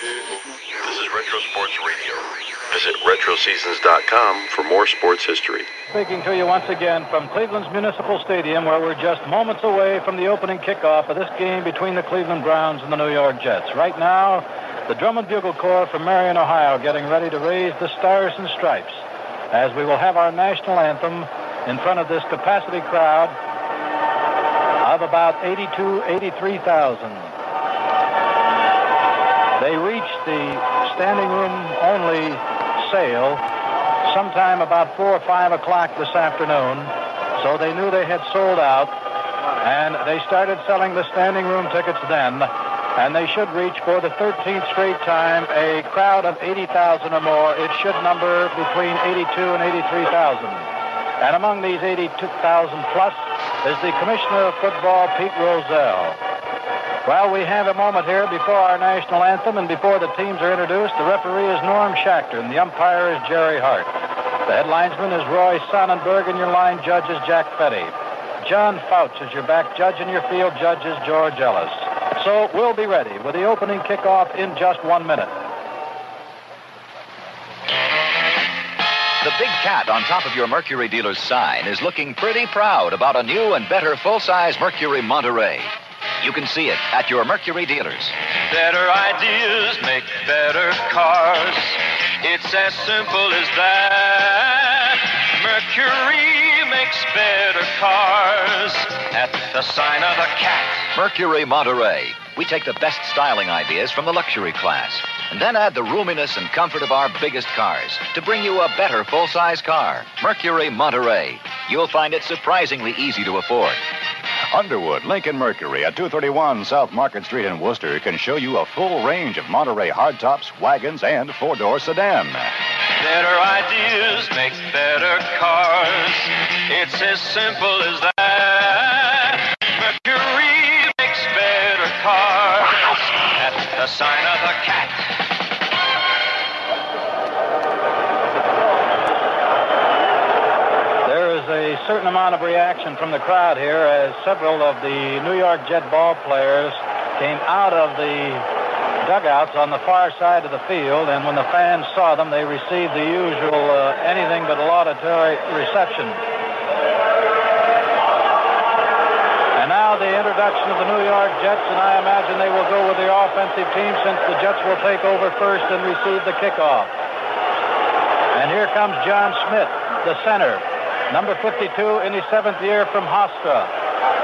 This is Retro Sports Radio. Visit RetroSeasons.com for more sports history. Speaking to you once again from Cleveland's Municipal Stadium, where we're just moments away from the opening kickoff of this game between the Cleveland Browns and the New York Jets. Right now, the Drum and Bugle Corps from Marion, Ohio, getting ready to raise the Stars and Stripes as we will have our national anthem in front of this capacity crowd of about 82, 83,000. Standing room only sale sometime about 4 or 5 o'clock this afternoon, so they knew they had sold out, and they started selling the standing room tickets then, and they should reach for the 13th straight time a crowd of 80,000 or more. It should number between 82 and 83,000. And among these 82,000 plus is the Commissioner of Football, Pete Rozelle. Well, we have a moment here before our national anthem and before the teams are introduced. The referee is Norm Schachter and the umpire is Jerry Hart. The headlinesman is Roy Sonnenberg and your line judge is Jack Fetty. John Fouch is your back judge and your field judge is George Ellis. So we'll be ready with the opening kickoff in just one minute. The big cat on top of your Mercury dealer's sign is looking pretty proud about a new and better full-size Mercury Monterey. You can see it at your Mercury dealers. Better ideas make better cars. It's as simple as that. Mercury makes better cars at the sign of the cat. Mercury Monterey. We take the best styling ideas from the luxury class and then add the roominess and comfort of our biggest cars to bring you a better full-size car. Mercury Monterey. You'll find it surprisingly easy to afford. Underwood, Lincoln Mercury at 231 South Market Street in Wooster can show you a full range of Monterey hardtops, wagons, and four-door sedan. Better ideas make better cars. It's as simple as that. Mercury makes better cars at the sign of the cat. A certain amount of reaction from the crowd here as several of the New York Jet ball players came out of the dugouts on the far side of the field, and when the fans saw them, they received the usual uh, anything but laudatory reception. And now the introduction of the New York Jets, and I imagine they will go with the offensive team since the Jets will take over first and receive the kickoff. And here comes John Smith, the center, number 52 in his seventh year from Hofstra.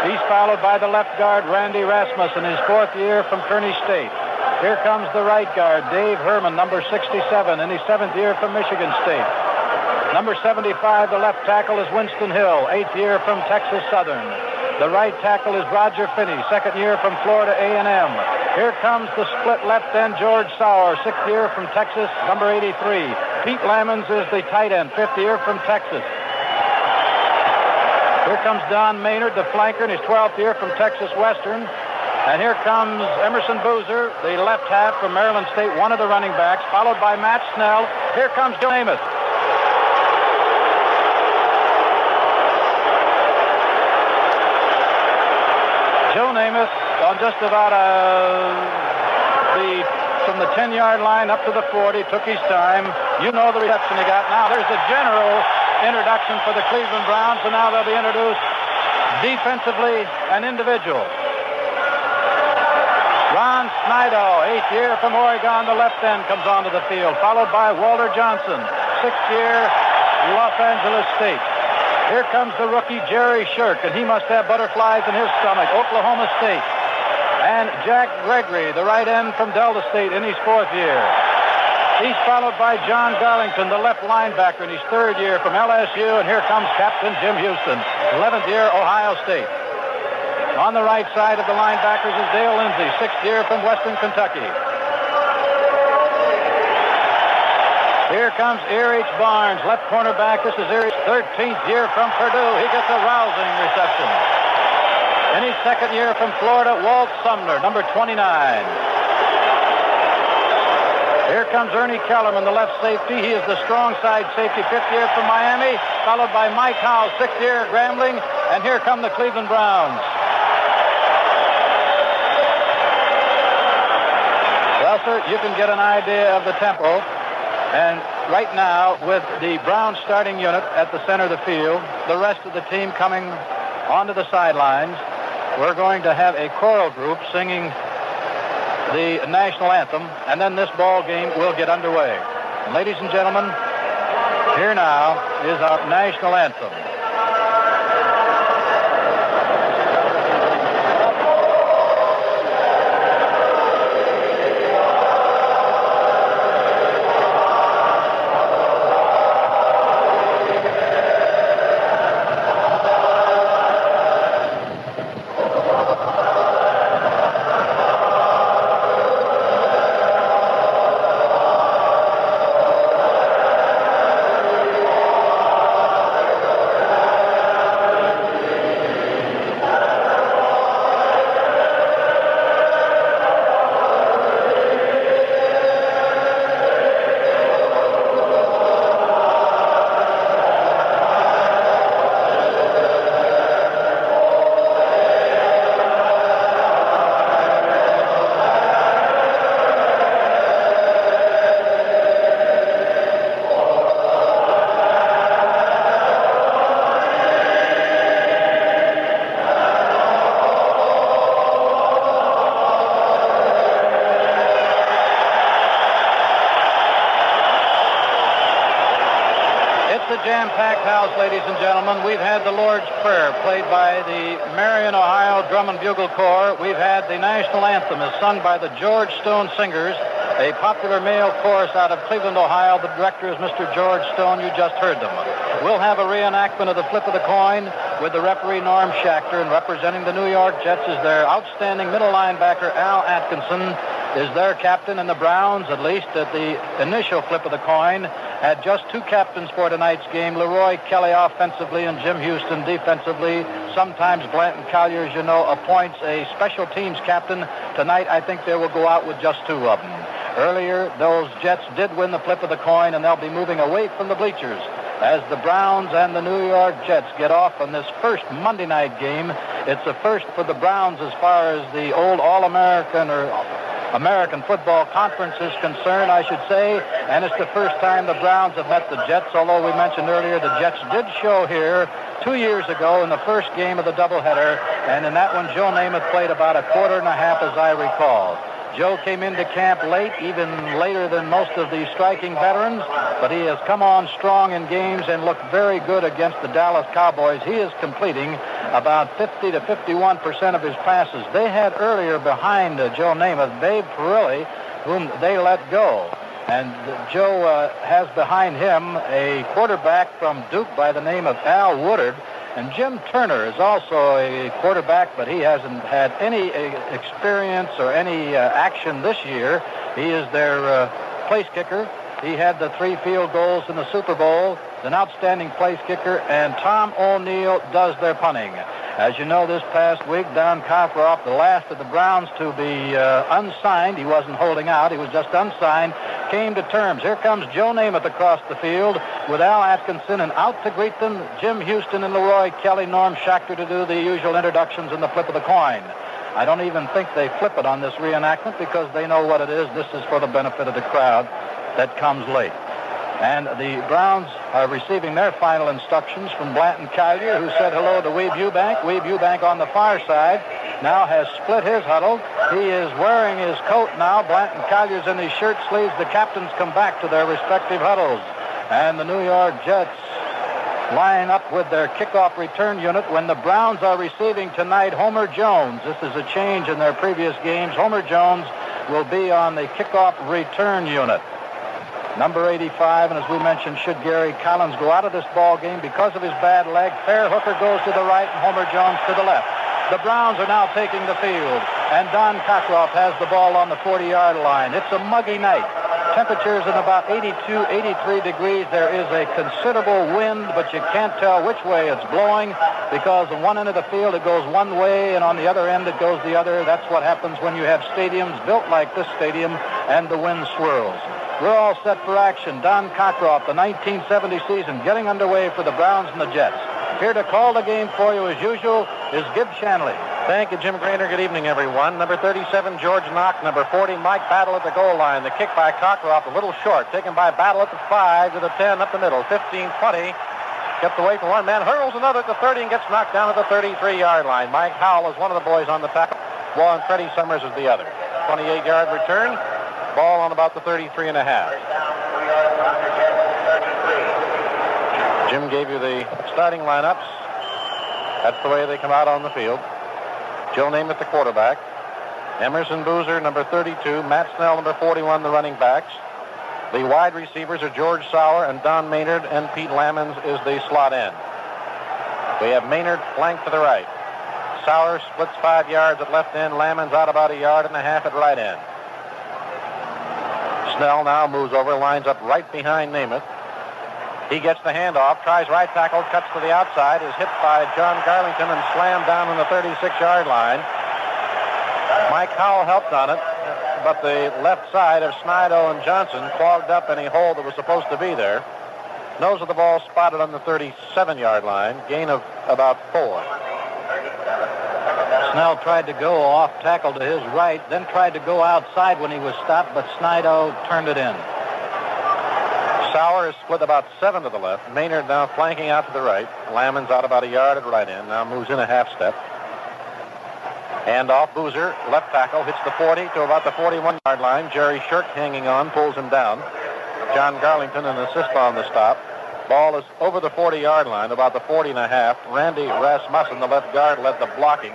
He's followed by the left guard, Randy Rasmussen, in his fourth year from Kearney State. Here comes the right guard, Dave Herman, number 67, in his seventh year from Michigan State. Number 75, the left tackle, is Winston Hill, eighth year from Texas Southern. The right tackle is Roger Finnie, second year from Florida A&M. Here comes the split left end, George Sauer, sixth year from Texas, number 83. Pete Lammons is the tight end, fifth year from Texas. Here comes Don Maynard, the flanker, in his 12th year from Texas Western. And here comes Emerson Boozer, the left half from Maryland State, one of the running backs, followed by Matt Snell. Here comes Joe Amos. Joe Namath on just about uh, the from the 10-yard line up to the 40, took his time. You know the reception he got. Now there's a general introduction for the Cleveland Browns, and now they'll be introduced defensively and individual. Ron Snidow, eighth year from Oregon, the left end comes onto the field, followed by Walter Johnson, sixth year, Los Angeles State. Here comes the rookie Jerry Sherk, and he must have butterflies in his stomach, Oklahoma State. And Jack Gregory, the right end from Delta State in his fourth year. He's followed by John Garlington, the left linebacker in his third year from LSU. And here comes Captain Jim Houston, 11th year, Ohio State. On the right side of the linebackers is Dale Lindsey, sixth year from Western Kentucky. Here comes Erich Barnes, left cornerback. This is Erich's 13th year from Purdue. He gets a rousing reception. In his second year from Florida, Walt Sumner, number 29. Here comes Ernie Kellerman, the left safety. He is the strong side safety, fifth year from Miami, followed by Mike Howell, sixth year Grambling. And here come the Cleveland Browns. Well, sir, you can get an idea of the tempo. And right now, with the Brown starting unit at the center of the field, the rest of the team coming onto the sidelines, we're going to have a choral group singing the national anthem, and then this ball game will get underway. Ladies and gentlemen, here now is our national anthem. Played by the Marion, Ohio Drum and Bugle Corps. We've had the national anthem as sung by the George Stone Singers, a popular male chorus out of Cleveland, Ohio. The director is Mr. George Stone. You just heard them. We'll have a reenactment of the flip of the coin with the referee Norm Schachter, and representing the New York Jets is their outstanding middle linebacker Al Atkinson is their captain, and the Browns, at least at the initial flip of the coin, had just two captains for tonight's game, Leroy Kelly offensively and Jim Houston defensively. Sometimes Blanton Collier, as you know, appoints a special teams captain. Tonight, I think they will go out with just two of them. Earlier, those Jets did win the flip of the coin, and they'll be moving away from the bleachers as the Browns and the New York Jets get off on this first Monday night game. It's a first for the Browns as far as the old All-American or American Football Conference is concerned, I should say, and it's the first time the Browns have met the Jets, although we mentioned earlier the Jets did show here two years ago in the first game of the doubleheader, and in that one, Joe Namath played about a quarter and a half, as I recall. Joe came into camp late, even later than most of the striking veterans, but he has come on strong in games and looked very good against the Dallas Cowboys. He is completing about 50 to 51 percent of his passes. They had earlier behind uh, Joe Namath, Babe Parilli, whom they let go. And Joe uh, has behind him a quarterback from Duke by the name of Al Woodall, and Jim Turner is also a quarterback, but he hasn't had any uh, experience or any uh, action this year. He is their uh, place kicker. He had the three field goals in the Super Bowl, an outstanding place kicker, and Tom O'Neal does their punting. As you know, this past week, Don Cockcroft, the last of the Browns to be uh, unsigned, he wasn't holding out, he was just unsigned, came to terms. Here comes Joe Namath across the field with Al Atkinson, and out to greet them, Jim Houston and Leroy Kelly, Norm Schachter to do the usual introductions and the flip of the coin. I don't even think they flip it on this reenactment because they know what it is. This is for the benefit of the crowd that comes late. And the Browns are receiving their final instructions from Blanton Collier, who said hello to Weeb Ewbank. Weeb Ewbank on the far side now has split his huddle. He is wearing his coat now. Blanton Collier's in his shirt sleeves. The captains come back to their respective huddles. And the New York Jets line up with their kickoff return unit when the Browns are receiving tonight Homer Jones. This is a change in their previous games. Homer Jones will be on the kickoff return unit number 85. And as we mentioned, should Gary Collins go out of this ball game because of his bad leg, Fair Hooker goes to the right and Homer Jones to the left. The Browns are now taking the field, and Don Cockcroft has the ball on the 40-yard line. It's a muggy night. Temperatures in about 82, 83 degrees. There is a considerable wind, but you can't tell which way it's blowing because on one end of the field it goes one way, and on the other end it goes the other. That's what happens when you have stadiums built like this stadium and the wind swirls. We're all set for action. Don Cockcroft, the 1970 season, getting underway for the Browns and the Jets. Here to call the game for you, as usual, is Gib Shanley. Thank you, Jim Graner. Good evening, everyone. Number 37, George Nock. Number 40, Mike Battle at the goal line. The kick by Cockcroft, a little short. Taken by Battle at the 5 to the 10 up the middle. 15 20. Kept away from one man. Hurls another at the 30 and gets knocked down at the 33 yard line. Mike Howell is one of the boys on the tackle. And Freddie Summers is the other. 28 yard return. Ball on about the 33 and a half. Jim gave you the starting lineups. That's the way they come out on the field. Joe Namath, the quarterback. Emerson Boozer, number 32. Matt Snell, number 41, the running backs. The wide receivers are George Sauer and Don Maynard, and Pete Lammons is the slot end. We have Maynard flanked to the right. Sauer splits five yards at left end. Lammons out about a yard and a half at right end. Snell now moves over, lines up right behind Namath. He gets the handoff, tries right tackle, cuts to the outside, is hit by John Garlington and slammed down on the 36-yard line. Mike Howell helped on it, but the left side of Snidow and Johnson clogged up any hole that was supposed to be there. Nose of the ball spotted on the 37-yard line, gain of about four. Snell tried to go off tackle to his right, then tried to go outside when he was stopped, but Snidow turned it in. Sauer is split about seven to the left. Maynard now flanking out to the right. Lammons out about a yard at right end. Now moves in a half step. Hand off Boozer, left tackle, hits the 40 to about the 41-yard line. Jerry Sherk hanging on, pulls him down. John Garlington an assist on the stop. Ball is over the 40-yard line, about the 40 and a half. Randy Rasmussen, the left guard, led the blocking.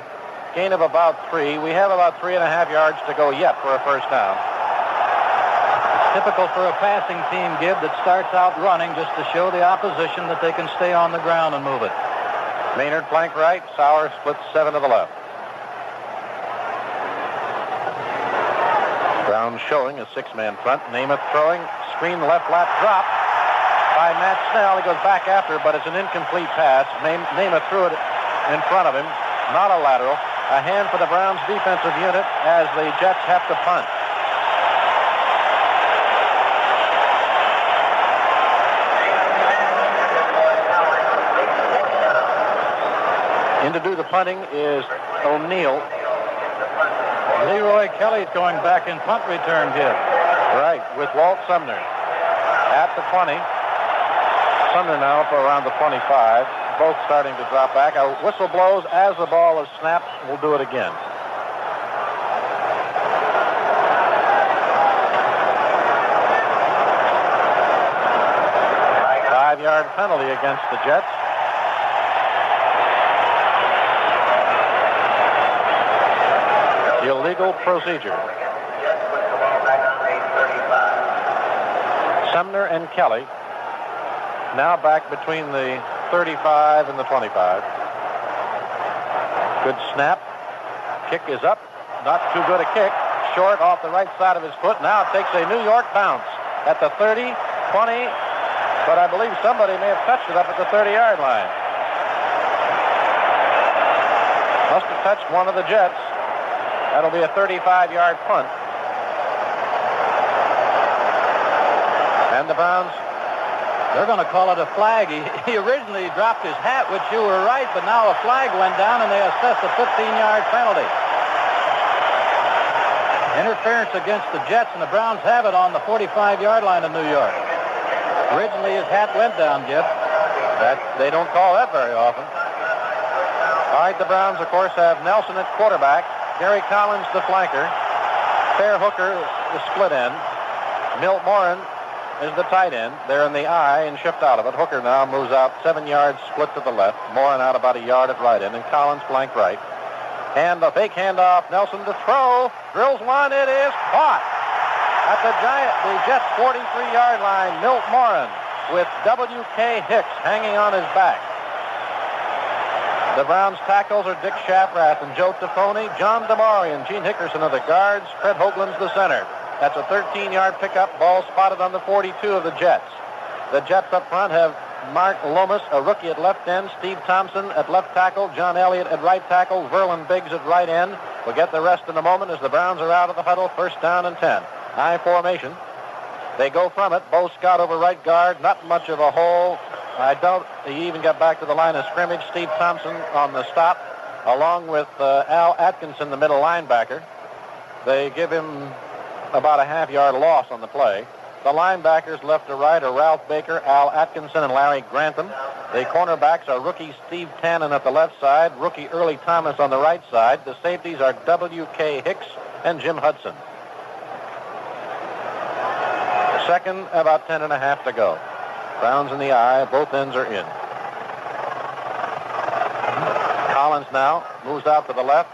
Gain of about three. We have about three and a half yards to go yet for a first down. Typical for a passing team, Gib, that starts out running just to show the opposition that they can stay on the ground and move it. Maynard flank right. Sauer splits seven to the left. Brown showing a six-man front. Namath throwing. Screen left lap drop by Matt Snell. He goes back after, but it's an incomplete pass. Namath threw it in front of him. Not a lateral. A hand for the Browns defensive unit as the Jets have to punt. In to do the punting is O'Neal. Leroy Kelly's going back in punt return here. Right, with Walt Sumner at the 20. Sumner now up around the 25. Both starting to drop back. A whistle blows as the ball is snapped. We'll do it again. Five-yard penalty against the Jets. Illegal procedure. Sumner and Kelly now back between the 35 and the 25. Good snap. Kick is up. Not too good a kick. Short off the right side of his foot. Now it takes a New York bounce at the 30, 20, but I believe somebody may have touched it up at the 30-yard line. Must have touched one of the Jets. That'll be a 35-yard punt. And the Browns they're going to call it a flag. He, he, originally dropped his hat, which you were right, but now a flag went down and they assessed a 15-yard penalty. Interference against the Jets, and the Browns have it on the 45-yard line of New York. Originally, his hat went down, Gib. That they don't call that very often. All right, the Browns, of course, have Nelsen at quarterback, Gary Collins the flanker, Fair Hooker the split end, Milt Morin is the tight end. They're in the I and shift out of it. Hooker now moves out seven yards, split to the left. Morin out about a yard at right end, and Collins flank right. And the fake handoff. Nelsen to throw. Drills one. It is caught at the Giant, the Jets 43-yard line. Milt Morin with W.K. Hicks hanging on his back. The Browns tackles are Dick Schafrath and Joe Taffoni, John Demarie and Gene Hickerson are the guards. Fred Hoaglin's the center. That's a 13-yard pickup. Ball spotted on the 42 of the Jets. The Jets up front have Mark Lomas, a rookie at left end, Steve Thompson at left tackle, John Elliott at right tackle, Verlin Biggs at right end. We'll get the rest in a moment as the Browns are out of the huddle, first down and 10. High formation. They go from it. Bo Scott over right guard. Not much of a hole. I doubt he even got back to the line of scrimmage. Steve Thompson on the stop. along with uh, Al Atkinson, the middle linebacker. They give him about a half yard loss on the play. The linebackers left to right are Ralph Baker, Al Atkinson, and Larry Grantham. The cornerbacks are rookie Steve Tannen at the left side, rookie Earlie Thomas on the right side. The safeties are W.K. Hicks and Jim Hudson. Second, about ten and a half to go. Browns in the I, both ends are in. Collins now moves out to the left,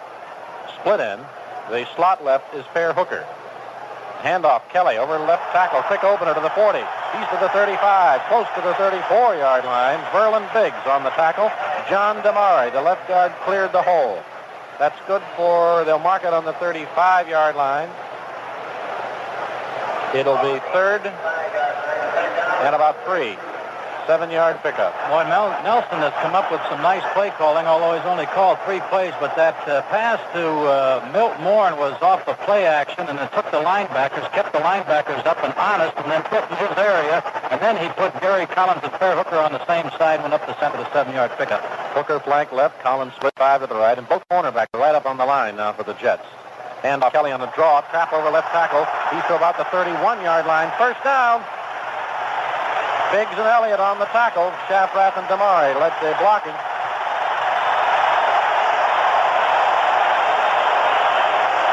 split end. The slot left is Fair Hooker. Handoff, Kelly over left tackle, quick opener to the 40. He's to the 35, close to the 34-yard line. Verlin Biggs on the tackle. John Demarie, the left guard, cleared the hole. That's good for, they'll mark it on the 35-yard line. It'll be third and about three. Seven-yard pickup. Boy, Mel- Nelsen has come up with some nice play calling, although he's only called three plays. But that uh, pass to uh, Milt Morin was off the play action, and it took the linebackers, kept the linebackers up and honest, and then put in his area. And then he put Gary Collins and Fair Hooker on the same side, and went up the center, the seven-yard pickup. Hooker flank left, Collins split five to the right, and both cornerbacks are right up on the line now for the Jets. And Kelly on the draw, trap over left tackle. He's to about the 31-yard line. First down. Biggs and Elliott on the tackle. Schafrath and Demarie led the blocking.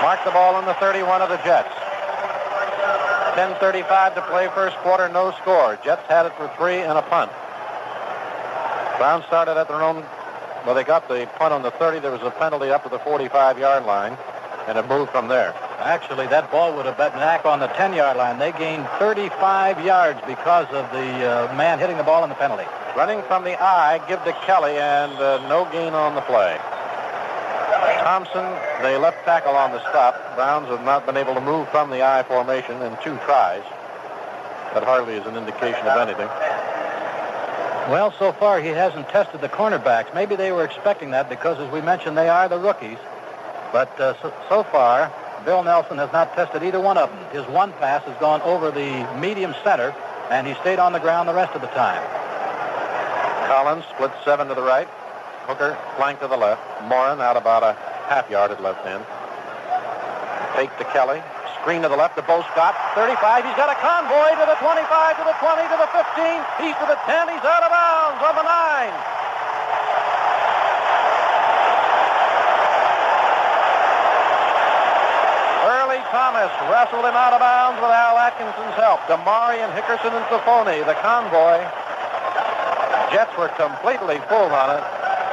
Mark the ball on the 31 of the Jets. 10.35 to play first quarter, no score. Jets had it for three and a punt. Browns started at their own, well, they got the punt on the 30. There was a penalty up to the 45-yard line, and it moved from there. Actually, that ball would have been back on the 10-yard line. They gained 35 yards because of the uh, man hitting the ball in the penalty. Running from the I, give to Kelly, and uh, no gain on the play. Thompson, the left tackle on the stop. Browns have not been able to move from the I formation in two tries. That hardly is an indication of anything. Well, so far he hasn't tested the cornerbacks. Maybe they were expecting that because, as we mentioned, they are the rookies. But uh, so, so far, Bill Nelsen has not tested either one of them. His one pass has gone over the medium center, and he stayed on the ground the rest of the time. Collins split seven to the right. Hooker flank to the left. Morin out about a half yard at left end. Fake to Kelly. Screen to the left to Bo Scott. 35. He's got a convoy to the 25, to the 20, to the 15. He's to the 10. He's out of bounds on the 9. Earlie Thomas wrestled him out of bounds with Al Atkinson's help. Demarie and Hickerson and Taffoni, the convoy. Jets were completely full on it.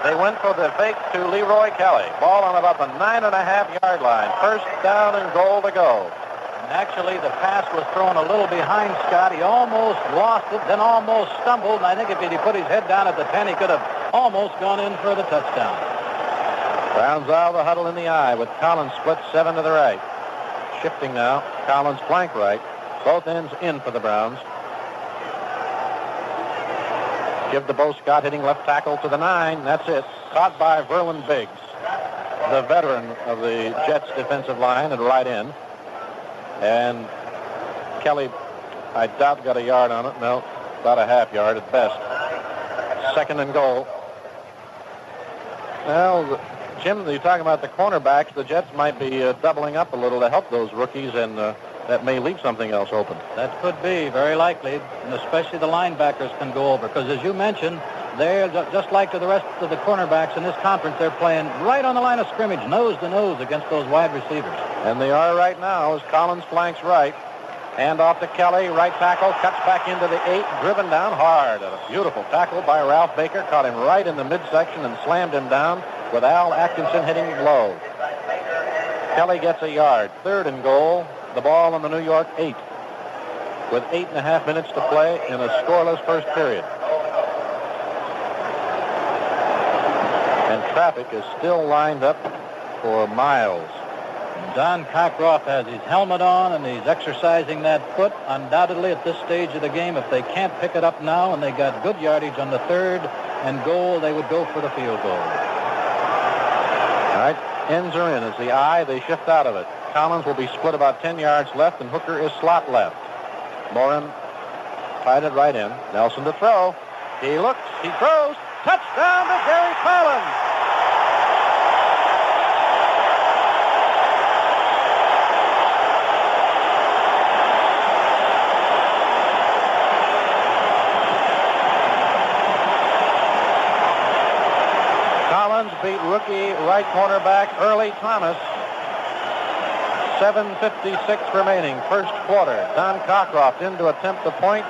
They went for the fake to Leroy Kelly. Ball on about the nine and a half yard line. First down and goal to go. Actually, the pass was thrown a little behind Scott. He almost lost it, then almost stumbled. And I think if he'd put his head down at the 10, he could have almost gone in for the touchdown. Browns out the huddle in the I with Collins split seven to the right. Shifting now. Collins flank right. Both ends in for the Browns. Give the Bo Scott hitting left tackle to the nine. That's it. Caught by Verlin Biggs, the veteran of the Jets defensive line at right end. And Kelly, I doubt got a yard on it. No, about a half yard at best. Second and goal. Well, Jim, you're talking about the cornerbacks. The Jets might be uh, doubling up a little to help those rookies, and uh, that may leave something else open. That could be, very likely. And especially the linebackers can go over. Because as you mentioned, they're just like to the rest of the cornerbacks in this conference, they're playing right on the line of scrimmage, nose to nose against those wide receivers. And they are right now as Collins flanks right. Hand off to Kelly, right tackle, cuts back into the eight, driven down hard. A beautiful tackle by Ralph Baker, caught him right in the midsection and slammed him down with Al Atkinson hitting low. Kelly gets a yard. Third and goal. The ball on the New York eight. With eight and a half minutes to play in a scoreless first period. And traffic is still lined up for miles. Don Cockcroft has his helmet on and he's exercising that foot. Undoubtedly, at this stage of the game, if they can't pick it up now and they got good yardage on the third and goal, they would go for the field goal. All right, ends are in. As the I, they shift out of it. Collins will be split about 10 yards left, and Hooker is slot left. Morin tied it right in. Nelsen to throw. He looks, he throws. Touchdown to Gary Collins. Right cornerback, Earlie Thomas. 7.56 remaining, first quarter. Don Cockcroft in to attempt the point.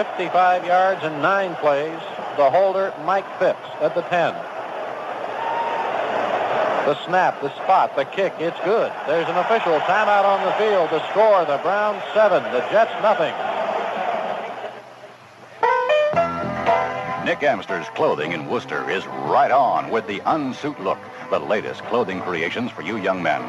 55 yards in nine plays. The holder, Mike Phipps, at the 10. The snap, the spot, the kick, it's good. There's an official timeout on the field to score. The Browns seven, the Jets nothing. Nick Amster's clothing in Wooster is right on with the unsuit look, the latest clothing creations for you young men.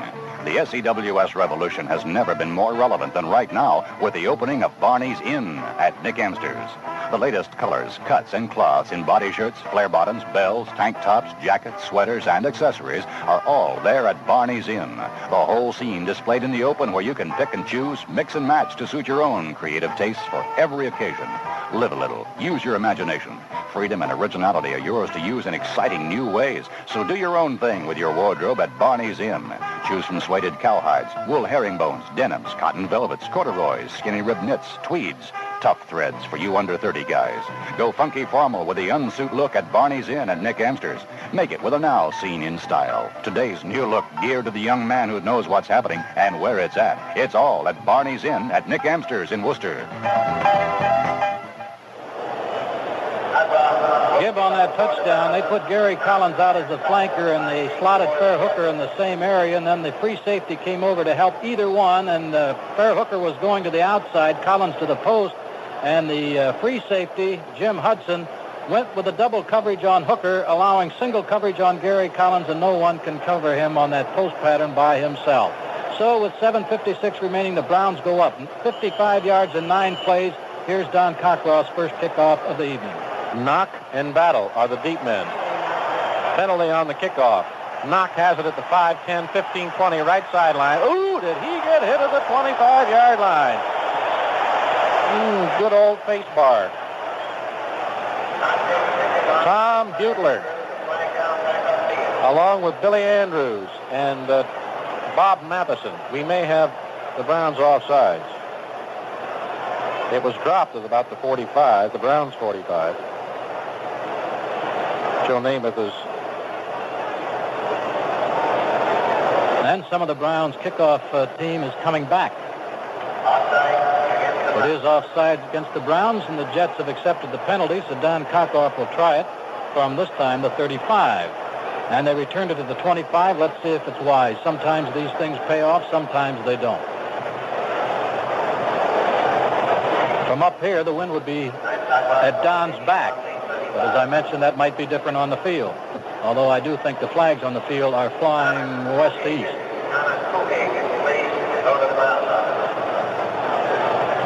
The SEWS revolution has never been more relevant than right now with the opening of Barney's Inn at Nick Amster's. The latest colors, cuts, and cloths in body shirts, flare bottoms, bells, tank tops, jackets, sweaters, and accessories are all there at Barney's Inn. The whole scene displayed in the open where you can pick and choose, mix and match to suit your own creative tastes for every occasion. Live a little. Use your imagination. Freedom and originality are yours to use in exciting new ways. So do your own thing with your wardrobe at Barney's Inn. Choose from suede cowhides, wool herringbones, denims, cotton velvets, corduroys, skinny rib knits, tweeds, tough threads for you under 30 guys. Go funky formal with the unsuit look at Barney's Inn at Nick Amster's. Make it with a now seen in style. Today's new look geared to the young man who knows what's happening and where it's at. It's all at Barney's Inn at Nick Amster's in Wooster. Gib on that touchdown. They put Gary Collins out as the flanker, and they slotted Fair Hooker in the same area, and then the free safety came over to help either one, and uh, Fair Hooker was going to the outside, Collins to the post, and the uh, free safety, Jim Hudson, went with a double coverage on Hooker, allowing single coverage on Gary Collins, and no one can cover him on that post pattern by himself. So with 7.56 remaining, the Browns go up 55 yards in nine plays. Here's Don Cockcroft's first kickoff of the evening. Nock and Battle are the deep men. Penalty on the kickoff. Nock has it at the 5, 10, 15, 20 right sideline. Ooh, did he get hit at the 25-yard line? Mm, good old face bar. Tom Butler, along with Billy Andrews and uh, Bob Matheson. We may have the Browns offsides. It was dropped at about the 45, the Browns 45. Joe Namath is And some of the Browns' kickoff uh, team is coming back. It is offside against the Browns, and the Jets have accepted the penalty, so Don Cockcroft will try it from this time the 35. And they returned it to the 25. Let's see if it's wise. Sometimes these things pay off, sometimes they don't. From up here, the wind would be at Don's back. But as I mentioned, that might be different on the field. Although I do think the flags on the field are flying west-east.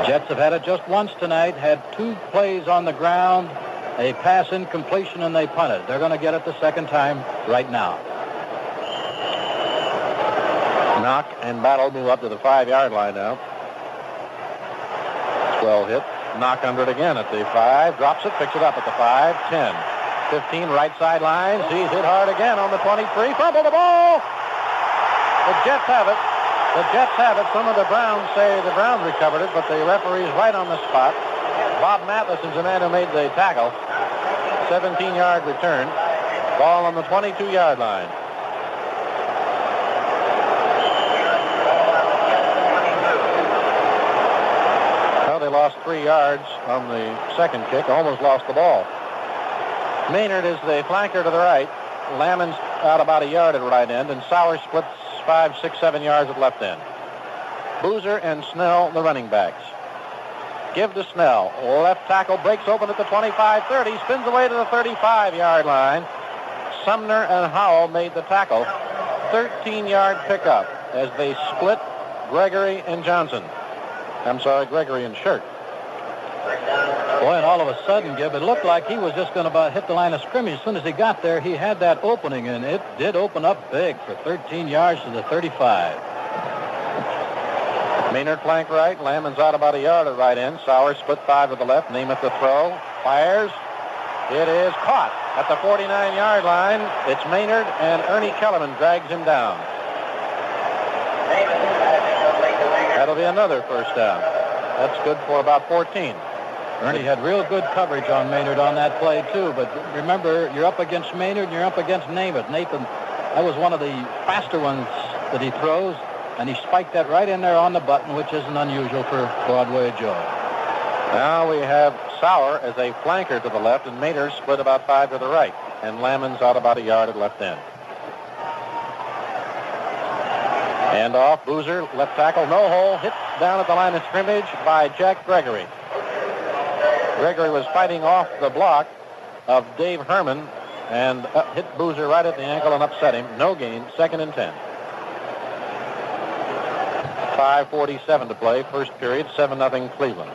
Jets have had it just once tonight, had two plays on the ground, a pass incompletion, and they punted. They're going to get it the second time right now. Nock and Battle move up to the five-yard line now. 12 hit. Nock under it again at the five. Drops it, picks it up at the five. 10, 15 right sideline. He's hit hard again on the 23. Fumble the ball. The Jets have it. The Jets have it. Some of the Browns say the Browns recovered it, but the referee's right on the spot. Bob Matheson's the man who made the tackle. 17-yard return. Ball on the 22-yard line. Lost three yards on the second kick. Almost lost the ball. Maynard is the flanker to the right. Lammons out about a yard at right end, and Sauer splits five, six, seven yards at left end. Boozer and Snell, the running backs. Give to Snell. Left tackle breaks open at the 25-30, spins away to the 35-yard line. Sumner and Howell made the tackle. 13-yard pickup as they split Gregory and Johnson. I'm sorry, Gregory and Sherk. Boy, and all of a sudden, Gib, it looked like he was just going to hit the line of scrimmage. As soon as he got there, he had that opening, and it did open up big for 13 yards to the 35. Maynard flank right. Lammons out about a yard at right end. Sauer split five to the left. Namath the throw. Fires. It is caught at the 49-yard line. It's Maynard, and Ernie Kellerman drags him down. That'll be another first down. That's good for about 14. Ernie had real good coverage on Maynard on that play, too. But remember, you're up against Maynard and you're up against Namath. Nathan, that was one of the faster ones that he throws, and he spiked that right in there on the button, which isn't unusual for Broadway Joe. Now we have Sauer as a flanker to the left, and Maynard split about five to the right, and Lammons out about a yard at left end. And off, Boozer, left tackle, no hole, hit down at the line of scrimmage by Jack Gregory. Gregory was fighting off the block of Dave Herman and uh, hit Boozer right at the ankle and upset him. No gain, second and 10. 5.47 to play, first period, 7-0 Cleveland.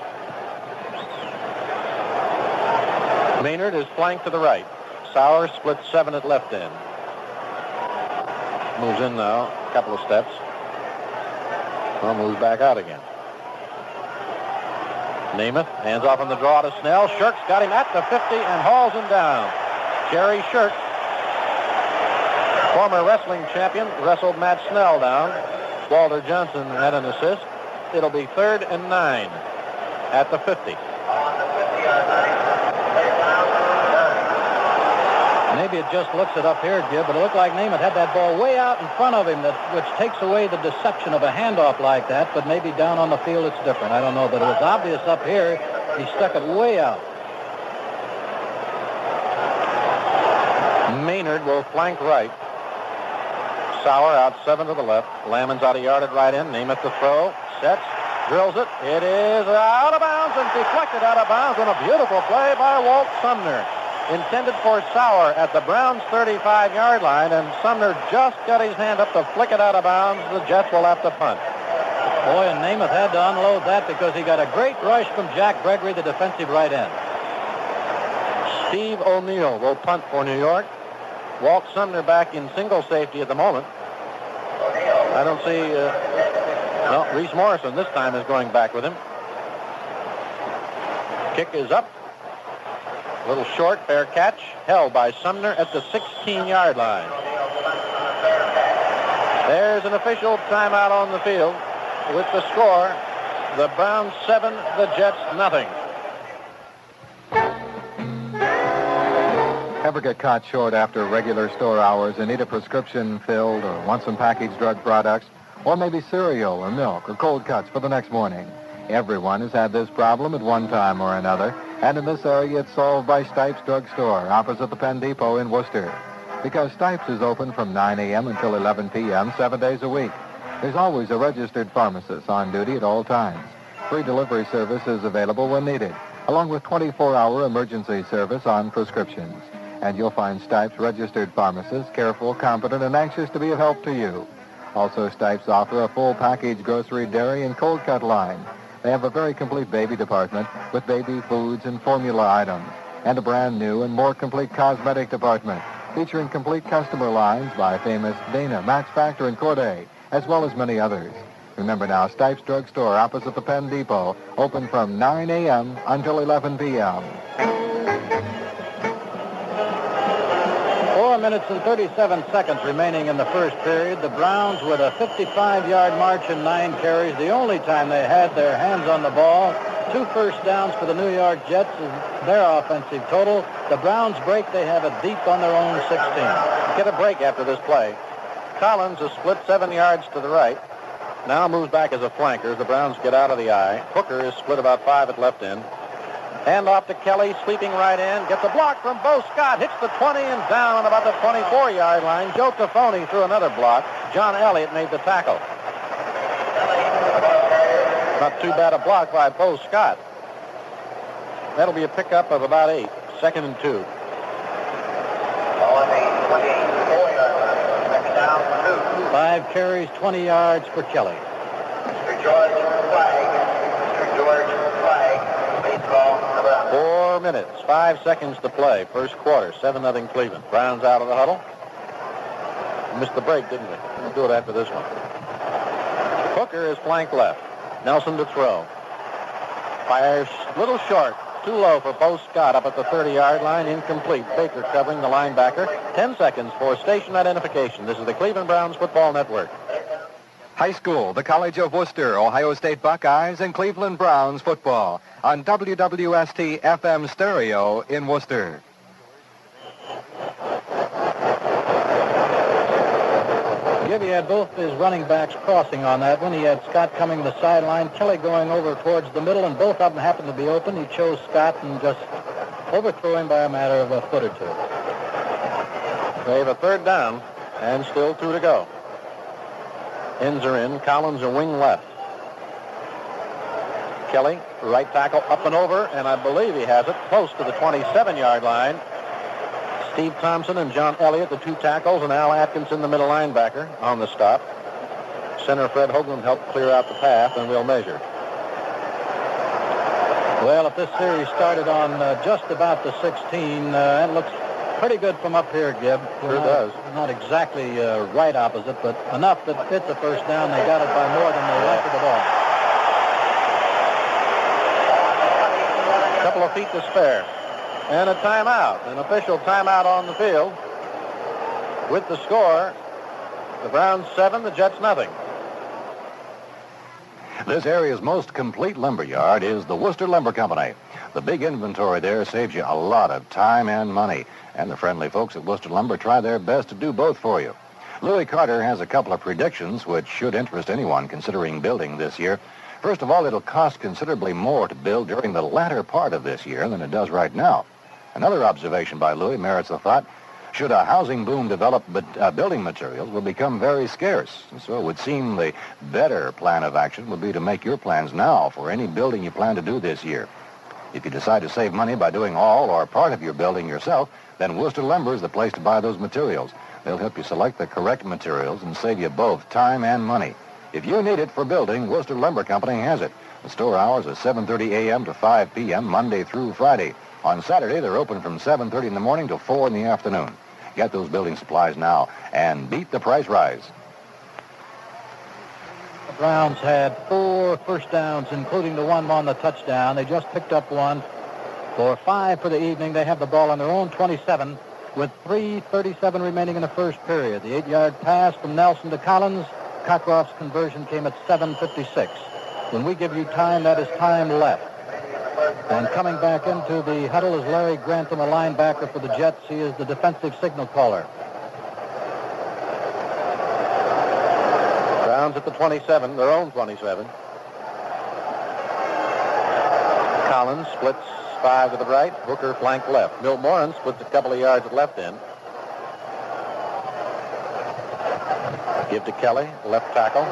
Maynard is flanked to the right. Sauer splits seven at left end. Moves in now, a couple of steps. Well, moves back out again. Namath hands off on the draw to Snell. Sherk's got him at the 50 and hauls him down. Jerry Sherk, former wrestling champion, wrestled Matt Snell down. Walter Johnson had an assist. It'll be third and nine at the 50. Maybe it just looks it up here, Gib, but it looked like Namath had that ball way out in front of him, that, which takes away the deception of a handoff like that, but maybe down on the field it's different. I don't know, but it was obvious up here. He stuck it way out. Maynard will flank right. Sauer out seven to the left. Lammons out a yard at right end. Namath the throw. Sets. Drills it. It is out of bounds and deflected out of bounds on a beautiful play by Walt Sumner intended for Sauer at the Browns' 35-yard line, and Sumner just got his hand up to flick it out of bounds. The Jets will have to punt. Boy, and Namath had to unload that because he got a great rush from Jack Gregory, the defensive right end. Steve O'Neal will punt for New York. Walt Sumner back in single safety at the moment. I don't see... Uh, no, Reece Morrison this time is going back with him. Kick is up. A little short, fair catch, held by Sumner at the 16-yard line. There's an official timeout on the field with the score, the Browns 7, the Jets nothing. Ever get caught short after regular store hours and need a prescription filled or want some packaged drug products? Or maybe cereal or milk or cold cuts for the next morning? Everyone has had this problem at one time or another. And in this area, it's solved by Stipes Drug Store, opposite the Penn Depot in Wooster. Because Stipes is open from 9 a.m. until 11 p.m., seven days a week. There's always a registered pharmacist on duty at all times. Free delivery service is available when needed, along with 24-hour emergency service on prescriptions. And you'll find Stipes registered pharmacists careful, competent, and anxious to be of help to you. Also, Stipes offer a full package grocery, dairy, and cold cut line. They have a very complete baby department with baby foods and formula items, and a brand new and more complete cosmetic department featuring complete customer lines by famous Dana, Max Factor, and Corday, as well as many others. Remember now, Stipes Drug Store opposite the Penn Depot, open from 9 a.m. until 11 p.m. Four minutes and 37 seconds remaining in the first period. The Browns with a 55-yard march and nine carries, the only time they had their hands on the ball. Two first downs for the New York Jets is their offensive total. The Browns break. They have it deep on their own 16. Get a break after this play. Collins is split seven yards to the right. Now moves back as a flanker. The Browns get out of the I. Hooker is split about five at left end. Hand off to Kelly, sweeping right in. Gets a block from Bo Scott. Hits the 20 and down on about the 24-yard line. Joe Taffoni threw another block. John Elliott made the tackle. Not too bad a block by Bo Scott. That'll be a pickup of about eight. Second and two. Five carries, 20 yards for Kelly. Four minutes, five seconds to play. First quarter, 7 nothing Cleveland. Browns out of the huddle. Missed the break, didn't we? We'll do it after this one. Hooker is flank left. Nelsen to throw. Fires little short. Too low for Bo Scott up at the 30-yard line. Incomplete. Baker covering the linebacker. 10 seconds for station identification. This is the Cleveland Browns Football Network. High school, the College of Wooster, Ohio State Buckeyes, and Cleveland Browns football on WWST FM stereo in Worcester. Gibby had both his running backs crossing on that one. He had Scott coming to the sideline, Kelly going over towards the middle, and both of them happened to be open. He chose Scott and just overthrew him by a matter of a foot or two. They have a third down and still two to go. Ends are in. Collins a wing left. Kelly, right tackle, up and over, and I believe he has it close to the 27-yard line. Steve Thompson and John Elliott, the two tackles, and Al Atkinson, the middle linebacker, on the stop. Center Fred Hoaglin helped clear out the path, and we'll measure. Well, if this series started on uh, just about the 16, uh, it looks pretty good from up here, Gib. Sure not, does. Not exactly uh, right opposite, but enough that it's a first down. They got it by more than they of the ball. Couple of feet to spare. And a timeout, an official timeout on the field. With the score, the Browns seven, the Jets nothing. This area's most complete lumber yard is the Worcester Lumber Company. The big inventory there saves you a lot of time and money. And the friendly folks at Worcester Lumber try their best to do both for you. Louis Carter has a couple of predictions which should interest anyone considering building this year. First of all, it'll cost considerably more to build during the latter part of this year than it does right now. Another observation by Louis merits the thought. Should a housing boom develop, but uh, building materials will become very scarce. So it would seem the better plan of action would be to make your plans now for any building you plan to do this year. If you decide to save money by doing all or part of your building yourself, then Worcester Lumber is the place to buy those materials. They'll help you select the correct materials and save you both time and money. If you need it for building, Worcester Lumber Company has it. The store hours are 7.30 a.m. to 5 p.m. Monday through Friday. On Saturday, they're open from 7.30 in the morning to 4 in the afternoon. Get those building supplies now and beat the price rise. The Browns had four first downs, including the one on the touchdown. They just picked up one for five for the evening. They have the ball on their own 27 with 3.37 remaining in the first period. The eight-yard pass from Nelsen to Collins. Cockcroft's conversion came at 7.56. When we give you time, that is time left. And coming back into the huddle is Larry Grantham, a linebacker for the Jets. He is the defensive signal caller. Browns at the 27, their own 27. Collins splits five to the right, Hooker flank left. Milt Morin splits a couple of yards at left end. Give to Kelly, left tackle.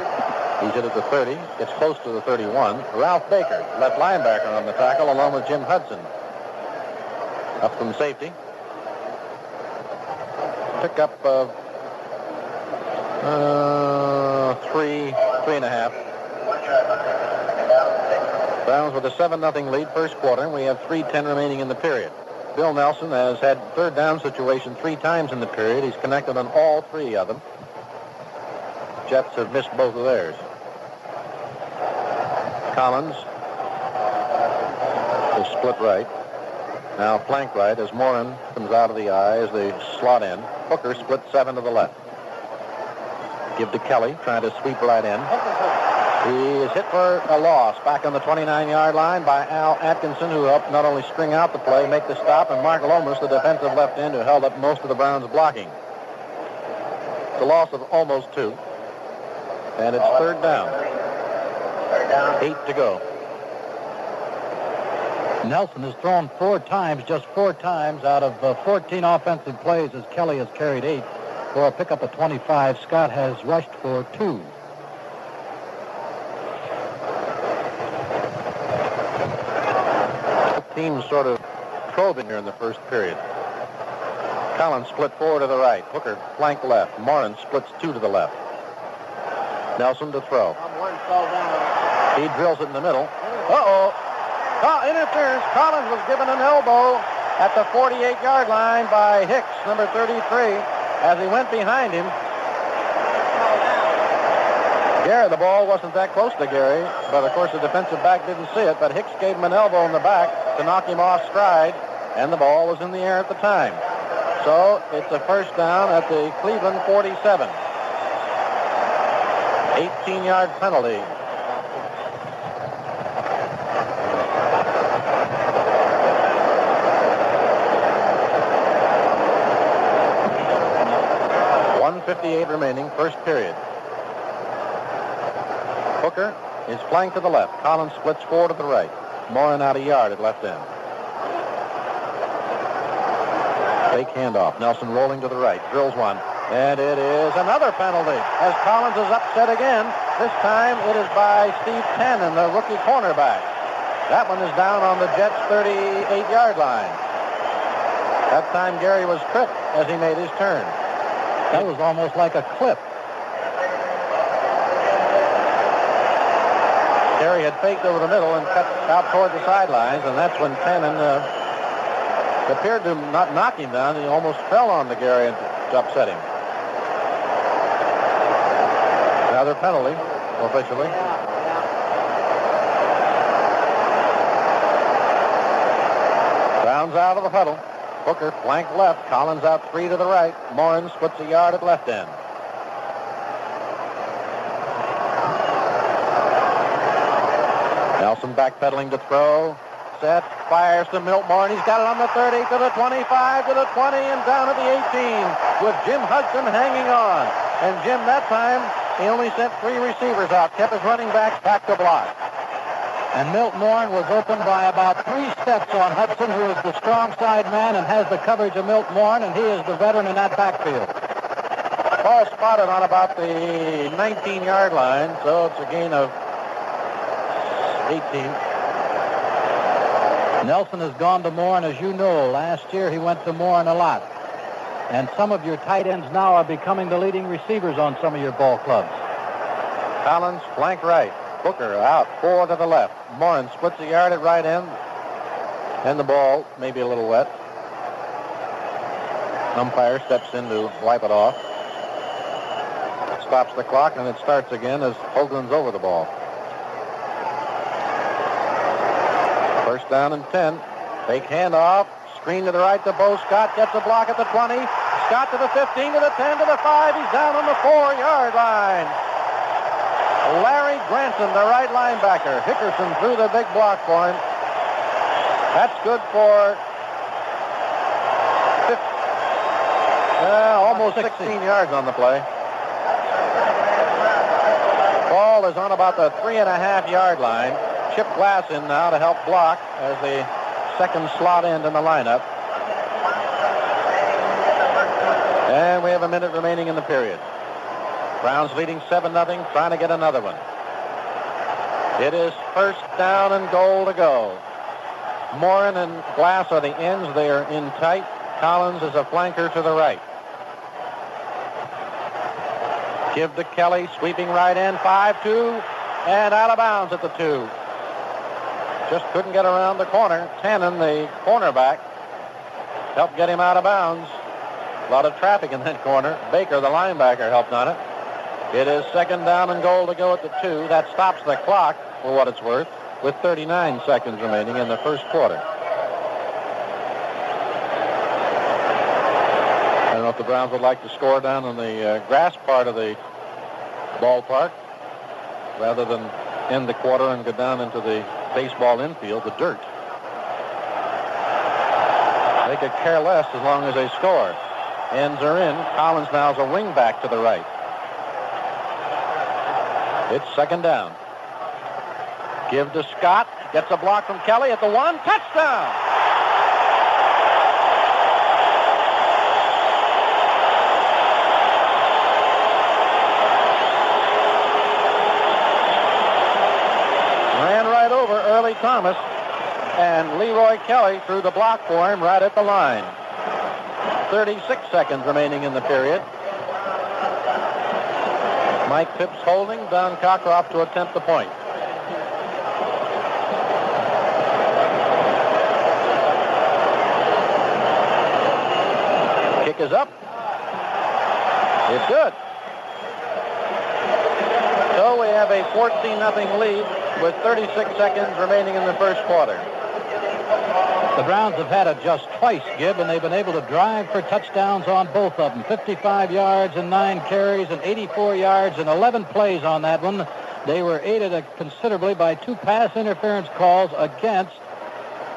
He's hit at the 30, gets close to the 31. Ralph Baker, left linebacker on the tackle, along with Jim Hudson. Up from safety. Pickup of uh, three, three and a half. Browns with a 7-0 lead first quarter, we have 3.10 remaining in the period. Bill Nelsen has had third down situation three times in the period. He's connected on all three of them. Jets have missed both of theirs. Collins is split right. Now flank right as Morin comes out of the eye as they slot in. Hooker split seven to the left. Give to Kelly, trying to sweep right in. He is hit for a loss back on the 29-yard line by Al Atkinson, who helped not only string out the play, make the stop, and Mark Lomas, the defensive left end, who held up most of the Browns' blocking. The loss of almost two. And it's third down. Eight to go. Nelsen has thrown four times, just four times out of uh, 14 offensive plays as Kelly has carried eight for a pickup of 25. Scott has rushed for two. Teams sort of probing here in the first period. Collins split four to the right. Hooker flank left. Morin splits two to the left. Nelsen to throw. He drills it in the middle. Uh-oh. Oh, interference. Collins was given an elbow at the 48-yard line by Hicks, number 33, as he went behind him. Gary, the ball wasn't that close to Gary, but of course the defensive back didn't see it, but Hicks gave him an elbow in the back to knock him off stride, and the ball was in the air at the time. So it's a first down at the Cleveland 47. 18-yard penalty. One fifty-eight remaining, first period. Hooker is flanked to the left. Collins splits four to the right. Morin out a yard at left end. Fake handoff. Nelsen rolling to the right. Drills one. And it is another penalty as Collins is upset again. This time it is by Steve Tannen, the rookie cornerback. That one is down on the Jets' 38-yard line. That time Gary was tripped as he made his turn. That was almost like a clip. Gary had faked over the middle and cut out toward the sidelines, and that's when Tannen uh, appeared to not knock him down. He almost fell on the Gary and upset him. Another penalty, officially. Browns out of the huddle. Hooker flank left. Collins out three to the right. Morin splits a yard at left end. Nelsen backpedaling to throw. Set. Fires to Milt Morin. He's got it on the 30 to the 25 to the 20 and down to the 18 with Jim Hudson hanging on. And Jim that time he only sent three receivers out. Kept his running back back to block. And Milt Morin was open by about three steps on Hudson, who is the strong side man and has the coverage of Milt Morin, and he is the veteran in that backfield. Ball spotted on about the 19-yard line, so it's a gain of 18. Nelsen has gone to Morin, as you know. Last year he went to Morin a lot. And some of your tight ends now are becoming the leading receivers on some of your ball clubs. Collins flank right. Hooker out, four to the left. Morin splits the yard at right end. And the ball may be a little wet. Umpire steps in to wipe it off. Stops the clock and it starts again as Hoaglin's over the ball. First down and 10. Fake handoff. Screen to the right to Bo Scott. Gets a block at the 20. Scott to the 15, to the 10, to the 5. He's down on the four-yard line. Larry Grantham, the right linebacker. Hickerson threw the big block for him. That's good for 50, uh, almost 16 yards on the play. Ball is on about the three and a half yard line. Chip Glass in now to help block as the second slot end in the lineup. And we have a minute remaining in the period. Browns leading 7-0, trying to get another one. It is first down and goal to go. Morin and Glass are the ends. They are in tight. Collins is a flanker to the right. Give to Kelly, sweeping right end, 5-2, and out of bounds at the 2. Just couldn't get around the corner. Tannen, the cornerback, helped get him out of bounds. A lot of traffic in that corner. Baker, the linebacker, helped on it. It is second down and goal to go at the two. That stops the clock, for what it's worth, with 39 seconds remaining in the first quarter. I don't know if the Browns would like to score down on the uh, grass part of the ballpark rather than end the quarter and go down into the baseball infield, the dirt. They could care less as long as they score. Ends are in. Collins now is a wing back to the right. It's second down. Give to Scott. Gets a block from Kelly at the one. Touchdown! Ran right over Earlie Thomas. And Leroy Kelly threw the block for him right at the line. 36 seconds remaining in the period. Mike Phipps holding, Don Cockcroft to attempt the point. Kick is up. It's good. So we have a 14-0 lead with 36 seconds remaining in the first quarter. The Browns have had it just twice, Gib, and they've been able to drive for touchdowns on both of them. 55 yards and nine carries and 84 yards and 11 plays on that one. They were aided considerably by two pass interference calls against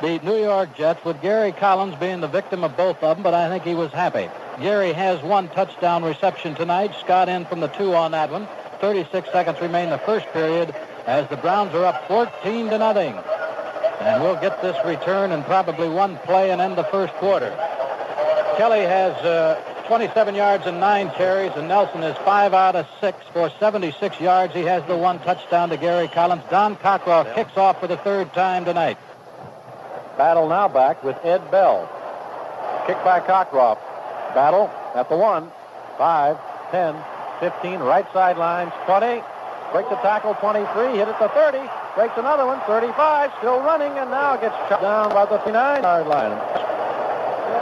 the New York Jets, with Gary Collins being the victim of both of them, but I think he was happy. Gary has one touchdown reception tonight. Scott in from the two on that one. 36 seconds remain the first period as the Browns are up 14 to nothing. And we'll get this return in probably one play and end the first quarter. Kelly has uh, 27 yards and nine carries, and Nelsen is five out of six for 76 yards. He has the one touchdown to Gary Collins. Don Cockcroft kicks off for the third time tonight. Battle now back with Ed Bell. Kick by Cockcroft. Battle at the one, five, 10, 15, right sidelines, 20. Break the tackle, 23. Hit at the 30. Breaks another one, 35. Still running, and now gets shot down by the 39-yard line.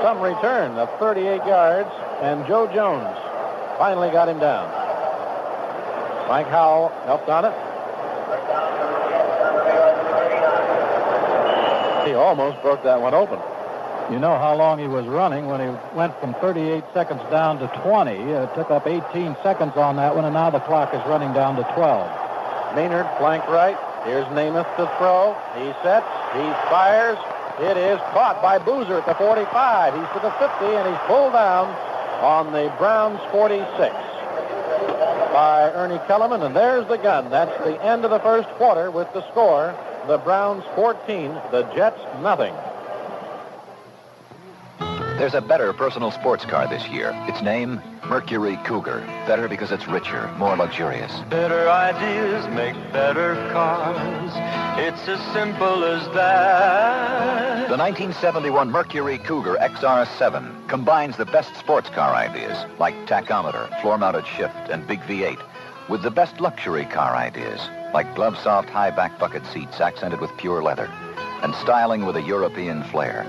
Some return of 38 yards, and Joe Jones finally got him down. Mike Howell helped on it. He almost broke that one open. You know how long he was running when he went from 38 seconds down to 20. It took up 18 seconds on that one, and now the clock is running down to 12. Maynard flank right. Here's Namath to throw. He sets. He fires. It is caught by Boozer at the 45. He's to the 50, and he's pulled down on the Browns 46 by Ernie Kellerman. And there's the gun. That's the end of the first quarter with the score. The Browns 14, the Jets nothing. There's a better personal sports car this year. Its name, Mercury Cougar. Better because it's richer, more luxurious. Better ideas make better cars. It's as simple as that. The 1971 Mercury Cougar XR7 combines the best sports car ideas, like tachometer, floor-mounted shift, and big V8, with the best luxury car ideas, like glove-soft high-back bucket seats accented with pure leather, and styling with a European flair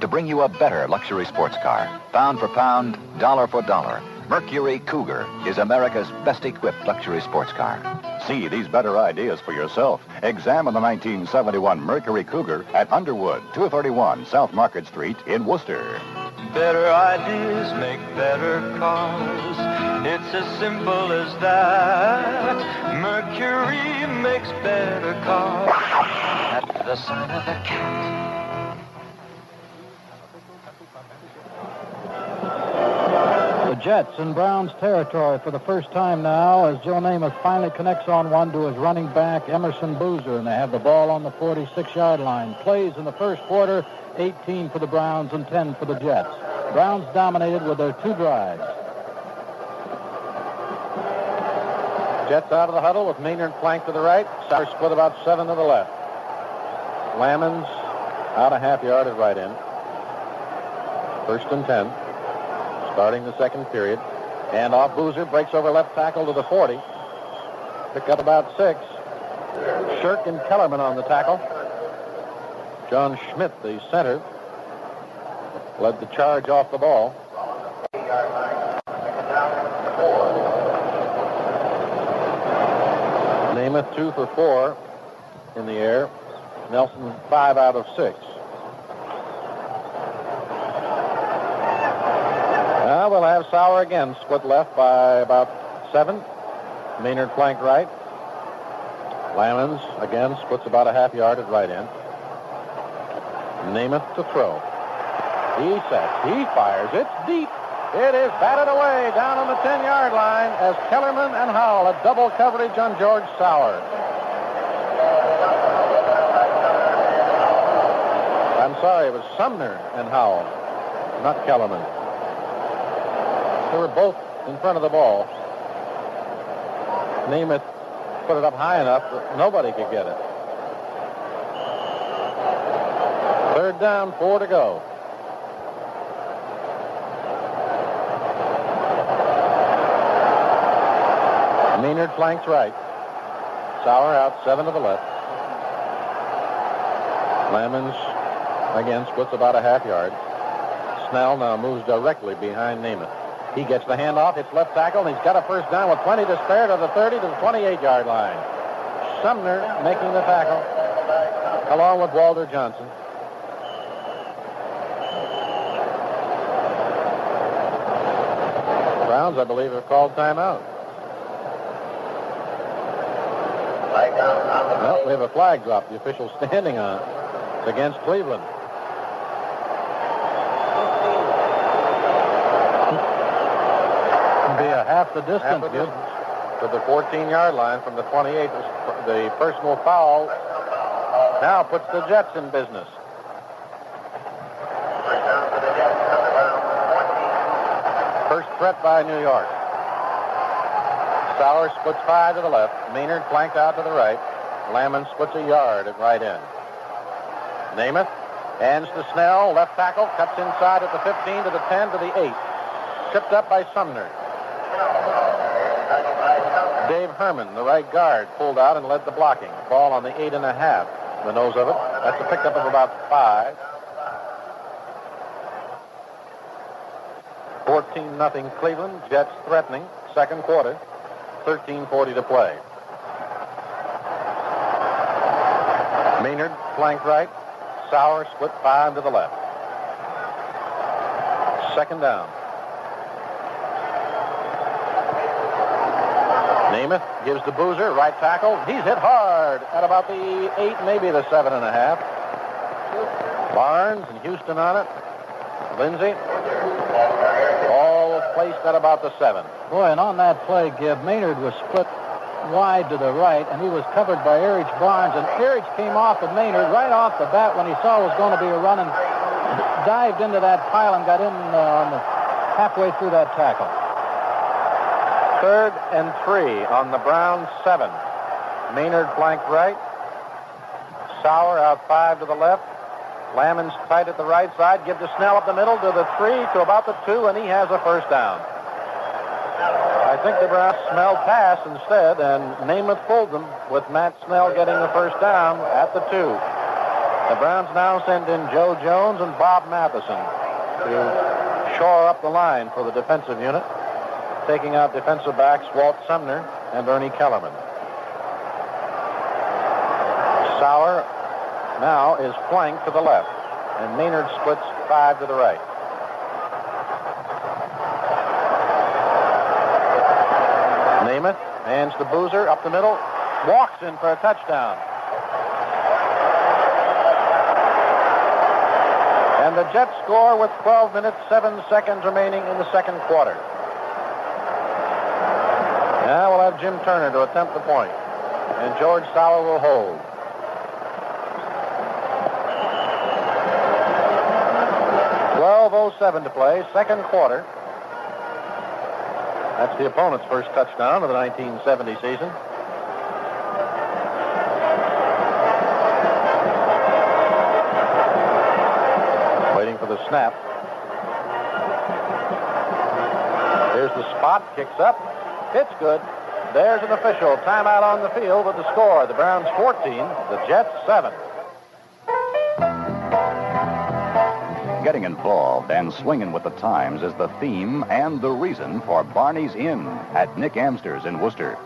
to bring you a better luxury sports car. Pound for pound, dollar for dollar. Mercury Cougar is America's best equipped luxury sports car. See these better ideas for yourself. Examine the 1971 Mercury Cougar at Underwood, 231 South Market Street in Worcester. Better ideas make better cars. It's as simple as that. Mercury makes better cars. At the sign of the cat. Jets in Browns territory for the first time now as Joe Namath finally connects on one to his running back, Emerson Boozer, and they have the ball on the 46-yard line. Plays in the first quarter, 18 for the Browns and 10 for the Jets. Browns dominated with their two drives. Jets out of the huddle with Maynard flanked to the right. Sauer split about seven to the left. Lammons out a half yard at right end. First and 10 starting the second period. And off Boozer, breaks over left tackle to the 40. Pick up about six. Sherk and Kellerman on the tackle. John Schmidt, the center, led the charge off the ball. Namath two for four in the air. Nelsen five out of six. Now we'll have Sauer again, split left by about seven. Maynard flank right. Lammons again splits about a half yard at right end. Namath to throw. He sets. He fires. It's deep. It is batted away down on the 10-yard line as Kellerman and Howell had double coverage on George Sauer. I'm sorry, it was Sumner and Howell, not Kellerman. They were both in front of the ball. Namath put it up high enough that nobody could get it. Third down, four to go. Maynard flanks right. Sauer out, seven to the left. Lammons again splits about a half yard. Snell now moves directly behind Namath. He gets the handoff. It's left tackle, and he's got a first down with 20 to spare to the 30 to the 28-yard line. Sumner making the tackle along with Walter Johnson. Browns, I believe, have called timeout. Well, we have a flag drop. The official standing on it. It's against Cleveland. The distance. A distance to the 14-yard line from the 28. The personal foul now puts the Jets in business. First threat by New York. Sauer splits five to the left. Maynard flanked out to the right. Lammons splits a yard at right end. Namath hands to Snell. Left tackle cuts inside at the 15 to the 10 to the 8. Tripped up by Sumner. Dave Herman, the right guard, pulled out and led the blocking. Ball on the eight and a half, the nose of it. That's a pickup of about five. 14 nothing Cleveland. Jets threatening. Second quarter. 13:40 to play. Maynard flank right. Sauer split five to the left. Second down. Namath gives to Boozer, right tackle. He's hit hard at about the eight, maybe the seven and a half. Barnes and Houston on it. Lindsey. All placed at about the seven. Boy, and on that play, Gib, Maynard was split wide to the right, and he was covered by Erich Barnes. And Erich came off of Maynard right off the bat when he saw it was going to be a run and dived into that pile and got in uh, on the halfway through that tackle. Third and three on the Browns seven. Maynard flank right. Sauer out five to the left. Lammons tight at the right side. Give to Snell up the middle to the three to about the two, and he has a first down. I think the Browns smelled pass instead, and Namath them with Matt Snell getting the first down at the two. The Browns now send in Joe Jones and Bob Matheson to shore up the line for the defensive unit, taking out defensive backs Walt Sumner and Ernie Kellerman. Sauer now is flanked to the left, and Maynard splits five to the right. Namath hands the Boozer up the middle, walks in for a touchdown. And the Jets score with 12 minutes, 7 seconds remaining in the second quarter. Now we'll have Jim Turner to attempt the point, and George Sauer will hold. Twelve oh seven to play, second quarter. That's the opponent's first touchdown of the 1970 season. Waiting for the snap. Here's the spot, kicks up. It's good. There's an official timeout on the field with the score. The Browns 14, the Jets 7. Getting involved and swinging with the times is the theme and the reason for Barney's Inn at Nick Amster's in Worcester.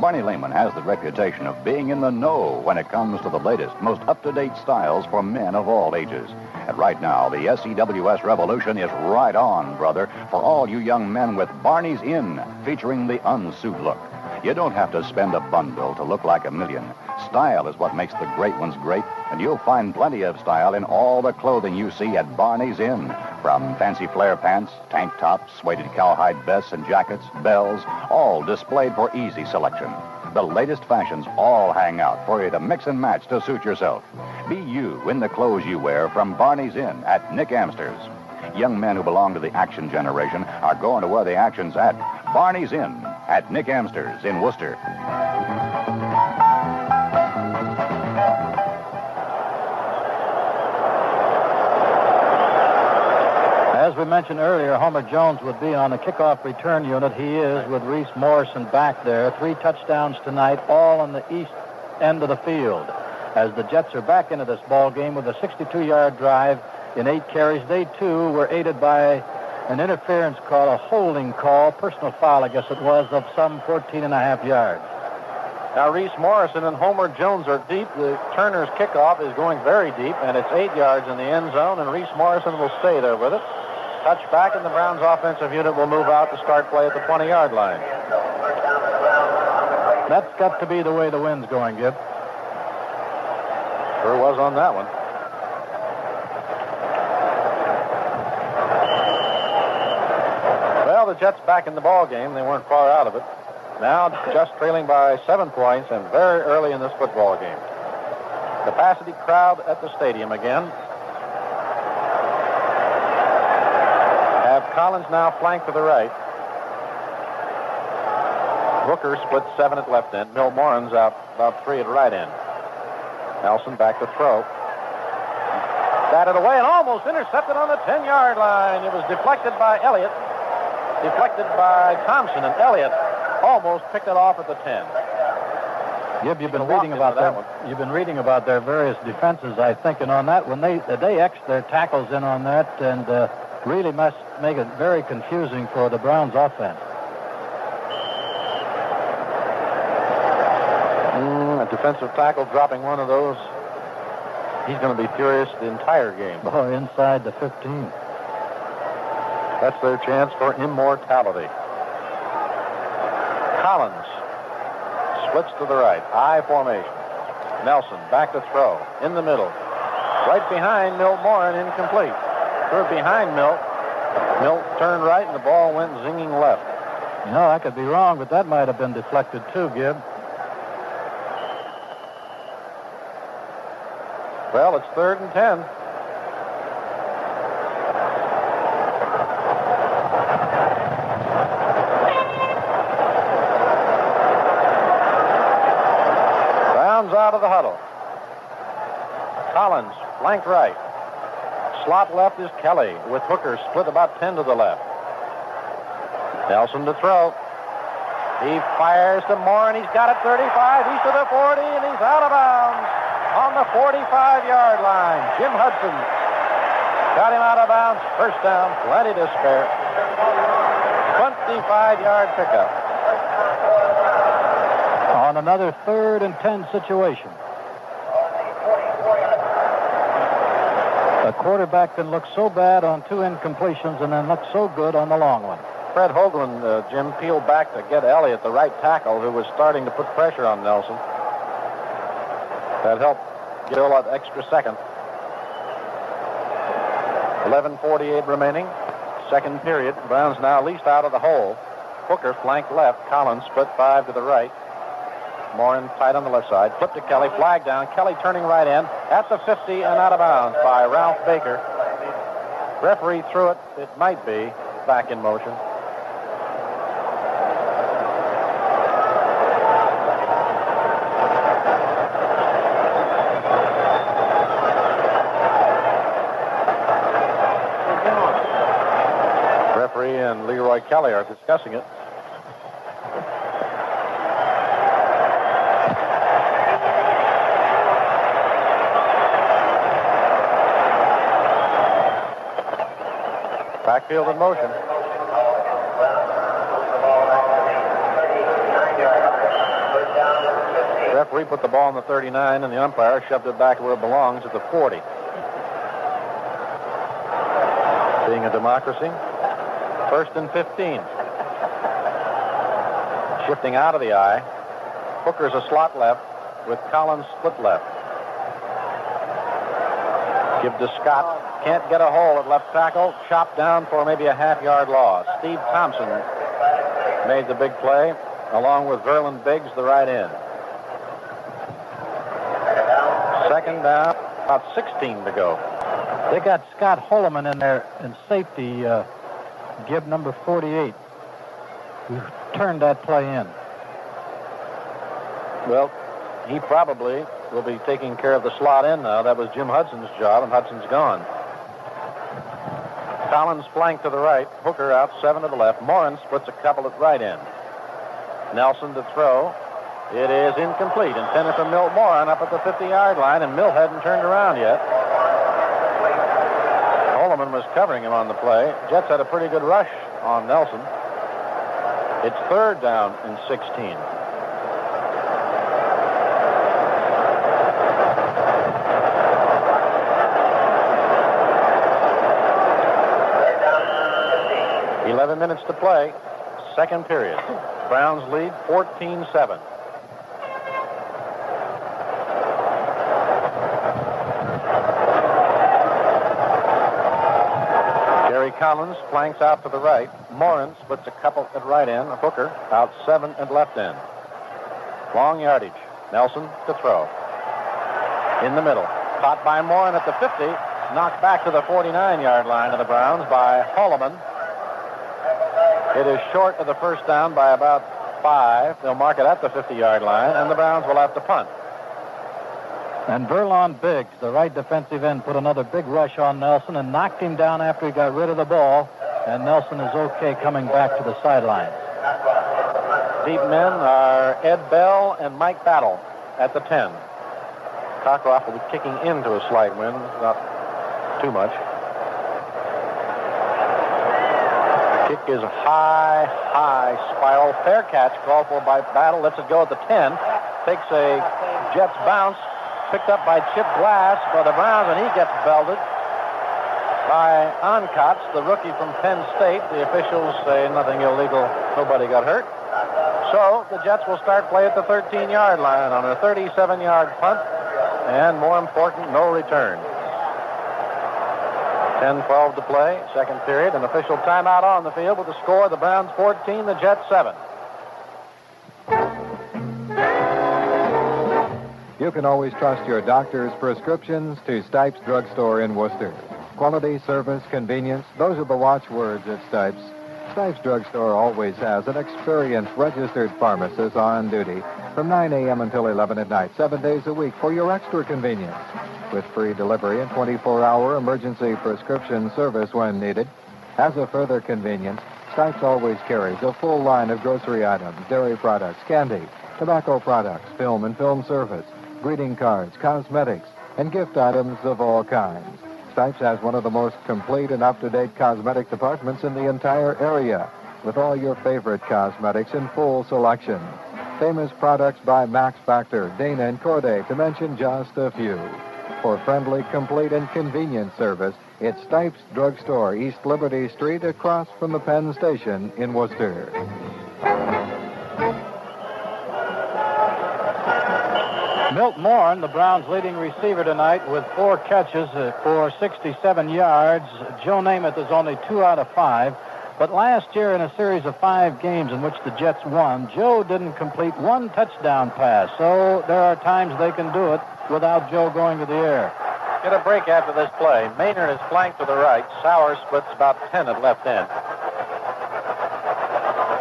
Barney Lehman has the reputation of being in the know when it comes to the latest, most up-to-date styles for men of all ages. And right now, the SEWS revolution is right on, brother, for all you young men with Barney's Inn, featuring the unsuit look. You don't have to spend a bundle to look like a million. Style is what makes the great ones great, and you'll find plenty of style in all the clothing you see at Barney's Inn. From fancy flare pants, tank tops, suede cowhide vests and jackets, bells, all displayed for easy selection. The latest fashions all hang out for you to mix and match to suit yourself. Be you in the clothes you wear from Barney's Inn at Nick Amster's. Young men who belong to the action generation are going to where the action's at. Barney's Inn at Nick Amster's in Worcester. We mentioned earlier, Homer Jones would be on the kickoff return unit. He is with Reece Morrison back there. Three touchdowns tonight, all on the east end of the field. As the Jets are back into this ball game with a 62-yard drive in eight carries, they too were aided by an interference call, a holding call, personal foul, I guess it was, of some 14 and a half yards. Now, Reece Morrison and Homer Jones are deep. The Turner's kickoff is going very deep, and it's eight yards in the end zone, and Reece Morrison will stay there with it. Touchback, and the Browns offensive unit will move out to start play at the 20-yard line. That's got to be the way the wind's going, Gib. Sure was on that one. Well, the Jets back in the ball game. They weren't far out of it. Now just trailing by seven points and very early in this football game. Capacity crowd at the stadium again. Have Collins now flanked to the right. Hooker split seven at left end. Milt Morin's out about three at right end. Nelsen back to throw. Batted away and almost intercepted on the 10-yard line. It was deflected by Elliott. Deflected by Thompson, and Elliott almost picked it off at the 10. Gib, you've been reading about into their, that you've been reading about their various defenses, I think, and on that one they they X their tackles in on that and uh, really must make it very confusing for the Browns offense. Mm, a defensive tackle dropping one of those. He's going to be furious the entire game. Oh, inside the 15. That's their chance for immortality. Collins splits to the right. I formation. Nelsen back to throw. In the middle. Right behind Milt Morin, incomplete. It behind Milt. Milt turned right and the ball went zinging left. You know, I could be wrong, but that might have been deflected too, Gib. Well, it's third and ten. Browns out of the huddle. Collins, flank right. Slot left is Kelly, with Hooker split about 10 to the left. Nelsen to throw. He fires to Moore, and he's got it 35. He's to the 40, and he's out of bounds on the 45-yard line. Jim Hudson got him out of bounds. First down, plenty to spare. 25-yard pickup. On another third and 10 situation. The quarterback can look so bad on two incompletions and then look so good on the long one. Fred Hoaglin, uh, Jim, peeled back to get Elliott, the right tackle, who was starting to put pressure on Nelsen. That helped get a lot extra second. 11.48 remaining. Second period. Browns now least out of the hole. Hooker flank left. Collins split five to the right. Morin tight on the left side. Flip to Kelly. Flag down. Kelly turning right in at the 50 and out of bounds by Ralph Baker. Referee threw it. It might be back in motion. Referee and Leroy Kelly are discussing it. Backfield in motion. Referee put the ball on the 39, and the umpire shoved it back where it belongs at the 40. Being a democracy, first and 15. Shifting out of the eye. Hooker's a slot left with Collins split left. Give to Scott. Can't get a hole at left tackle. Chopped down for maybe a half yard loss. Steve Thompson made the big play, along with Verlon Biggs, the right end. Second down, about 16 to go. They got Scott Holloman in there in safety, uh, Gib number 48, who turned that play in. Well, he probably will be taking care of the slot in now. That was Jim Hudson's job, and Hudson's gone. Collins flank to the right. Hooker out, seven to the left. Morin splits a couple at right end. Nelsen to throw. It is incomplete. Intended for Milt Morin up at the 50-yard line, and Milt hadn't turned around yet. Holloman was covering him on the play. Jets had a pretty good rush on Nelsen. It's third down and 16. 11 minutes to play, second period. Browns lead 14 7. Gary Collins flanks out to the right. Morin splits a couple at right end. A hooker out seven at left end. Long yardage. Nelsen to throw. In the middle. Caught by Morin at the 50. Knocked back to the 49-yard line of the Browns by Holloman. It is short of the first down by about five. They'll mark it at the 50-yard line, and the Browns will have to punt. And Verlon Biggs, the right defensive end, put another big rush on Nelsen and knocked him down after he got rid of the ball. And Nelsen is okay coming back to the sideline. Deep men are Ed Bell and Mike Battle at the 10. Cockcroft will be kicking into a slight wind, not too much. Is high, high spiral. Fair catch called for by Battle. Lets it go at the 10. Takes a Jets bounce. Picked up by Chip Glass for the Browns, and he gets belted by Onkotz, the rookie from Penn State. The officials say nothing illegal. Nobody got hurt. So the Jets will start play at the 13-yard line on a 37-yard punt, and more important, no return. 10-12 to play, second period. An official timeout on the field with the score: the Browns 14, the Jets 7. You can always trust your doctor's prescriptions to Stipes Drugstore in Worcester. Quality, service, convenience, those are the watchwords at Stipes. Stipes Drugstore always has an experienced registered pharmacist on duty from 9 a.m. until 11 at night, seven days a week for your extra convenience. With free delivery and 24-hour emergency prescription service when needed. As a further convenience, Stipes always carries a full line of grocery items, dairy products, candy, tobacco products, film and film service, greeting cards, cosmetics, and gift items of all kinds. Stipes has one of the most complete and up-to-date cosmetic departments in the entire area, with all your favorite cosmetics in full selection. Famous products by Max Factor, Dana, and Corday, to mention just a few. For friendly, complete, and convenient service, it's Stipes Drugstore, East Liberty Street, across from the Penn Station in Worcester. Milt Morin, the Browns' leading receiver tonight, with four catches uh, for 67 yards. Joe Namath is only two out of five. But last year, in a series of five games in which the Jets won, Joe didn't complete one touchdown pass. So there are times they can do it without Joe going to the air. Get a break after this play. Maynard is flanked to the right. Sauer splits about 10 at left end.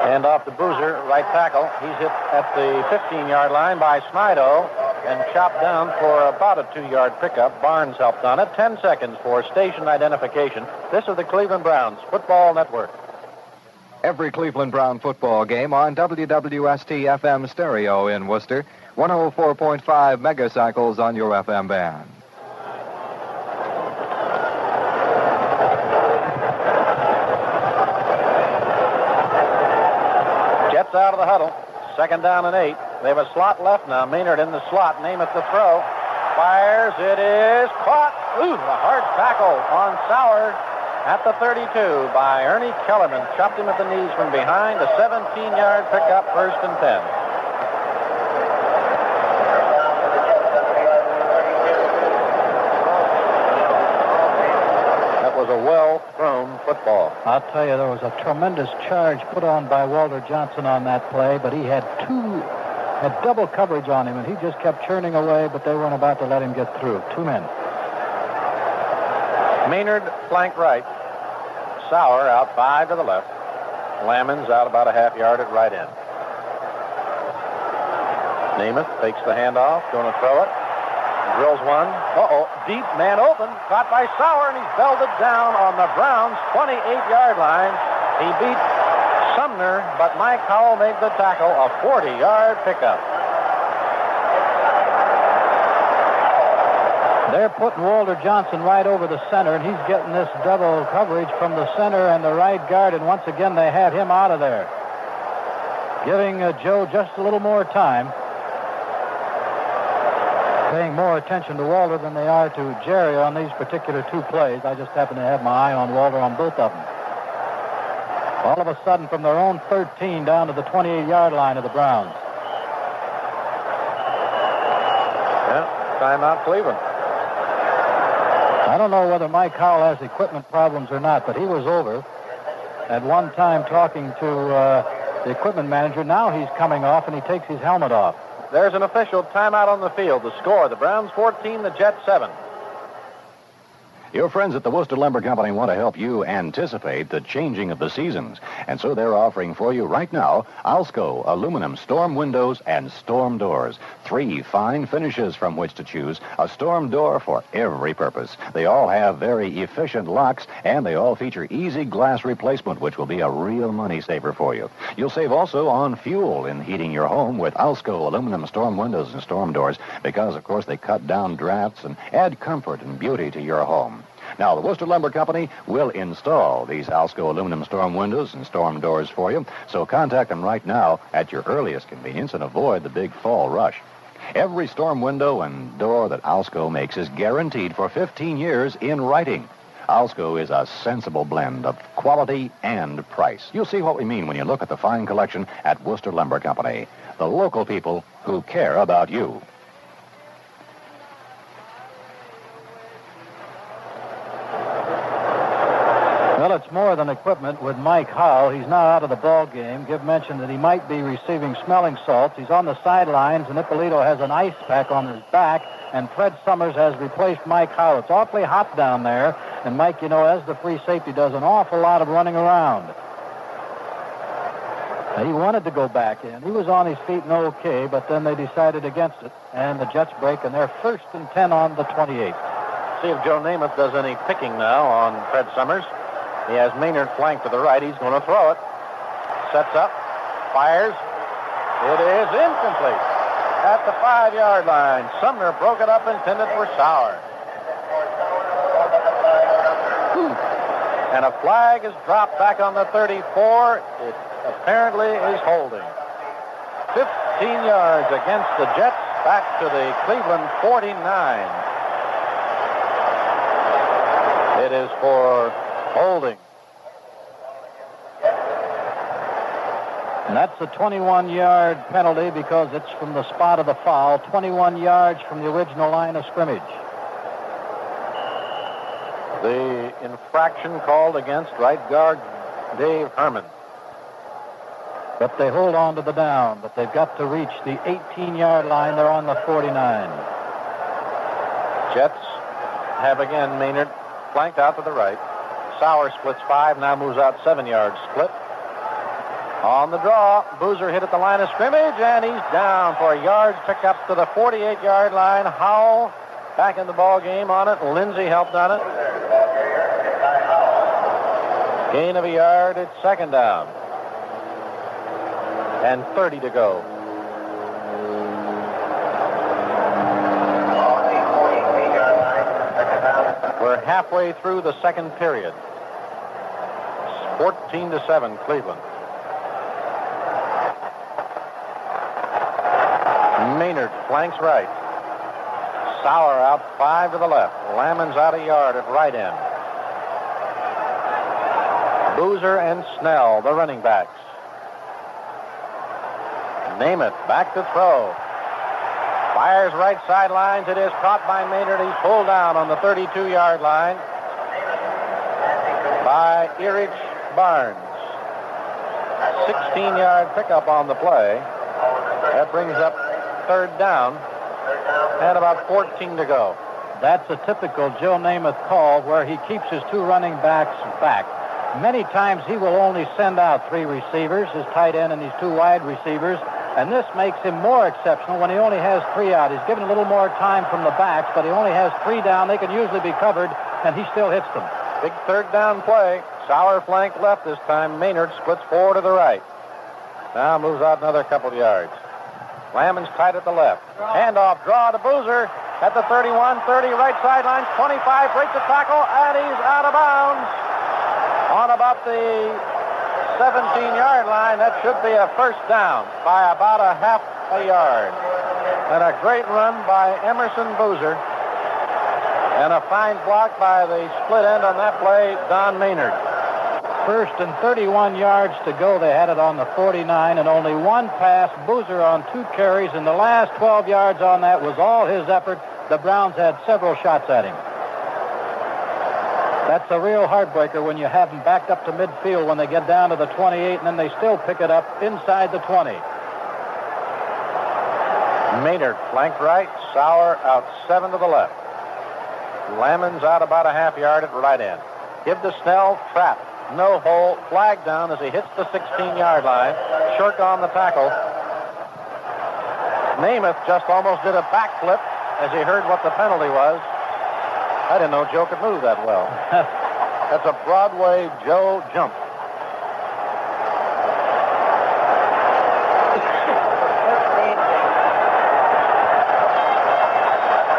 And off to Boozer, right tackle. He's hit at the 15-yard line by Snidow and chopped down for about a two-yard pickup. Barnes helped on it. Ten seconds for station identification. This is the Cleveland Browns Football Network. Every Cleveland Brown football game on WWST FM stereo in Worcester, 104.5 megacycles on your FM band. Jets out of the huddle. Second down and eight. They have a slot left now. Maynard in the slot. Namath the throw. Fires. It is caught. Ooh, a hard tackle on Sauer at the 32 by Ernie Kellerman. Chopped him at the knees from behind. A 17-yard pickup, first and 10. That was a well-thrown football. I'll tell you, there was a tremendous charge put on by Walter Johnson on that play, but he had two, had double coverage on him, and he just kept churning away, but they weren't about to let him get through. Two men. Maynard flank right. Sauer out five to the left. Lammons out about a half yard at right end. Namath takes the handoff, going to throw it. Drills one. Uh-oh. Deep man open. Caught by Sauer, and he's belted down on the Browns' 28-yard line. He beat But Mike Howell made the tackle. A 40-yard pickup. They're putting Walter Johnson right over the center, and he's getting this double coverage from the center and the right guard, and once again they had him out of there. Giving uh, Joe just a little more time. Paying more attention to Walter than they are to Jerry on these particular two plays. I just happen to have my eye on Walter on both of them. All of a sudden, from their own 13 down to the 28-yard line of the Browns. Yeah, timeout Cleveland. I don't know whether Mike Howell has equipment problems or not, but he was over at one time talking to uh, the equipment manager. Now he's coming off and he takes his helmet off. There's an official timeout on the field. The score, the Browns 14, the Jets 7. Your friends at the Wooster Lumber Company want to help you anticipate the changing of the seasons. And so they're offering for you right now Alsco aluminum storm windows and storm doors. Three fine finishes from which to choose. A storm door for every purpose. They all have very efficient locks and they all feature easy glass replacement, which will be a real money saver for you. You'll save also on fuel in heating your home with Alsco aluminum storm windows and storm doors because, of course, they cut down drafts and add comfort and beauty to your home. Now, the Wooster Lumber Company will install these Alsco aluminum storm windows and storm doors for you, so contact them right now at your earliest convenience and avoid the big fall rush. Every storm window and door that Alsco makes is guaranteed for 15 years in writing. Alsco is a sensible blend of quality and price. You'll see what we mean when you look at the fine collection at Wooster Lumber Company. The local people who care about you. Well, it's more than equipment with Mike Howell. He's now out of the ball game. Gib mentioned that he might be receiving smelling salts. He's on the sidelines, and Ippolito has an ice pack on his back, and Fred Summers has replaced Mike Howell. It's awfully hot down there, and Mike, you know, as the free safety, does an awful lot of running around. He wanted to go back in. He was on his feet and okay, but then they decided against it, and the Jets break, and they're first and 10 on the 28. See if Joe Namath does any picking now on Fred Summers. He has Maynard flanked to the right. He's going to throw it. Sets up. Fires. It is incomplete. At the five-yard line. Sumner broke it up intended for Sauer. And a flag is dropped back on the 34. It apparently is holding. 15 yards against the Jets. Back to the Cleveland 49. It is for holding. And that's a 21-yard penalty because it's from the spot of the foul, 21 yards from the original line of scrimmage. The infraction called against right guard Dave Herman. But they hold on to the down, but they've got to reach the 18-yard line. They're on the 49. Jets have again Maynard flanked out to the right. Sauer splits five, now moves out seven yards split. On the draw, Boozer hit at the line of scrimmage, and he's down for a yard pickup to the 48-yard line. Howell back in the ball game on it. Lindsey helped on it. Gain of a yard. It's second down. And 30 to go. We're halfway through the second period. 14 to 7, Cleveland. Maynard flanks right. Sauer out five to the left. Lammons out a yard at right end. Boozer and Snell, the running backs. Namath back to throw. Fires right sidelines. It is caught by Maynard. He's pulled down on the 32-yard line by Erich Barnes. 16-yard pickup on the play. That brings up third down and about 14 to go. That's a typical Joe Namath call where he keeps his two running backs back. Many times he will only send out three receivers, his tight end and his two wide receivers, and this makes him more exceptional when he only has three out. He's given a little more time from the backs, but he only has three down. They can usually be covered, and he still hits them. Big third down play. Sauer flank left this time. Maynard splits four to the right. Now moves out another couple of yards. Lammons tight at the left. Handoff, draw to Boozer at the 31, 30, right sideline, 25, breaks the tackle, and he's out of bounds on about the 17-yard line. That should be a first down by about a half a yard. And a great run by Emerson Boozer. And a fine block by the split end on that play, Don Maynard. First and 31 yards to go. They had it on the 49 and only one pass. Boozer on two carries, and the last 12 yards on that was all his effort. The Browns had several shots at him. That's a real heartbreaker when you have them backed up to midfield when they get down to the 28, and then they still pick it up inside the 20. Maynard flank right, Sauer out seven to the left. Lammons out about a half yard at right end. Give to Snell, trap, no hole, flag down as he hits the 16-yard line. Sherk on the tackle. Namath just almost did a backflip as he heard what the penalty was. I didn't know Joe could move that well. That's a Broadway Joe jump.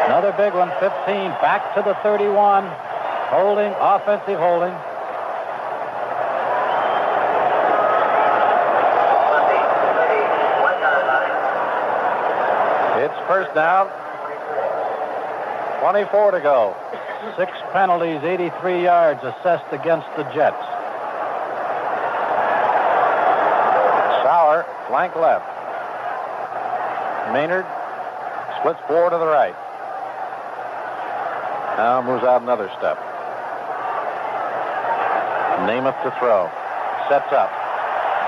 Another big one, 15, back to the 31. Holding, offensive holding. It's first down. 24 to go. Six penalties, 83 yards assessed against the Jets. Sauer, flank left. Maynard splits four to the right. Now moves out another step. Namath to throw. Sets up.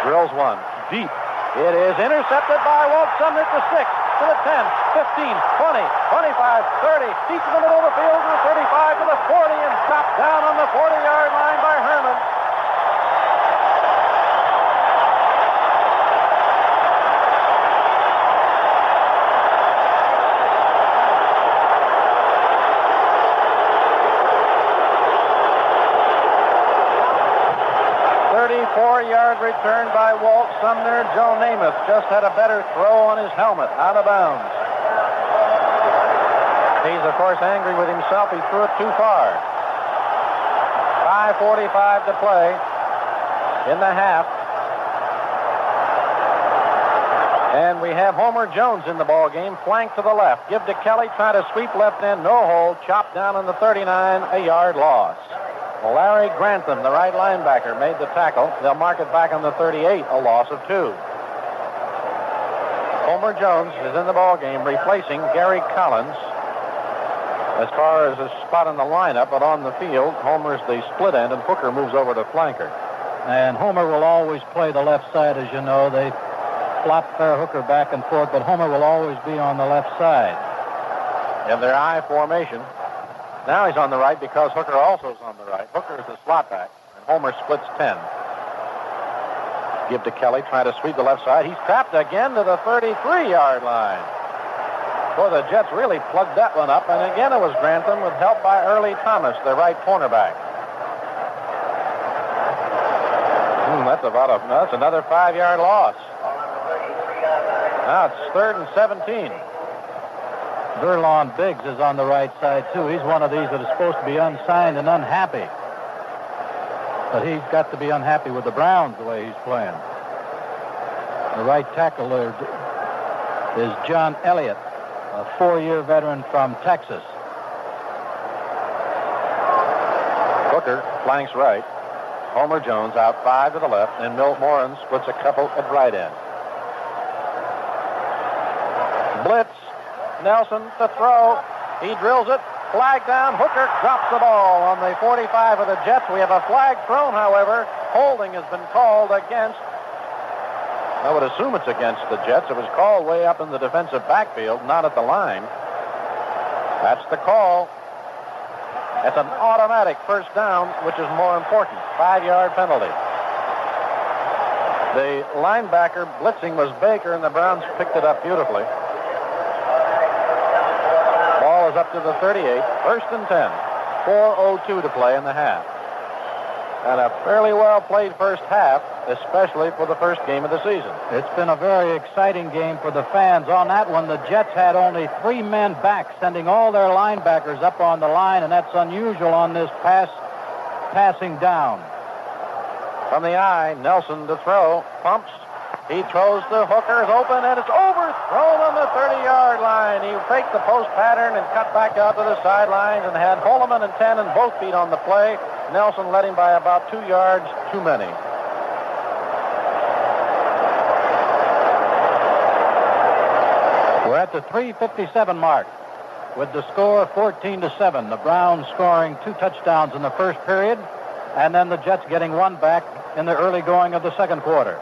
Drills one. Deep. It is intercepted by Walt Sumner to six, to the 10, 15, 20, 25, 30, deep in the middle of the field to the 35, to the 40, and dropped down on the 40-yard line by Herman. Thirty-four-yard return by Walt Sumner. Joe Namath just had a better throw on his helmet, out of bounds. He's, of course, angry with himself. He threw it too far. 5.45 to play in the half. And we have Homer Jones in the ball game, flank to the left. Give to Kelly, try to sweep left end, no hold, chopped down in the 39, a yard loss. Larry Grantham, the right linebacker, made the tackle. They'll mark it back on the 38, a loss of two. Homer Jones is in the ball game, replacing Gary Collins. As far as his spot in the lineup, but on the field, Homer's the split end, and Hooker moves over to flanker. And Homer will always play the left side, as you know. They flop their hooker back and forth, but Homer will always be on the left side. In their I formation. Now he's on the right because Hooker also is on the right. Hooker is the slot back, and Homer splits 10. Give to Kelly, trying to sweep the left side. He's trapped again to the 33-yard line. Boy, the Jets really plugged that one up, and again it was Grantham with help by Earlie Thomas, the right cornerback. Hmm, that's about a that's another five-yard loss. Now it's third and 17. Verlon Biggs is on the right side, too. He's one of these that is supposed to be unsigned and unhappy. But he's got to be unhappy with the Browns the way he's playing. The right tackle there is John Elliott, a four-year veteran from Texas. Hooker flanks right. Homer Jones out five to the left, and Milt Morin splits a couple at right end. Blitz. Nelsen to throw. He drills it. Flag down. Hooker drops the ball on the 45 of the Jets. We have a flag thrown, however. Holding has been called against. I would assume it's against the Jets. It was called way up in the defensive backfield, not at the line. That's the call. It's an automatic first down, which is more important. Five-yard penalty. The linebacker blitzing was Baker, and the Browns picked it up beautifully. Ball is up to the 38. First and 10. 4.02 to play in the half. And a fairly well played first half, especially for the first game of the season. It's been a very exciting game for the fans. On that one, the Jets had only three men back, sending all their linebackers up on the line, and that's unusual on this pass passing down. From the I, Nelsen to throw. Pumps. He throws the hookers open, and it's overthrown on the 30-yard line. He faked the post pattern and cut back out to the sidelines and had Holloman and Tannen both feet on the play. Nelsen led him by about two yards too many. We're the 357 mark with the score 14 to 7. The Browns scoring two touchdowns in the first period, and then the Jets getting one back in the early going of the second quarter.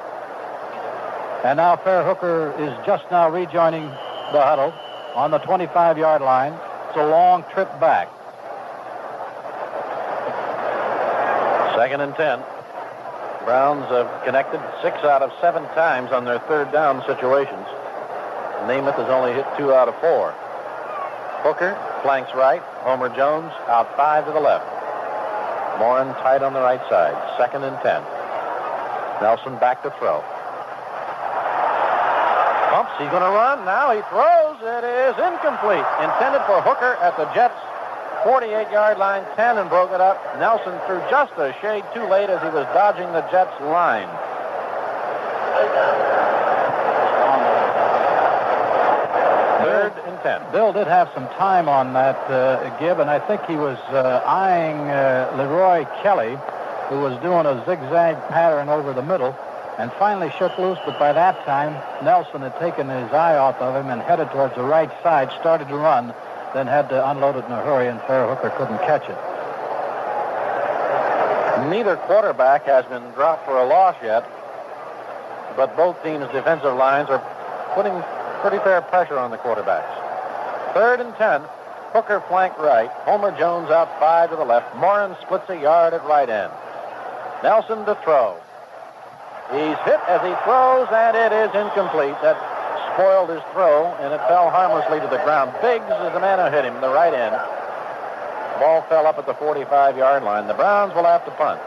And now Fair Hooker is just now rejoining the huddle on the 25 yard line. It's a long trip back. Second and 10. Browns have connected six out of seven times on their third down situations. Namath has only hit two out of four. Hooker flanks right. Homer Jones out five to the left. Morin tight on the right side. Second and 10. Nelsen back to throw. Pumps. He's going to run. Now he throws. It is incomplete. Intended for Hooker at the Jets' 48-yard line. Tannen broke it up. Nelsen threw just a shade too late as he was dodging the Jets' line. And 10. Bill did have some time on that, uh, Gib, and I think he was uh, eyeing uh, Leroy Kelly, who was doing a zigzag pattern over the middle, and finally shook loose. But by that time, Nelsen had taken his eye off of him and headed towards the right side, started to run, then had to unload it in a hurry, and Fair Hooker couldn't catch it. Neither quarterback has been dropped for a loss yet, but both teams' defensive lines are putting pretty fair pressure on the quarterbacks. Third and 10. Hooker flank right. Homer Jones out five to the left. Morin splits a yard at right end. Nelsen to throw. He's hit as he throws, and it is incomplete. That spoiled his throw, and it fell harmlessly to the ground. Biggs is the man who hit him, the right end. Ball fell up at the 45-yard line. The Browns will have to punt.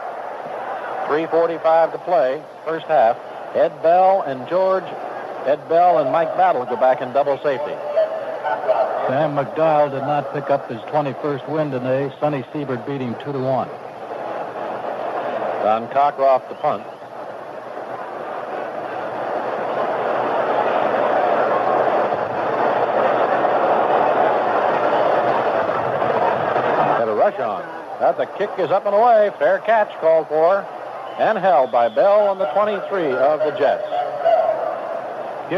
3.45 to play, first half. Ed Bell and George, Ed Bell and Mike Battle go back in double safety. Sam McDowell did not pick up his 21st win today. Sonny Siebert beat him 2 to 1. Don Cockcroft the punt. Got a rush on. That the kick is up and away. Fair catch called for and held by Bell on the 23 of the Jets.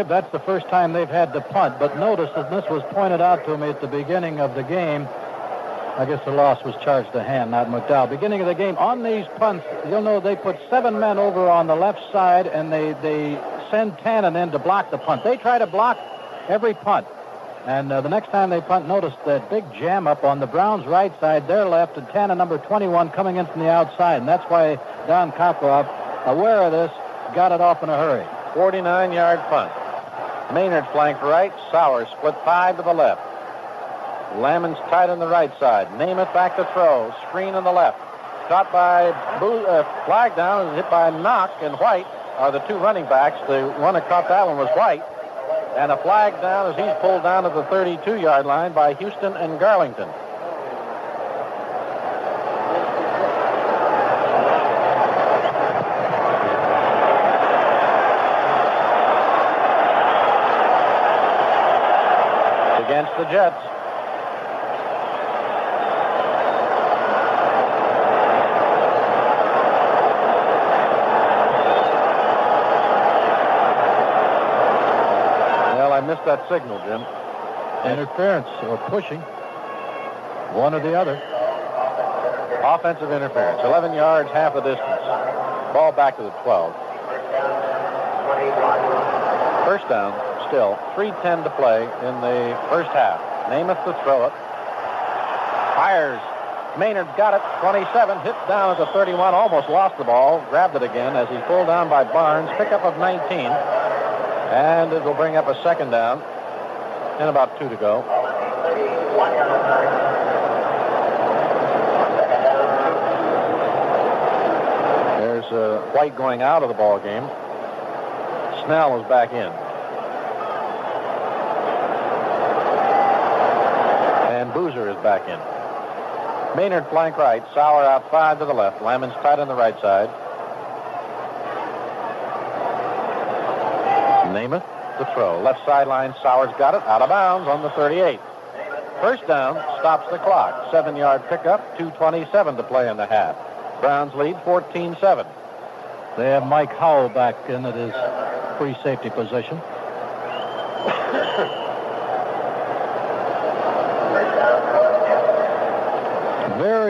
That's the first time they've had to punt. But notice that this was pointed out to me at the beginning of the game. I guess the loss was charged to hand, not McDowell. Beginning of the game, on these punts, you'll know they put seven men over on the left side, and they, they send Tannen in to block the punt. They try to block every punt. And uh, the next time they punt, notice that big jam up on the Browns' right side, their left, and Tannen, number 21, coming in from the outside. And that's why Don Cockcroft, aware of this, got it off in a hurry. 49-yard punt. Maynard flanked right. Sauer split five to the left. Lammons tight on the right side. Namath back to throw. Screen on the left. Caught by Bo- uh, flag down and hit by Nock and White are the two running backs. The one that caught that one was White. And a flag down as he's pulled down to the 32-yard line by Houston and Garlington. Against the Jets. Well, I missed that signal, Jim. Interference or pushing, one or the other. Offensive interference. 11 yards, half the distance. Ball back to the 12. First down, still. 3.10 to play in the first half. Namath to throw it. Fires. Maynard got it. 27. Hit down at the 31. Almost lost the ball. Grabbed it again as he's pulled down by Barnes. Pickup of 19. And it will bring up a second down. And about two to go. There's uh, White going out of the ball game. Snell is back in. And Boozer is back in. Maynard flank right. Sauer out five to the left. Lammons tight on the right side. Namath the throw. Left sideline. Sauer's got it. Out of bounds on the 38. First down. Stops the clock. Seven-yard pickup. 2.27 to play in the half. Browns lead 14-7. They have Mike Howell back in at his free safety position.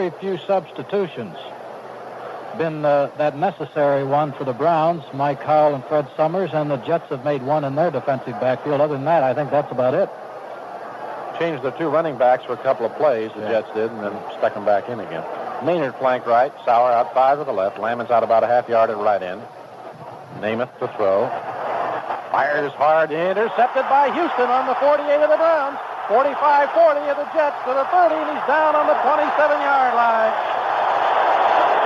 Very few substitutions. Been uh, that necessary one for the Browns, Mike Howell and Fred Summers, and the Jets have made one in their defensive backfield. Other than that, I think that's about it. Changed the two running backs for a couple of plays, the Yeah. Jets did, and then stuck them back in again. Maynard flank right, Sauer out five to the left, Lammons out about a half yard at right end. Namath to throw. Fires hard, intercepted by Houston on the 48 of the Browns. 45-40 of the Jets to the 30, and he's down on the 27-yard line.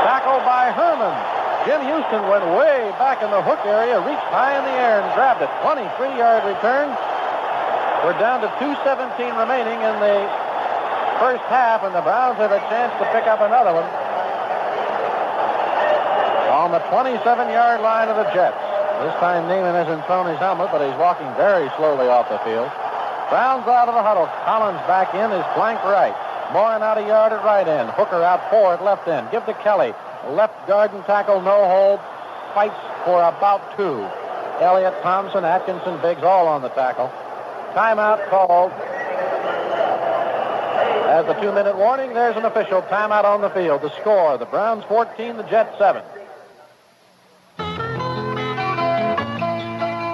Tackled by Herman. Jim Houston went way back in the hook area, reached high in the air and grabbed it. 23-yard return. We're down to 2.17 remaining in the first half, and the Browns have a chance to pick up another one on the 27-yard line of the Jets. This time Namath hasn't thrown his helmet, but he's walking very slowly off the field. Browns out of the huddle. Collins back in is flank right. Morin out a yard at right end. Hooker out four at left end. Give to Kelly. Left guard and tackle, no hold. Fights for about two. Elliott, Thompson, Atkinson, Biggs all on the tackle. Timeout called. As the two-minute warning, there's an official timeout on the field. The score, the Browns 14, the Jets 7.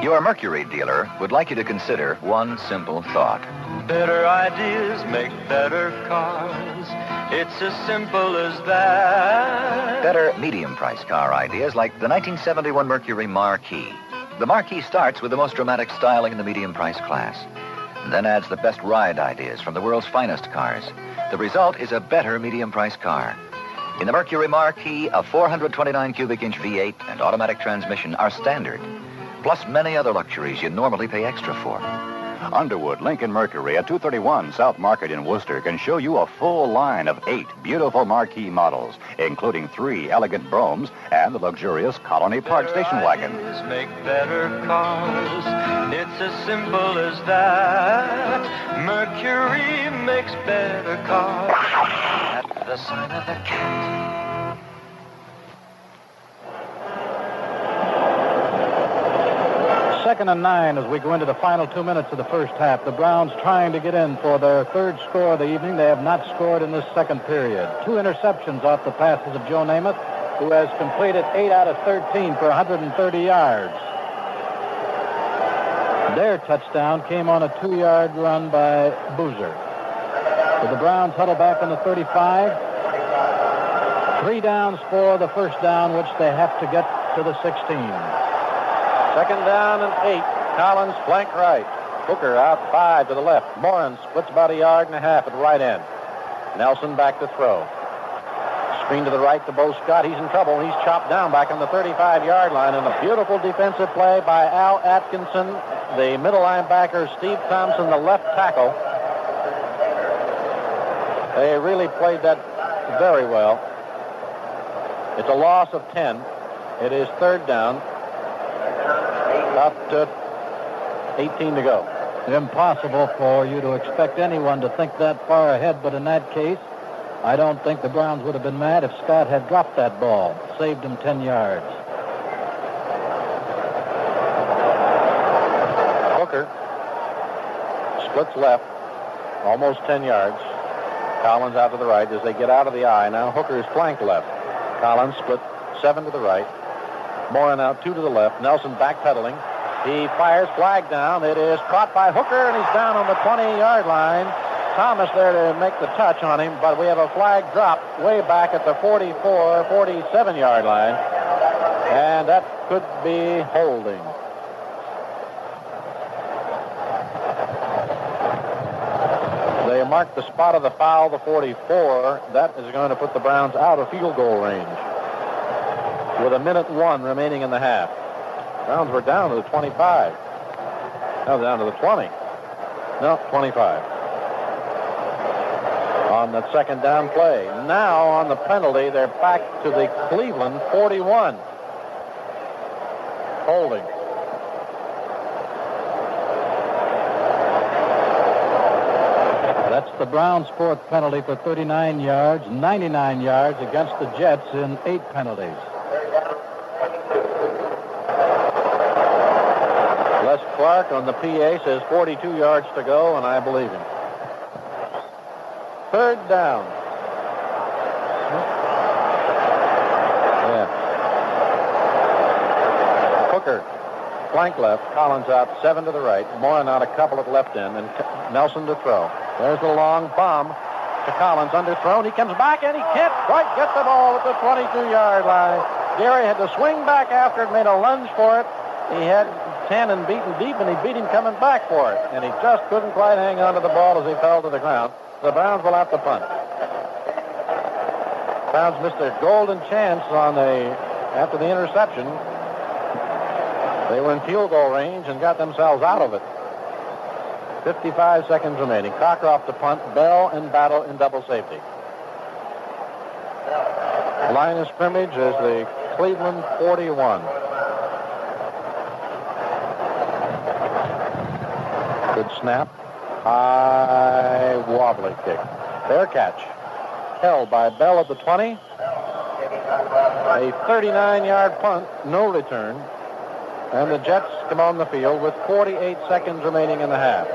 Your Mercury dealer would like you to consider one simple thought. Better ideas make better cars. It's as simple as that. Better medium price car ideas like the 1971 Mercury Marquis. The Marquis starts with the most dramatic styling in the medium price class, and then adds the best ride ideas from the world's finest cars. The result is a better medium price car. In the Mercury Marquis, a 429 cubic inch V8 and automatic transmission are standard, plus many other luxuries you normally pay extra for. Underwood Lincoln Mercury at 231 South Market in Wooster can show you a full line of eight beautiful Marquis models, including three elegant Broughams and the luxurious Colony Park station wagon. Make better cars. It's as simple as that. Mercury makes better cars. At the sign of the cat. Second and nine as we go into the final two minutes of the first half. The Browns trying to get in for their third score of the evening. They have not scored in this second period. Two interceptions off the passes of Joe Namath, who has completed 8 out of 13 for 130 yards. Their touchdown came on a two-yard run by Boozer. So the Browns huddle back on the 35. Three downs for the first down, which they have to get to the 16. Second down and eight. Collins flank right. Hooker out five to the left. Morin splits about a yard and a half at the right end. Nelsen back to throw. Screen to the right to Bo Scott. He's in trouble. He's chopped down back on the 35-yard line. And a beautiful defensive play by Al Atkinson, the middle linebacker, Steve Thompson, the left tackle. They really played that very well. It's a loss of 10. It is third down. About uh, 18 to go. Impossible for you to expect anyone to think that far ahead, but in that case, I don't think the Browns would have been mad if Scott had dropped that ball, saved him 10 yards. Hooker splits left, almost 10 yards. Collins out to the right as they get out of the I. Now Hooker is flanked left. Collins split seven to the right. Morin out two to the left. Nelsen backpedaling. He fires flag down. It is caught by Hooker, and he's down on the 20-yard line. Thomas there to make the touch on him, but we have a flag drop way back at the 44, 47-yard line. And that could be holding. They marked the spot of the foul, the 44. That is going to put the Browns out of field goal range with a minute one remaining in the half. Browns were down to the 25. Now down to the 20. No, 25. On the second down play. Now on the penalty, they're back to the Cleveland 41. Holding. That's the Browns' fourth penalty for 39 yards, 99 yards against the Jets in eight penalties. Les Clark on the PA says 42 yards to go, and I believe him. Third down. Yeah. Hooker, flank left. Collins out, seven to the right. Morin out a couple at left end, and Nelsen to throw. There's the long bomb to Collins, underthrown. He comes back, and he can't quite get the ball at the 22-yard line. Gary had to swing back after it, made a lunge for it. He had Tannen beaten deep, and he beat him coming back for it. And he just couldn't quite hang on to the ball as he fell to the ground. The Browns will have to punt. Browns missed a golden chance on the after the interception. They were in field goal range and got themselves out of it. 55 seconds remaining. Cockcroft the punt. Bell and Battle in double safety. Line of scrimmage is the Cleveland 41. Good snap. High wobbly kick. Fair catch. Held by Bell at the 20. A 39-yard punt, no return. And the Jets come on the field with 48 seconds remaining in the half.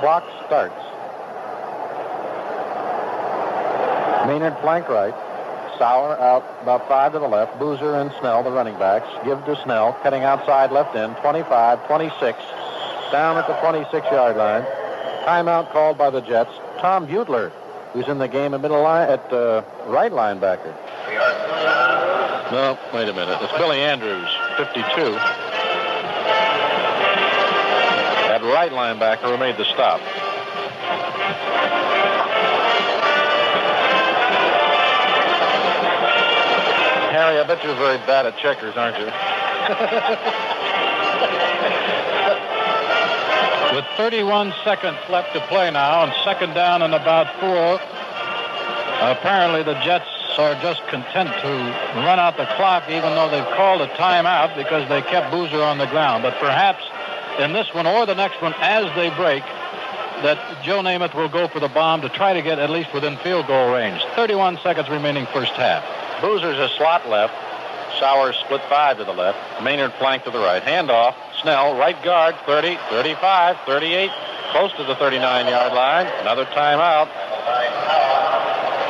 Clock starts. Maynard flank right. Sauer out about five to the left. Boozer and Snell, the running backs. Give to Snell, cutting outside left end. 25, 26. Down at the 26-yard line. Timeout called by the Jets. Tom Butler, who's in the game at middle line at uh, right linebacker. No, wait a minute. It's Billy Andrews, 52. Right linebacker who made the stop. Harry, I bet you're very bad at checkers, aren't you? With 31 seconds left to play now, and second down and about four, apparently the Jets are just content to run out the clock, even though they've called a timeout because they kept Boozer on the ground. But perhaps in this one or the next one, as they break, that Joe Namath will go for the bomb to try to get at least within field goal range. 31 seconds remaining first half. Boozer's a slot left. Sauer split five to the left. Maynard flank to the right. Handoff. Snell, right guard, 30, 35, 38, close to the 39-yard line. Another timeout.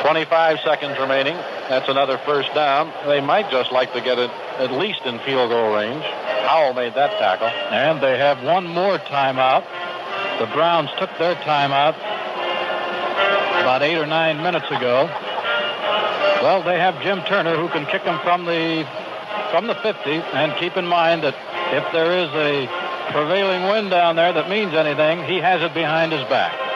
25 seconds remaining. That's another first down. They might just like to get it at least in field goal range. Howell made that tackle. And they have one more timeout. The Browns took their timeout about eight or nine minutes ago. Well, they have Jim Turner who can kick them from the from the 50. And keep in mind that if there is a prevailing wind down there that means anything, he has it behind his back.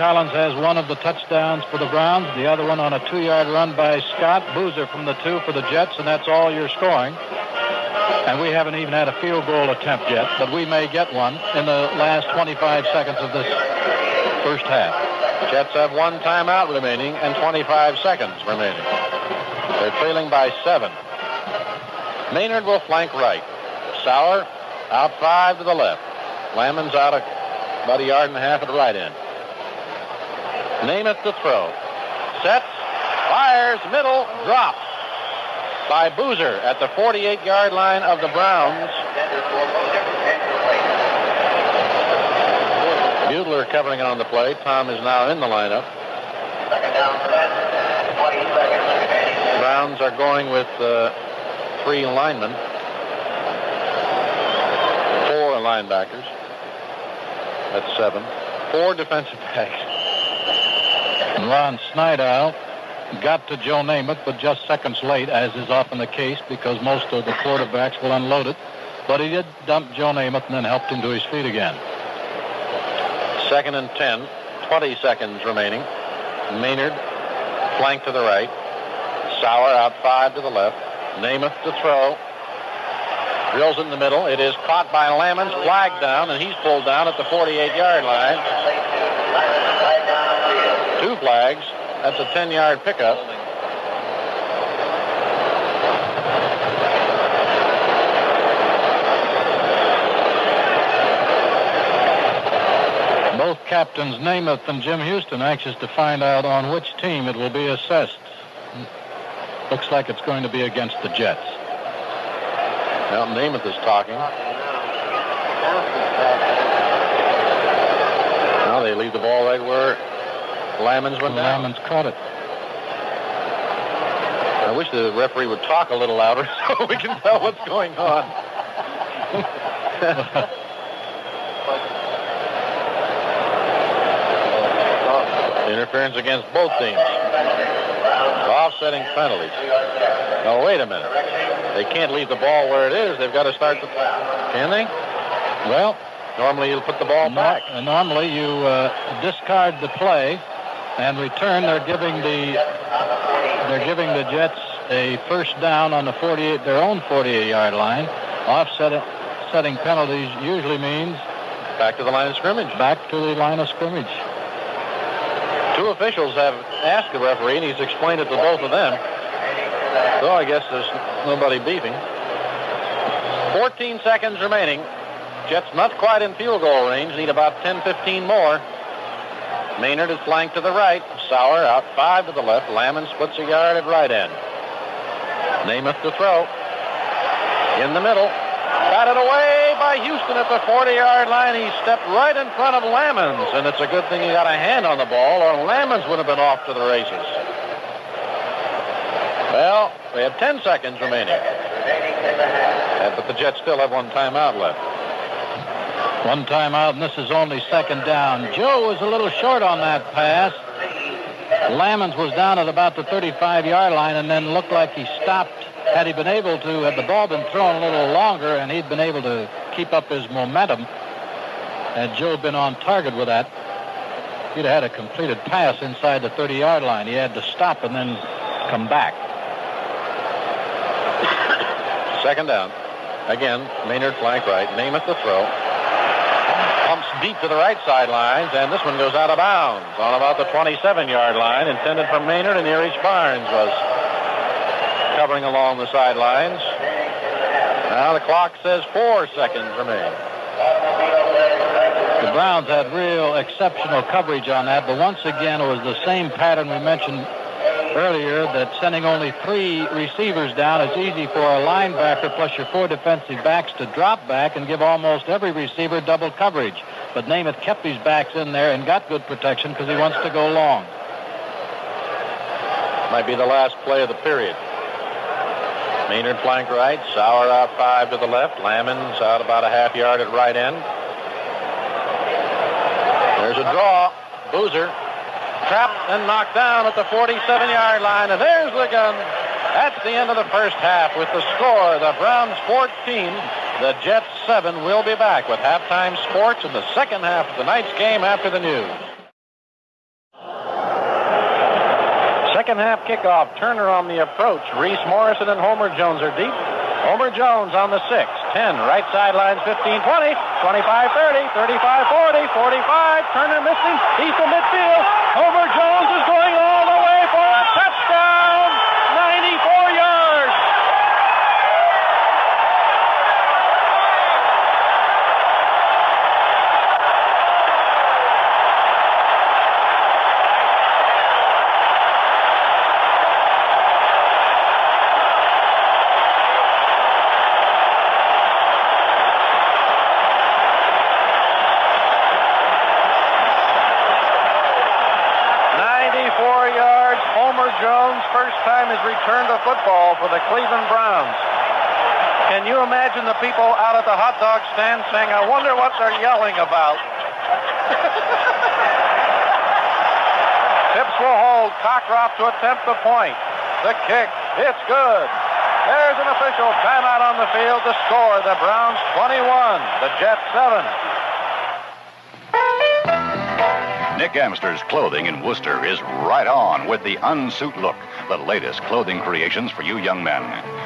Collins has one of the touchdowns for the Browns, the other one on a two-yard run by Scott Boozer from the two for the Jets, and that's all you're scoring. And we haven't even had a field goal attempt yet, but we may get one in the last 25 seconds of this first half. Jets have one timeout remaining and 25 seconds remaining. They're trailing by seven. Maynard will flank right. Sauer out five to the left. Lammons out about a yard and a half at the right end. Namath to throw. Sets, fires, middle, dropped by Boozer at the 48-yard line of the Browns. Butler covering on the play. Tom is now in the lineup. Browns are going with uh, three linemen, four linebackers. That's seven. Four defensive backs. Ron Snidow got to Joe Namath, but just seconds late, as is often the case, because most of the quarterbacks will unload it. But he did dump Joe Namath and then helped him to his feet again. Second and 10, 20 seconds remaining. Maynard, flank to the right. Sauer out five to the left. Namath to throw. Drills in the middle. It is caught by Lammons, flagged down, and he's pulled down at the 48-yard line. Flags. That's a 10-yard pickup. Both captains Namath and Jim Houston anxious to find out on which team it will be assessed. Looks like it's going to be against the Jets. Well, Namath is talking. Now they leave the ball right where Lammons went down. Lammons caught it. I wish the referee would talk a little louder so we can tell what's going on. Interference against both teams. Offsetting penalties. Now, wait a minute. They can't leave the ball where it is. They've got to start the... Play. Can they? Well, Normally, you'll put the ball no- back. normally you uh, discard the play and return. They're giving the they're giving the Jets a first down on the 48 their own 48 yard line. Offset setting penalties usually means Back to the line of scrimmage. back to the line of scrimmage. Two officials have asked the referee, and he's explained it to both of them. So I guess there's nobody beefing. 14 seconds remaining. Jets not quite in field goal range. Need about 10, 15 more. Maynard is flanked to the right. Sauer out five to the left. Lamon splits a yard at right end. Namath to throw. In the middle. Batted away by Houston at the 40-yard line. He stepped right in front of Lammons, and it's a good thing he got a hand on the ball, or Lammons would have been off to the races. Well, we have 10 seconds remaining. But the Jets still have one timeout left. One time out, and this is only second down. Joe was a little short on that pass. Lammons was down at about the 35 yard line and then looked like he stopped. Had he been able to, had the ball been thrown a little longer and he'd been able to keep up his momentum, had Joe been on target with that, he'd have had a completed pass inside the 30 yard line. He had to stop and then come back. Second down. Again, Maynard flank right. Name Namath the throw. Deep to the right sidelines, and this one goes out of bounds on about the 27-yard line. Intended for Maynard, and Erich Barnes was covering along the sidelines. Now the clock says four seconds remain. The Browns had real exceptional coverage on that, but once again, it was the same pattern we mentioned earlier that sending only three receivers down is easy for a linebacker plus your four defensive backs to drop back and give almost every receiver double coverage. But Namath kept his backs in there and got good protection because he wants to go long. Might be the last play of the period. Maynard flank right, Sauer out five to the left, Lammons out about a half yard at right end. There's a draw. Boozer trapped and knocked down at the 47-yard line, and there's the gun. That's the end of the first half with the score. The Browns 14, the Jets 7. We'll be back with halftime sports in the second half of tonight's game after the news. Second half kickoff. Turner on the approach. Reece Morrison and Homer Jones are deep. Homer Jones on the 6. 10. Right sidelines 15 20. 25 30. 35 40. 45. Turner missing. He's to midfield. Homer Jones is going all the way for a touchdown. 94 yards. Ninety-four yards. Homer Jones, first time his return to football for the Cleveland Browns. Can you imagine the people out at the hot dog stand saying, I wonder what they're yelling about? Phipps will hold. Cockcroft to attempt the point. The kick. It's good. There's an official timeout on the field to score. The Browns 21, the Jets 7. Nick Amster's clothing in Wooster is right on with the unsuit look, the latest clothing creations for you young men.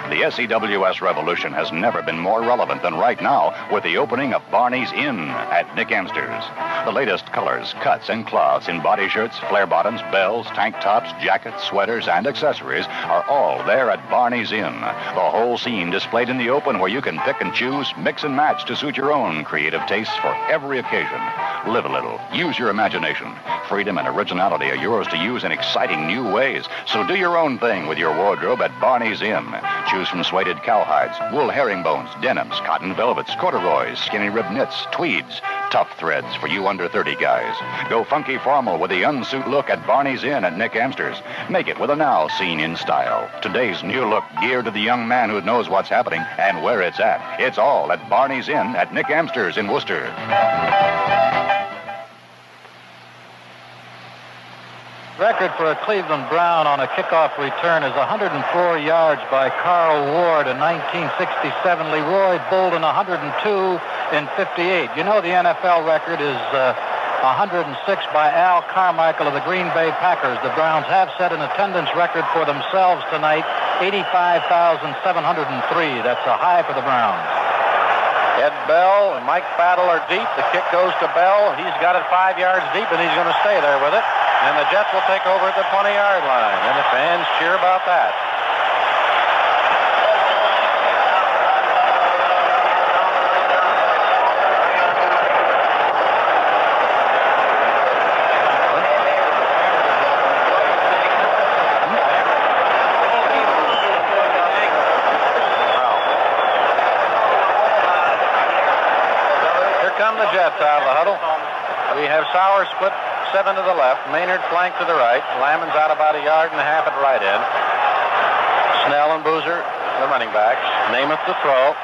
The SEWS revolution has never been more relevant than right now with the opening of Barney's Inn at Nick Amster's. The latest colors, cuts, and cloths in body shirts, flare bottoms, bells, tank tops, jackets, sweaters, and accessories are all there at Barney's Inn. The whole scene displayed in the open where you can pick and choose, mix and match to suit your own creative tastes for every occasion. Live a little. Use your imagination. Freedom and originality are yours to use in exciting new ways. So do your own thing with your wardrobe at Barney's Inn. Choose from suede cowhides, wool herringbones, denims, cotton velvets, corduroys, skinny rib knits, tweeds, tough threads for you under 30 guys. Go funky formal with the unsuit look at Barney's Inn at Nick Amster's. Make it with a now scene in style. Today's new look geared to the young man who knows what's happening and where it's at. It's all at Barney's Inn at Nick Amster's in Wooster. Record for a Cleveland Brown on a kickoff return is 104 yards by Carl Ward in 1967. Leroy Bolden 102 in 58. You know the NFL record is uh, 106 by Al Carmichael of the Green Bay Packers. The Browns have set an attendance record for themselves tonight, 85,703. That's a high for the Browns. Ed Bell and Mike Battle are deep. The kick goes to Bell. He's got it five yards deep, and he's going to stay there with it. And the Jets will take over at the 20-yard line. And the fans cheer about that. Here come the Jets out of the huddle. We have Sauer split seven to the left, Maynard flank to the right, Lammons out about a yard and a half at right end. Snell and Boozer, the running backs. Namath to throw.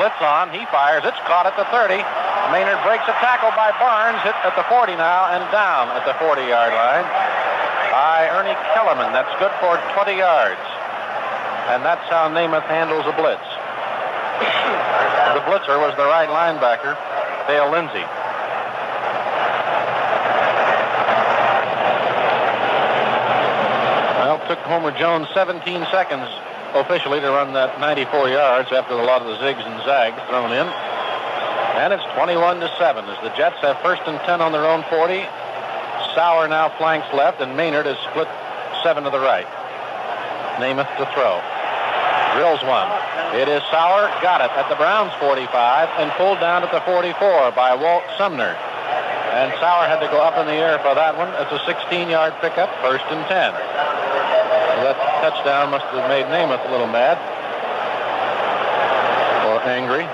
Blitz on. He fires. It's caught at the 30. Maynard breaks a tackle by Barnes, hit at the 40 now, and down at the 40-yard line by Ernie Kellerman. That's good for 20 yards. And that's how Namath handles a blitz. the blitzer was the right linebacker, Dale Lindsey. Well, it took Homer Jones 17 seconds officially to run that 94 yards after a lot of the zigs and zags thrown in. And it's 21 to 7 as the Jets have first and 10 on their own 40. Sauer now flanks left, and Maynard is split seven to the right. Namath to throw. Drills one. It is Sauer, got it at the Browns 45 and pulled down at the 44 by Walt Sumner. And Sauer had to go up in the air for that one. It's a 16-yard pickup, first and 10. That touchdown must have made Namath a little mad or angry.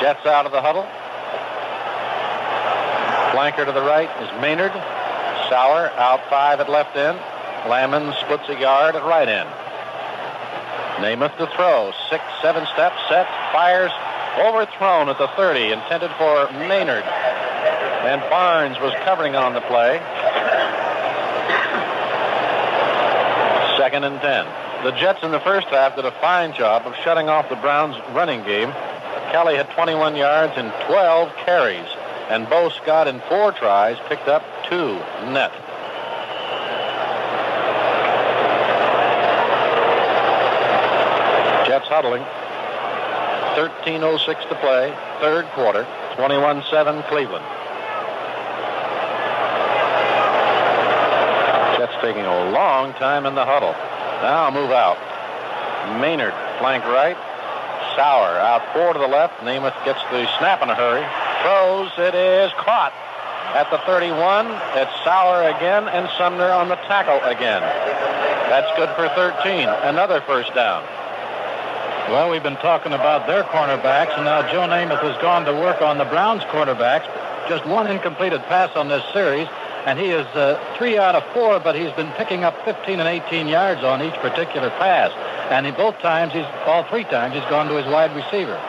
Jets out of the huddle. Flanker to the right is Maynard. Sauer out five at left end. Lammons splits a yard at right end. Namath to throw. Six, seven steps, set, fires, overthrown at the 30, intended for Maynard. And Barnes was covering on the play. Second and 10. The Jets in the first half did a fine job of shutting off the Browns' running game. Kelly had 21 yards and 12 carries. And Bo Scott in four tries picked up two net. Jets huddling. 13.06 to play, third quarter, 21-7 Cleveland. Jets taking a long time in the huddle. Now move out. Maynard flank right. Sauer out four to the left. Namath gets the snap in a hurry. Throws. It is caught at the 31. It's Sauer again and Sumner on the tackle again. That's good for 13. Another first down. Well, we've been talking about their cornerbacks, and now Joe Namath has gone to work on the Browns' cornerbacks. Just one incompleted pass on this series, and he is uh, three out of four, but he's been picking up 15 and 18 yards on each particular pass. And in both times, he's all three times, he's gone to his wide receiver.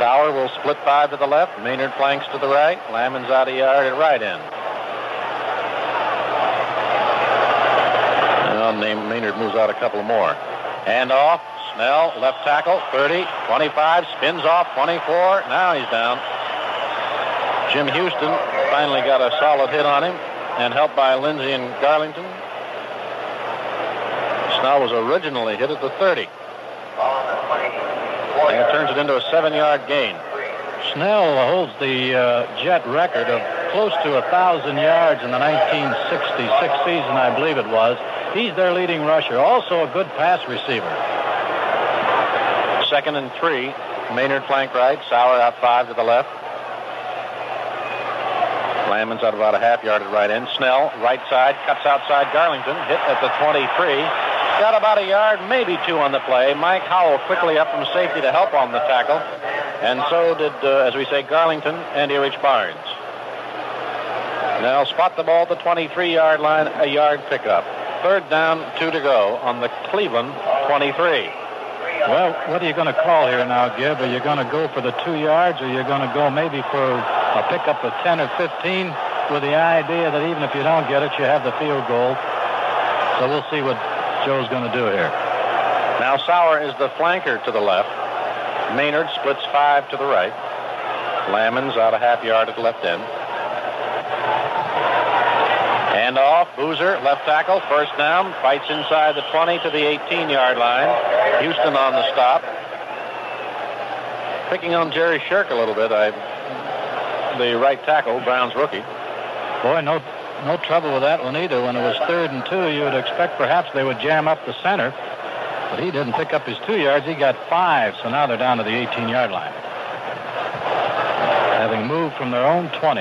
Sauer will split five to the left. Maynard flanks to the right. Lammons out of yard at right end. name, Maynard moves out a couple more. Hand off. Snell, left tackle, 30, 25, spins off, 24. Now he's down. Jim Houston finally got a solid hit on him and helped by Lindsey and Garlington. Snell was originally hit at the 30. And it turns it into a seven-yard gain. Snell holds the uh, Jet record of close to a thousand yards in the 1966 season, I believe it was. He's their leading rusher, also a good pass receiver. Second and three. Maynard flank right, Sauer out five to the left. Lammons out about a half yard at right end. Snell, right side, cuts outside Garlington, hit at the 23. Got about a yard, maybe two on the play. Mike Howell quickly up from safety to help on the tackle. And so did, uh, as we say, Garlington and Erich Barnes. Now spot the ball at the 23-yard line, a yard pickup. Third down, two to go on the Cleveland 23. Well, what are you going to call here now, Gib? Are you going to go for the two yards, or are you going to go maybe for a pickup of 10 or 15 with the idea that even if you don't get it, you have the field goal? So we'll see what Joe's going to do here. Now Sauer is the flanker to the left. Maynard splits five to the right. Lammons out a half yard at the left end. Hand off. Boozer, left tackle, first down. Fights inside the 20 to the 18-yard line. Houston on the stop. Picking on Jerry Sherk a little bit. I, the right tackle, Brown's rookie. Boy, no, no trouble with that one either. When it was third and two, you would expect perhaps they would jam up the center. But he didn't pick up his two yards. He got five, so now they're down to the 18-yard line. Having moved from their own 20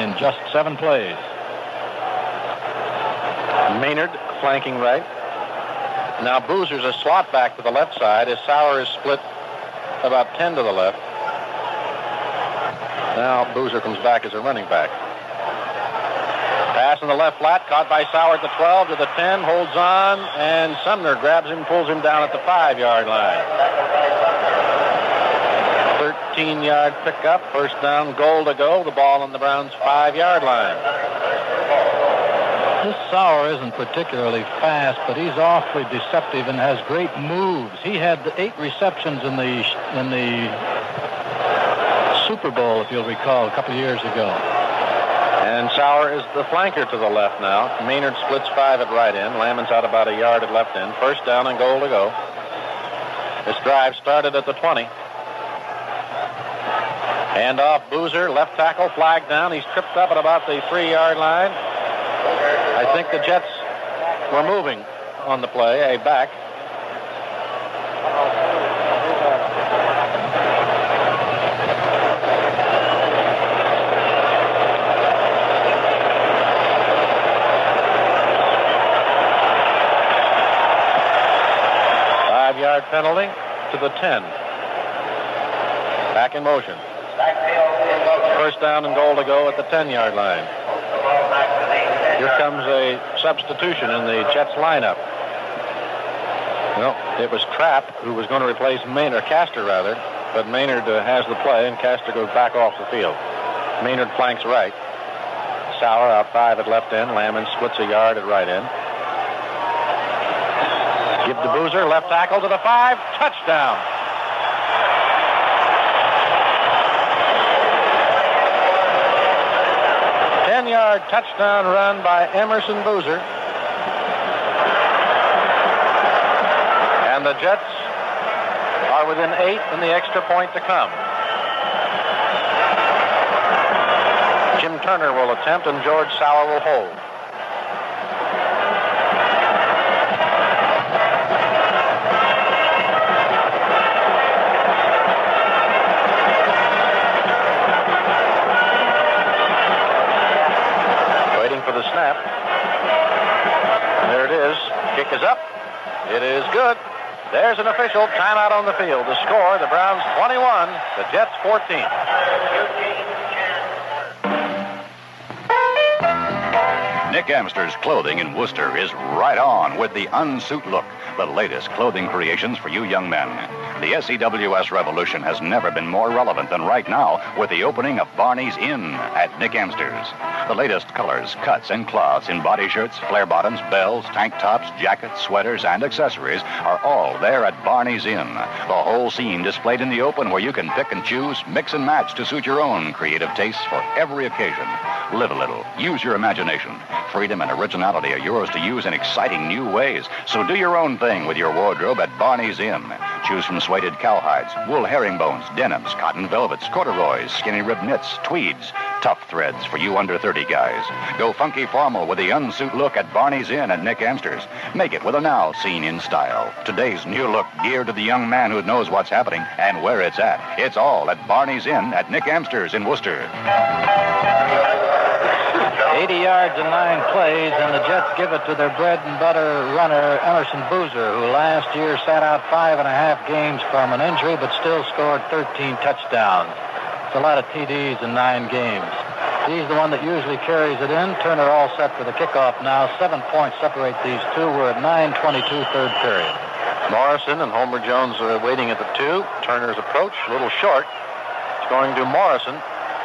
in just seven plays. Maynard flanking right. Now Boozer's a slot back to the left side. His Sauer is split about 10 to the left. Now Boozer comes back as a running back. Pass in the left flat, caught by Sauer at the 12 to the 10, holds on, and Sumner grabs him, pulls him down at the five-yard line. 13-yard pickup, first down, goal to go. The ball on the Browns' five-yard line. This Sauer isn't particularly fast, but he's awfully deceptive and has great moves. He had eight receptions in the in the Super Bowl, if you'll recall, a couple of years ago. And Sauer is the flanker to the left now. Maynard splits five at right end. Lammons out about a yard at left end. First down and goal to go. This drive started at the 20. Hand off Boozer, left tackle, flag down. He's tripped up at about the three-yard line. I think the Jets were moving on the play, a back. Five-yard penalty to the 10. Back in motion. First down and goal to go at the 10-yard line. Here comes a substitution in the Jets lineup. Well, it was Trapp who was going to replace Maynard, Caster rather, but Maynard uh, has the play and Caster goes back off the field. Maynard flanks right. Sauer out five at left end. Lammons splits a yard at right end. Give the Boozer, left tackle to the five. Touchdown. Ten-yard touchdown run by Emerson Boozer. And the Jets are within eight and the extra point to come. Jim Turner will attempt and George Sauer will hold. There's an official timeout on the field. The score, the Browns 21, the Jets 14. Nick Amster's clothing in Worcester is right on with the unsuit look. The latest clothing creations for you young men. The SEWS revolution has never been more relevant than right now with the opening of Barney's Inn at Nick Amster's. The latest colors, cuts, and cloths in body shirts, flare bottoms, bells, tank tops, jackets, sweaters, and accessories are all there at Barney's Inn. The whole scene displayed in the open where you can pick and choose, mix and match to suit your own creative tastes for every occasion. Live a little, use your imagination. Freedom and originality are yours to use in exciting new ways. So do your own thing with your wardrobe at Barney's Inn. Choose from suede cowhides, wool herringbones, denims, cotton velvets, corduroys, skinny rib knits, tweeds, tough threads for you under 30 guys. Go funky formal with the unsuit look at Barney's Inn at Nick Amster's. Make it with a now seen in style. Today's new look geared to the young man who knows what's happening and where it's at. It's all at Barney's Inn at Nick Amster's in Worcester. 80 yards and nine plays, and the Jets give it to their bread and butter runner, Emerson Boozer, who last year sat out five and a half games from an injury, but still scored 13 touchdowns. It's a lot of TDs in nine games. He's the one that usually carries it in. Turner all set for the kickoff now. Seven points separate these two. We're at 9.22 third period. Morrison and Homer Jones are waiting at the two. Turner's approach, a little short. It's going to Morrison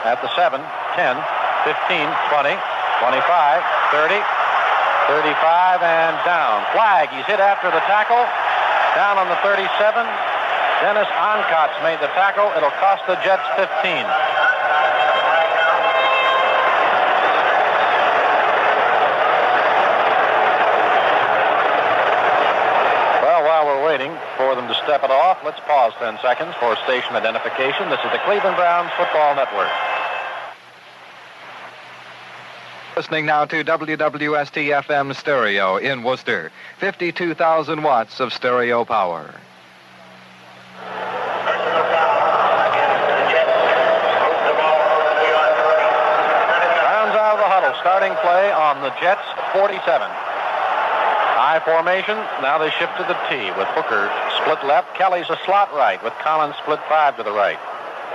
at the 7, 10, 15, 20, 25, 30, 35, and down. Flag. He's hit after the tackle. Down on the 37. Dennis Onkotz made the tackle. It'll cost the Jets 15. Well, while we're waiting for them to step it off, let's pause 10 seconds for station identification. This is the Cleveland Browns Football Network. Listening now to WWST FM stereo in Worcester. 52,000 watts of stereo power. Browns out of the huddle, starting play on the Jets 47. High formation. Now they shift to the T with Hooker split left. Kelly's a slot right with Collins split five to the right.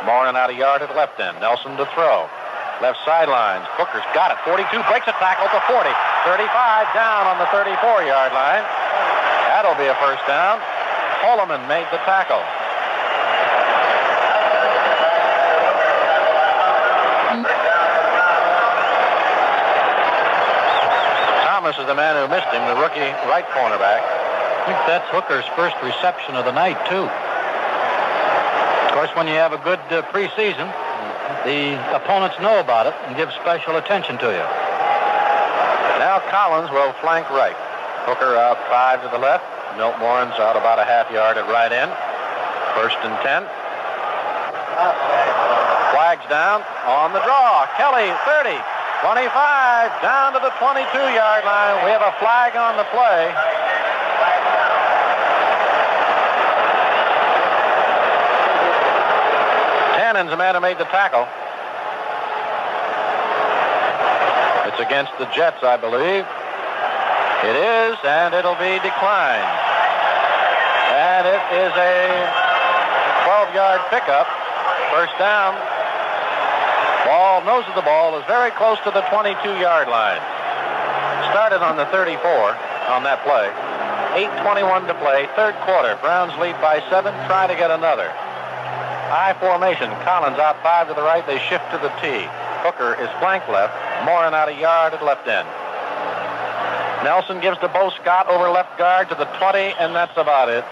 Morin out a yard at left end. Nelsen to throw. Left sidelines. Hooker's got it. 42 breaks a tackle to 40. 35 down on the 34-yard line. That'll be a first down. Holloman made the tackle. Thomas is the man who missed him, the rookie right cornerback. I think that's Hooker's first reception of the night, too. Of course, when you have a good uh, preseason, the opponents know about it and give special attention to you. Now Collins will flank right. Hooker out five to the left. Milt Morin's out about a half yard at right end. First and ten. Flags down on the draw. Kelly, 30, 25, down to the 22-yard line. We have a flag on the play. Tannen's the man who made the tackle. It's against the Jets, I believe. It is, and it'll be declined. And it is a 12-yard pickup. First down. Ball, nose of the ball is very close to the 22-yard line. Started on the 34 on that play. 8.21 to play, third quarter. Browns lead by seven. Try to get another. High formation. Collins out five to the right. They shift to the T. Hooker is flank left. Morin out a yard at left end. Nelsen gives to Bo Scott over left guard to the 20, and that's about it.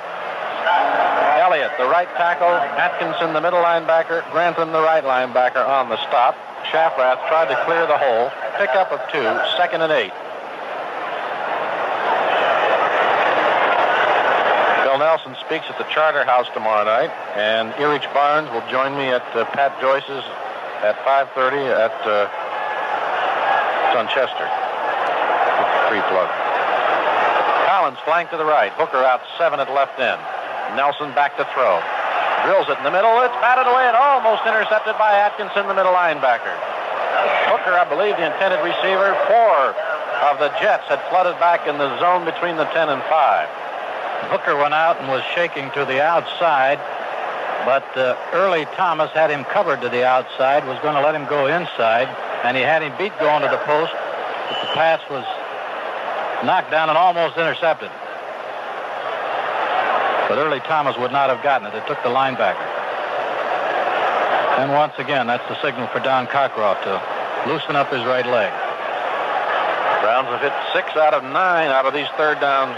Elliott, the right tackle. Atkinson, the middle linebacker. Grantham, the right linebacker, on the stop. Schafrath tried to clear the hole. Pickup of two, second and eight. Bill Nelsen speaks at the Charter House tomorrow night, and Erich Barnes will join me at uh, Pat Joyce's at 5:30 at uh. Free plug. Collins flank to the right. Hooker out seven at left end. Nelsen back to throw. Drills it in the middle. It's batted away and almost intercepted by Atkinson, the middle linebacker. Hooker, I believe, the intended receiver. Four of the Jets had flooded back in the zone between the 10 and 5. Hooker went out and was shaking to the outside, but uh, Earlie Thomas had him covered to the outside, was going to let him go inside, and he had him beat going to the post, but the pass was knocked down and almost intercepted. But Earlie Thomas would not have gotten it. It took the linebacker. And once again, that's the signal for Don Cockcroft to loosen up his right leg. Browns have hit six out of nine out of these third down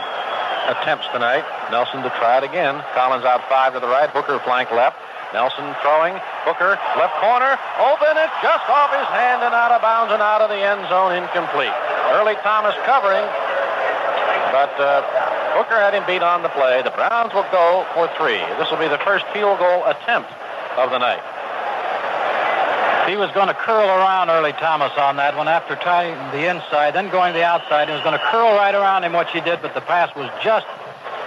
attempts tonight. Nelsen to try it again. Collins out five to the right. Hooker flank left. Nelsen throwing. Hooker left corner. Open it just off his hand and out of bounds and out of the end zone. Incomplete. Earlie Thomas covering. But uh, Hooker had him beat on the play. The Browns will go for three. This will be the first field goal attempt of the night. He was going to curl around Earlie Thomas on that one after trying the inside, then going the outside. He was going to curl right around him, which he did, but the pass was just,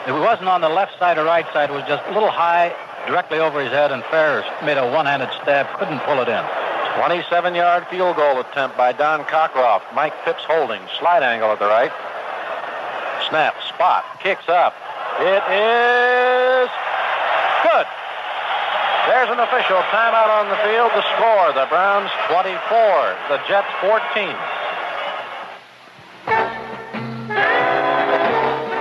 it wasn't on the left side or right side. It was just a little high directly over his head, and Ferris made a one-handed stab, couldn't pull it in. 27-yard field goal attempt by Don Cockcroft. Mike Phipps holding. Slide angle at the right. Snap, spot, kicks up. It is good. There's an official timeout on the field. The score, the Browns 24, the Jets 14.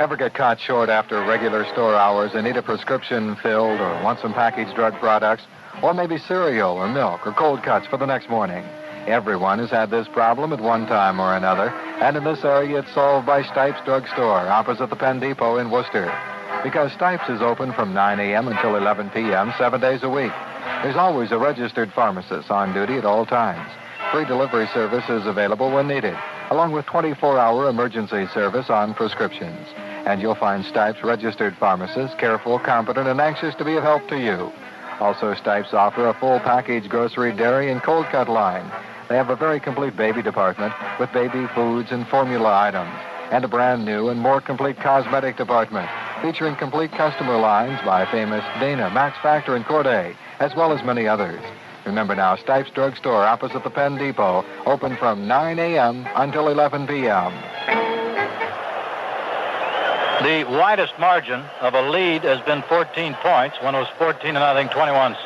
Ever get caught short after regular store hours and need a prescription filled or want some packaged drug products? Or maybe cereal or milk or cold cuts for the next morning? Everyone has had this problem at one time or another, and in this area it's solved by Stipes Drug Store opposite the Penn Depot in Worcester. Because Stipes is open from 9 a.m. until 11 p.m. seven days a week. There's always a registered pharmacist on duty at all times. Free delivery service is available when needed, along with 24-hour emergency service on prescriptions. And you'll find Stipes registered pharmacists careful, competent, and anxious to be of help to you. Also, Stipes offer a full package grocery, dairy, and cold cut line. They have a very complete baby department with baby foods and formula items, and a brand new and more complete cosmetic department featuring complete customer lines by famous Dana, Max Factor, and Corday, as well as many others. Remember now, Stipes Drug Store opposite the Penn Depot, open from 9 a.m. until 11 p.m. The widest margin of a lead has been 14 points when it was 14 to nothing, 21-7.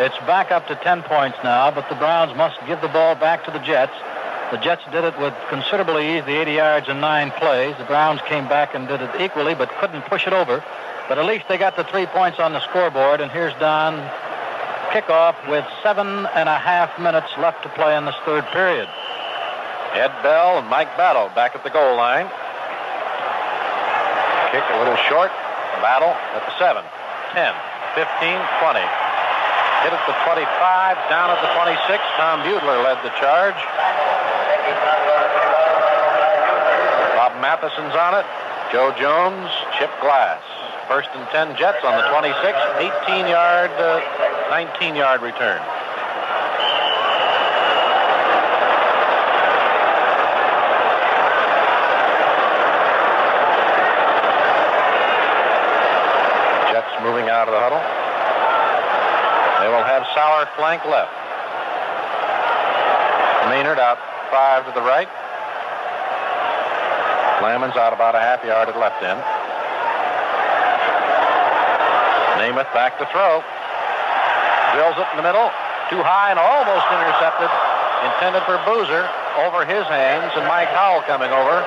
It's back up to 10 points now, but the Browns must give the ball back to the Jets. The Jets did it with considerable ease, the 80 yards in nine plays. The Browns came back and did it equally, but couldn't push it over. But at least they got the three points on the scoreboard, and here's Don Cockcroft with seven and a half minutes left to play in this third period. Ed Bell and Mike Battle back at the goal line. Kick a little short. Battle at the 7, 10, 15, 20. Hit at the 25, down at the 26. Tom Butler led the charge. Bob Matheson's on it. Joe Jones, Chip Glass. First and 10 Jets on the 26, 18 yard, uh, 19 yard return. Jets moving out of the huddle. They will have Sauer flank left. Maynard out five to the right. Lammons out about a half yard at left end. Namath back to throw. Drills it in the middle. Too high and almost intercepted. Intended for Boozer. Over his hands and Mike Howell coming over.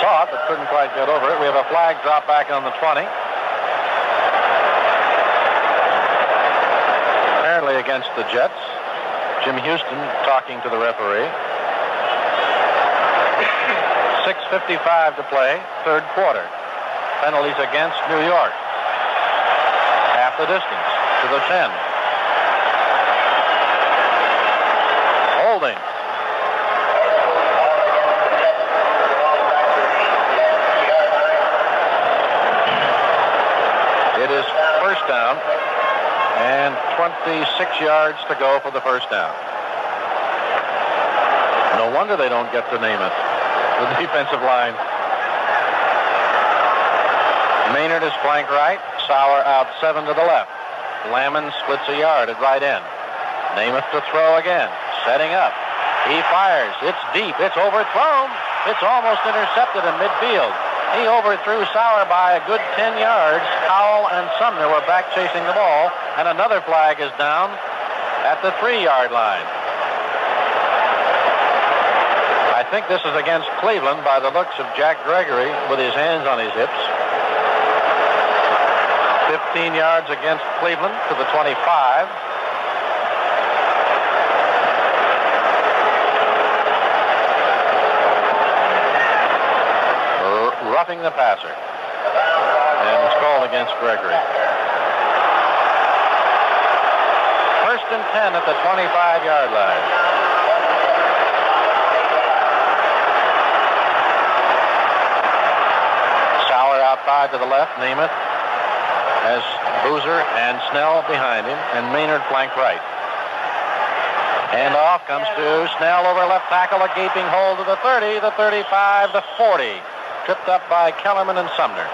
Saw it but couldn't quite get over it. We have a flag drop back on the 20. Apparently against the Jets. Jim Houston talking to the referee. 6.55 to play, third quarter. Penalties against New York. Half the distance to the 10. Holding. It is first down and 26 yards to go for the first down. No wonder they don't get to name it. The defensive line. Maynard is flank right. Sauer out seven to the left. Lammons splits a yard at right end. Namath to throw again. Setting up. He fires. It's deep. It's overthrown. It's almost intercepted in midfield. He overthrew Sauer by a good 10 yards. Howell and Sumner were back chasing the ball, and another flag is down at the three-yard line. I think this is against Cleveland by the looks of Jack Gregory with his hands on his hips. 15 yards against Cleveland to the 25. roughing the passer. And it's called against Gregory. First and 10 at the 25-yard line. Sauer outside to the left. Namath has Boozer and Snell behind him, and Maynard flank right. And off comes to Snell over left tackle, a gaping hole to the 30, the 35, the 40 tripped up by Kellerman and Sumner.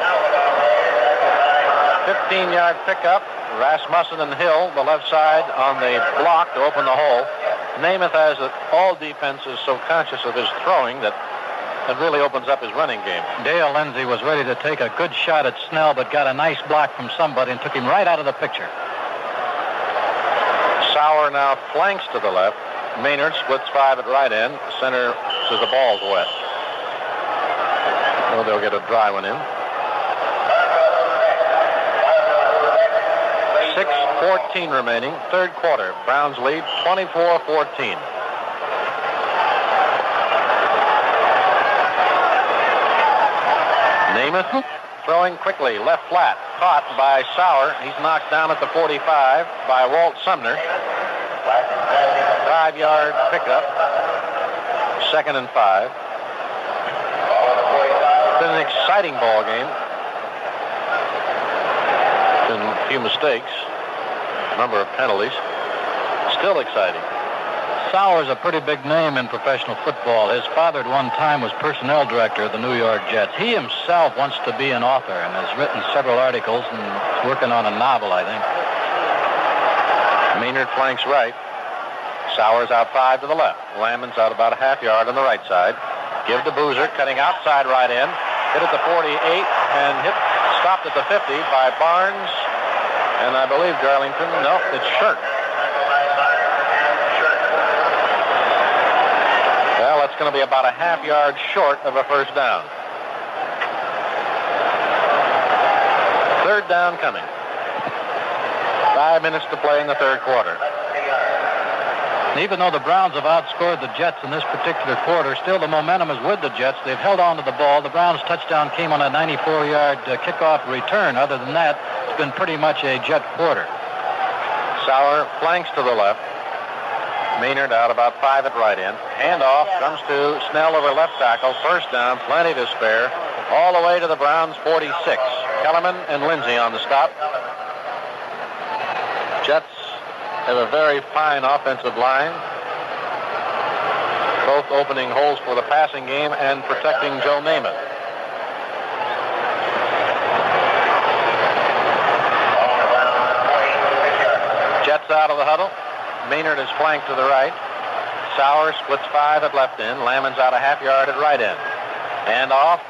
15-yard pickup. Rasmussen and Hill, the left side on the block to open the hole. Namath has all defenses so conscious of his throwing that it really opens up his running game. Dale Lindsey was ready to take a good shot at Snell, but got a nice block from somebody and took him right out of the picture. Sauer now flanks to the left. Maynard splits five at right end. Center says the ball's wet. So they'll get a dry one in. 6-14 remaining, third quarter. Browns lead 24-14. Namath throwing quickly, left flat, caught by Sauer. He's knocked down at the 45 by Walt Sumner. Five-yard pickup, second and five been an exciting ball game. Been a few mistakes, number of penalties. Still exciting. Sauer's a pretty big name in professional football. His father at one time was personnel director of the New York Jets. He himself wants to be an author and has written several articles and is working on a novel, I think. Maynard flanks right. Sauer's out five to the left. Lammons out about a half yard on the right side. Give to Boozer, cutting outside right in hit at the 48 and hit stopped at the 50 by Barnes and I believe Garlington. No, it's Sherk. Well, that's going to be about a half yard short of a first down. Third down coming. Five minutes to play in the third quarter. Even though the Browns have outscored the Jets in this particular quarter, still the momentum is with the Jets. They've held on to the ball. The Browns' touchdown came on a 94-yard uh, kickoff return. Other than that, it's been pretty much a Jet quarter. Sauer flanks to the left. Maynard out about five at right end. Handoff comes to Snell over left tackle. First down, plenty to spare. All the way to the Browns' 46. Kellerman and Lindsey on the stop. Jets have a very fine offensive line. Both opening holes for the passing game and protecting Joe Namath. Jets out of the huddle. Maynard is flanked to the right. Sauer splits five at left end. Lammons out a half yard at right end. And off.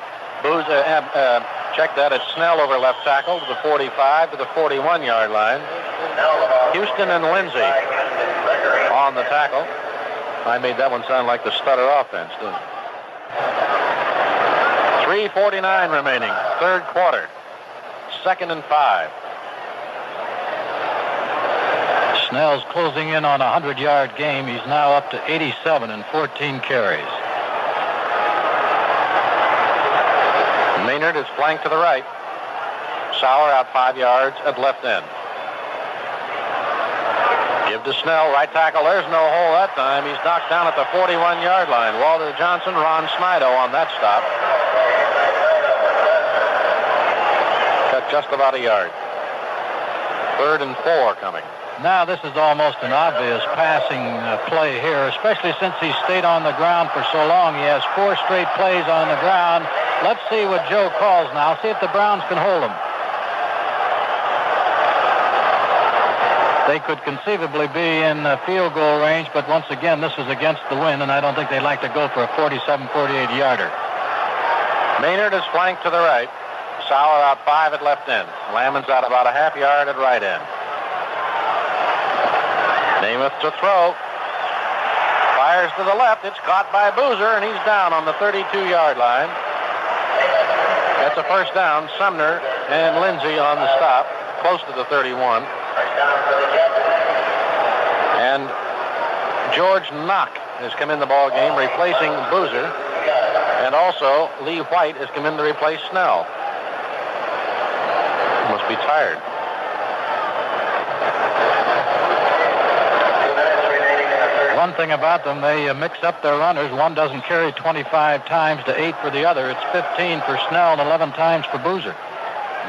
Booze, uh, uh, check that. It's Snell over left tackle to the 45 to the 41 yard line. Houston and Lindsey on the tackle. I made that one sound like the stutter offense, didn't it? 3.49 remaining, third quarter. Second and five. Snell's closing in on a 100-yard game. He's now up to 87 and 14 carries. Maynard is flanked to the right. Sauer out five yards at left end. Give to Snell, right tackle. There's no hole that time. He's knocked down at the 41-yard line. Walter Johnson, Ron Snidow on that stop. Cut just about a yard. Third and four coming. Now this is almost an obvious passing uh, play here, especially since he stayed on the ground for so long. He has four straight plays on the ground. Let's see what Joe calls now. See if the Browns can hold him. They could conceivably be in field goal range, but once again, this is against the wind, and I don't think they'd like to go for a 47, 48 yarder. Maynard is flanked to the right. Sauer out five at left end. Lammons out about a half yard at right end. Namath to throw. Fires to the left. It's caught by Boozer, and he's down on the 32-yard line. That's a first down. Sumner and Lindsey on the stop. close to the 31. And George Nock has come in the ball game, replacing Boozer. And also, Lee White has come in to replace Snell. Must be tired. One thing about them, they uh, mix up their runners. One doesn't carry 25 times to 8 for the other. It's 15 for Snell and 11 times for Boozer.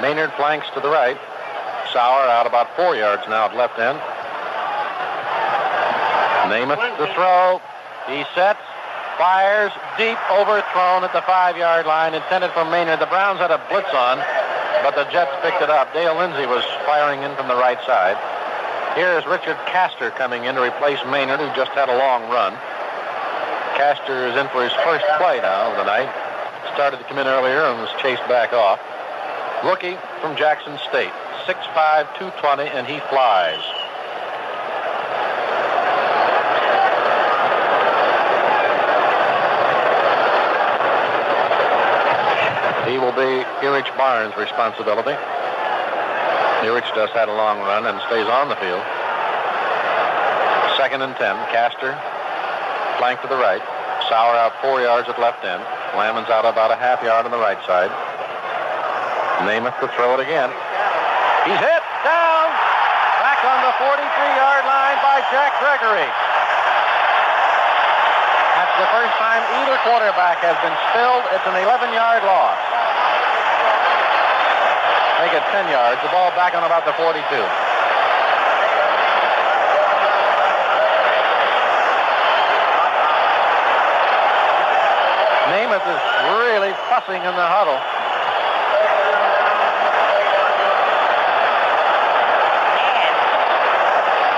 Maynard flanks to the right. Sauer out about four yards now at left end. Namath the throw. He sets, fires, deep, overthrown at the five-yard line, intended for Maynard. The Browns had a blitz on, but the Jets picked it up. Dale Lindsey was firing in from the right side. Here's Richard Caster coming in to replace Maynard, who just had a long run. Caster is in for his first play now of the night. Started to come in earlier and was chased back off. Rookie from Jackson State, 6'5", 220, and he flies. He will be Erich Barnes' responsibility. Erich just had a long run and stays on the field. Second and 10. Caster, flank to the right. Sauer out four yards at left end. Lammons out about a half yard on the right side. Namath to throw it again. He's hit. Down. Back on the 43-yard line by Jack Gregory. That's the first time either quarterback has been spilled. It's an 11-yard loss make it 10 yards. The ball back on about the 42. Namath is really fussing in the huddle.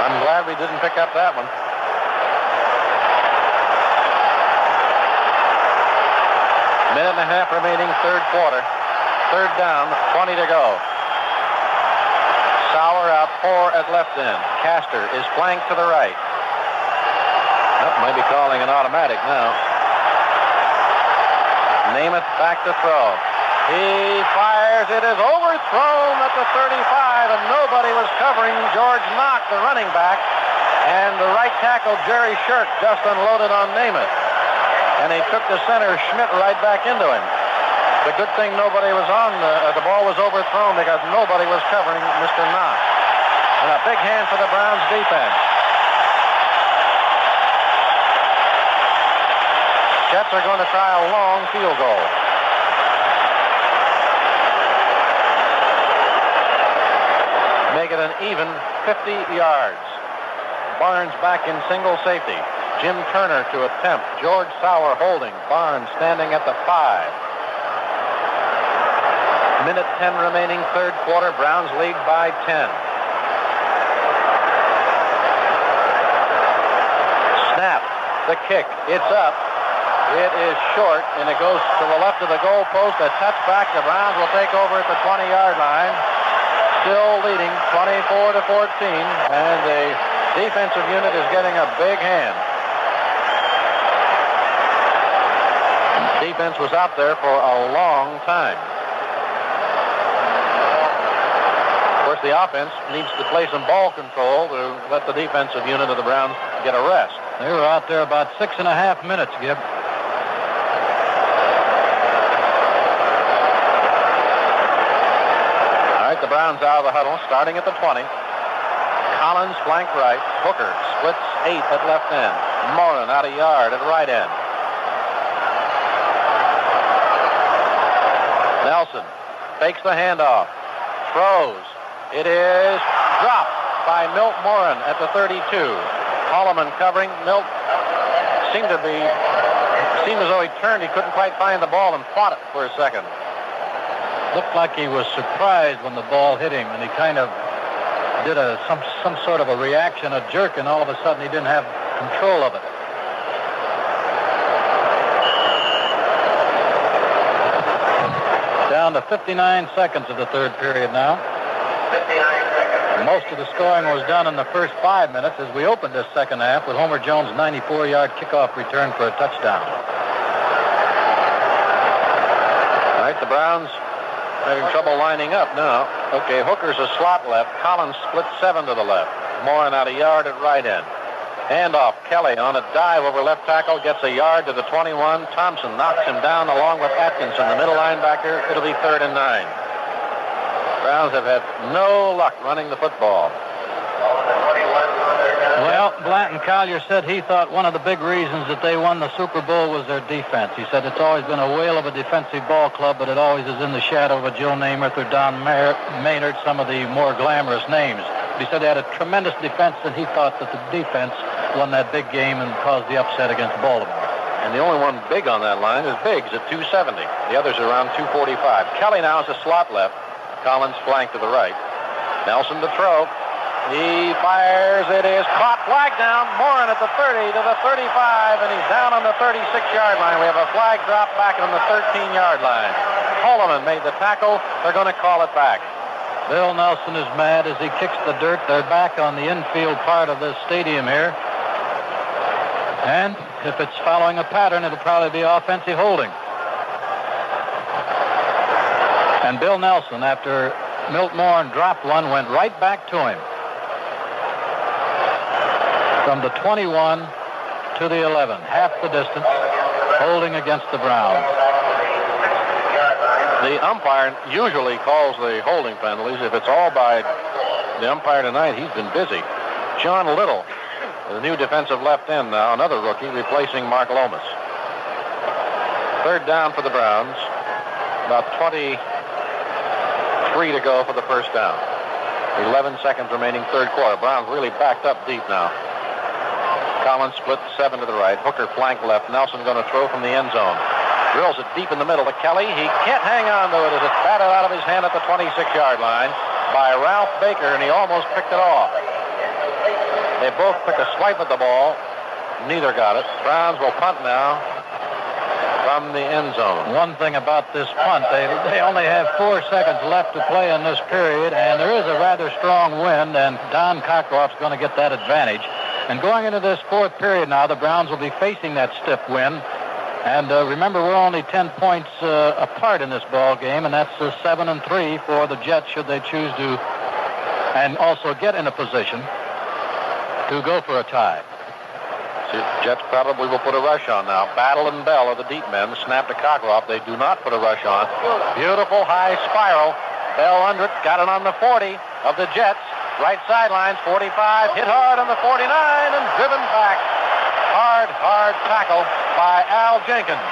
I'm glad we didn't pick up that one. Minute and a half remaining, third quarter. Third down, 20 to go. Sauer out four at left end. Caster is flanked to the right. Oh, might be calling an automatic now. Namath back to throw. He fires. It is overthrown at the 35, and nobody was covering George Nock, the running back. And the right tackle, Jerry Sherk, just unloaded on Namath. And he took the center, Schmitt, right back into him. The good thing nobody was on, the, uh, the ball was overthrown because nobody was covering Mr. Knox. And a big hand for the Browns defense. Jets are going to try a long field goal. Make it an even 50 yards. Barnes back in single safety. Jim Turner to attempt. George Sauer holding. Barnes standing at the five. Minute 10 remaining, third quarter. Browns lead by 10. Snap. The kick. It's up. It is short, and it goes to the left of the goal post. A touchback. The Browns will take over at the 20-yard line. Still leading 24 to 14, and the defensive unit is getting a big hand. Defense was out there for a long time. The offense needs to play some ball control to let the defensive unit of the Browns get a rest. They were out there about six and a half minutes, Gib. All right, the Browns out of the huddle, starting at the 20. Collins flank right. Hooker splits eight at left end. Morin out a yard at right end. Nelsen fakes the handoff. Throws. It is dropped by Milt Morin at the 32. Holloman covering. Milt seemed to be, seemed as though he turned. He couldn't quite find the ball and fought it for a second. Looked like he was surprised when the ball hit him, and he kind of did a some some sort of a reaction, a jerk, and all of a sudden he didn't have control of it. Down to 59 seconds of the third period now. Most of the scoring was done in the first five minutes as we opened this second half with Homer Jones' 94-yard kickoff return for a touchdown. All right, the Browns Having trouble lining up now. Okay, Hooker's a slot left. Collins split seven to the left. Morin out a yard at right end. Handoff. Kelly on a dive over left tackle gets a yard to the 21. Thompson knocks him down along with Atkins Atkinson, the middle linebacker. It'll be third and nine. Browns have had no luck running the football. Well, Blanton Collier said he thought one of the big reasons that they won the Super Bowl was their defense. He said it's always been a whale of a defensive ball club, but it always is in the shadow of a Joe Namath or Don Maynard, some of the more glamorous names. But he said they had a tremendous defense, and he thought that the defense won that big game and caused the upset against Baltimore. And the only one big on that line is Biggs at 270. The others are around 245. Kelly now is a slot left. Collins flank to the right. Nelsen to throw. He fires. It is caught. Flag down. Morin at the 30 to the 35, and he's down on the 36-yard line. We have a flag drop back on the 13-yard line. Coleman made the tackle. They're going to call it back. Bill Nelsen is mad as he kicks the dirt. They're back on the infield part of this stadium here. And if it's following a pattern, it'll probably be offensive holding. And Bill Nelsen, after Milt Morin dropped one, went right back to him. From the 21 to the 11, half the distance, holding against the Browns. The umpire usually calls the holding penalties. If it's all by the umpire tonight, he's been busy. John Little, the new defensive left end now, another rookie, replacing Mark Lomas. Third down for the Browns. About 23 to go for the first down. 11 seconds remaining, third quarter. Browns really backed up deep now. Collins split seven to the right. Hooker flank left. Nelsen going to throw from the end zone. Drills it deep in the middle to Kelly. He can't hang on to it as it's batted out of his hand at the 26-yard line by Ralph Baker, and he almost picked it off. They both took a swipe at the ball. Neither got it. Browns will punt now from the end zone. One thing about this punt, they, they only have four seconds left to play in this period, and there is a rather strong wind, and Don Cockcroft's going to get that advantage. And going into this fourth period now, the Browns will be facing that stiff wind. And uh, remember, we're only 10 points uh, apart in this ball game, and that's uh, 7 and 3 for the Jets should they choose to, and also get in a position to go for a tie. Jets probably will put a rush on now. Battle and Bell are the deep men. Snap to Cockcroft. They do not put a rush on. Beautiful high spiral. Bell under it. Got it on the 40 of the Jets. Right sidelines, 45, hit hard on the 49 and driven back. Hard, hard tackle by Al Jenkins.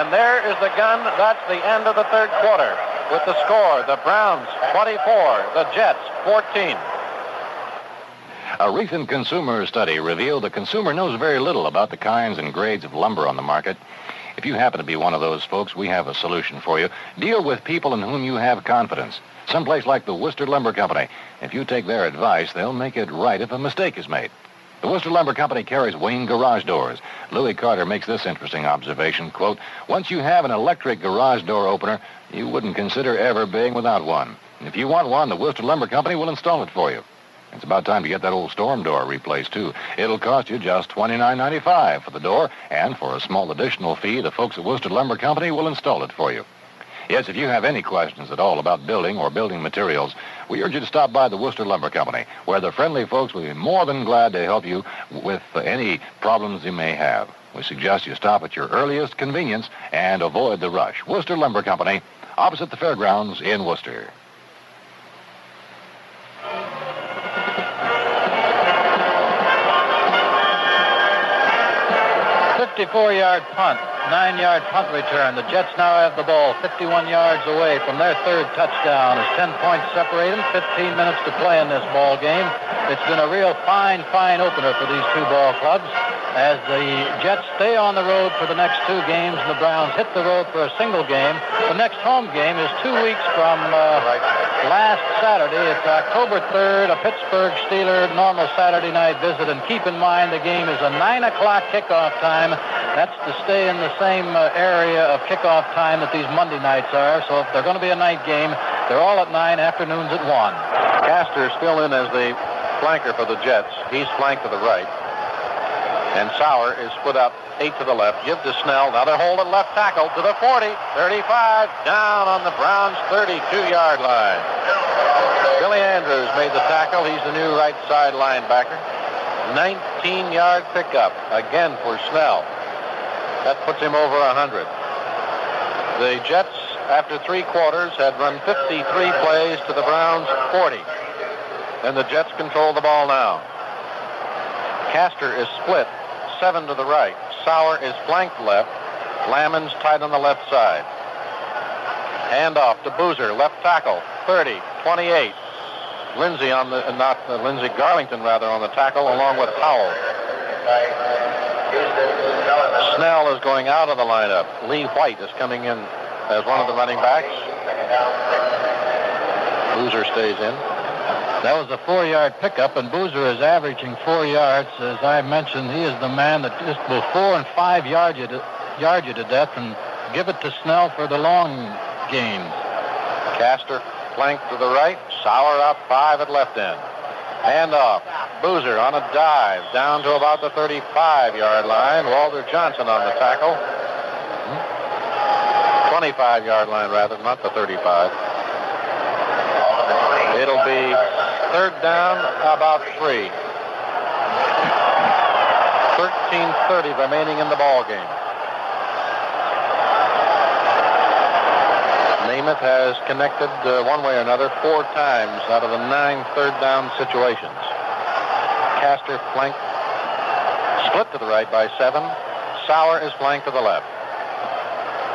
And there is the gun. That's the end of the third quarter. With the score, the Browns 24, the Jets 14. A recent consumer study revealed the consumer knows very little about the kinds and grades of lumber on the market. If you happen to be one of those folks, we have a solution for you. Deal with people in whom you have confidence. Someplace like the Wooster Lumber Company. If you take their advice, they'll make it right if a mistake is made. The Wooster Lumber Company carries Wayne garage doors. Louis Carter makes this interesting observation, quote, Once you have an electric garage door opener, you wouldn't consider ever being without one. If you want one, the Wooster Lumber Company will install it for you. It's about time to get that old storm door replaced, too. It'll cost you just $29.95 for the door, and for a small additional fee, the folks at Wooster Lumber Company will install it for you. Yes, if you have any questions at all about building or building materials, we urge you to stop by the Wooster Lumber Company, where the friendly folks will be more than glad to help you with any problems you may have. We suggest you stop at your earliest convenience and avoid the rush. Wooster Lumber Company, opposite the fairgrounds in Wooster. 54-yard punt, nine-yard punt return. The Jets now have the ball 51 yards away from their third touchdown. As 10 points separate them, 15 minutes to play in this ball game. It's been a real fine, fine opener for these two ball clubs as the Jets stay on the road for the next two games and the Browns hit the road for a single game. The next home game is two weeks from uh, last Saturday. It's October 3rd, a Pittsburgh Steeler normal Saturday night visit. And keep in mind the game is a 9 o'clock kickoff time. That's to stay in the same uh, area of kickoff time that these Monday nights are. So if they're going to be a night game, they're all at 9, afternoons at 1. Caster still in as the flanker for the Jets. He's flanked to the right. And Sauer is split up eight to the left. Give to Snell. Another hold at left tackle to the 40. 35 down on the Browns' 32-yard line. Billy Andrews made the tackle. He's the new right side linebacker. 19-yard pickup again for Snell. That puts him over 100. The Jets, after three quarters, had run 53 plays to the Browns' 40. And the Jets control the ball now. Caster is split seven to the right. Sauer is flanked left. Lammons tight on the left side. Hand off to Boozer, left tackle, 30, 28. Lindsey on the, not uh, Lindsey Garlington rather on the tackle, along with Powell. Snell is going out of the lineup. Lee White is coming in as one of the running backs. Boozer stays in. That was a four-yard pickup, and Boozer is averaging four yards. As I mentioned, he is the man that just will four and five yard you to, yard you to death and give it to Snell for the long gains. Caster flank to the right. Sauer out five at left end. Hand off. Boozer on a dive down to about the 35-yard line. Walter Johnson on the tackle. 25-yard line, rather, not the 35. It'll be third down, about three. 13.30 remaining in the ball game. Namath has connected uh, one way or another four times out of the nine third down situations. Caster flanked, split to the right by seven. Sauer is flanked to the left.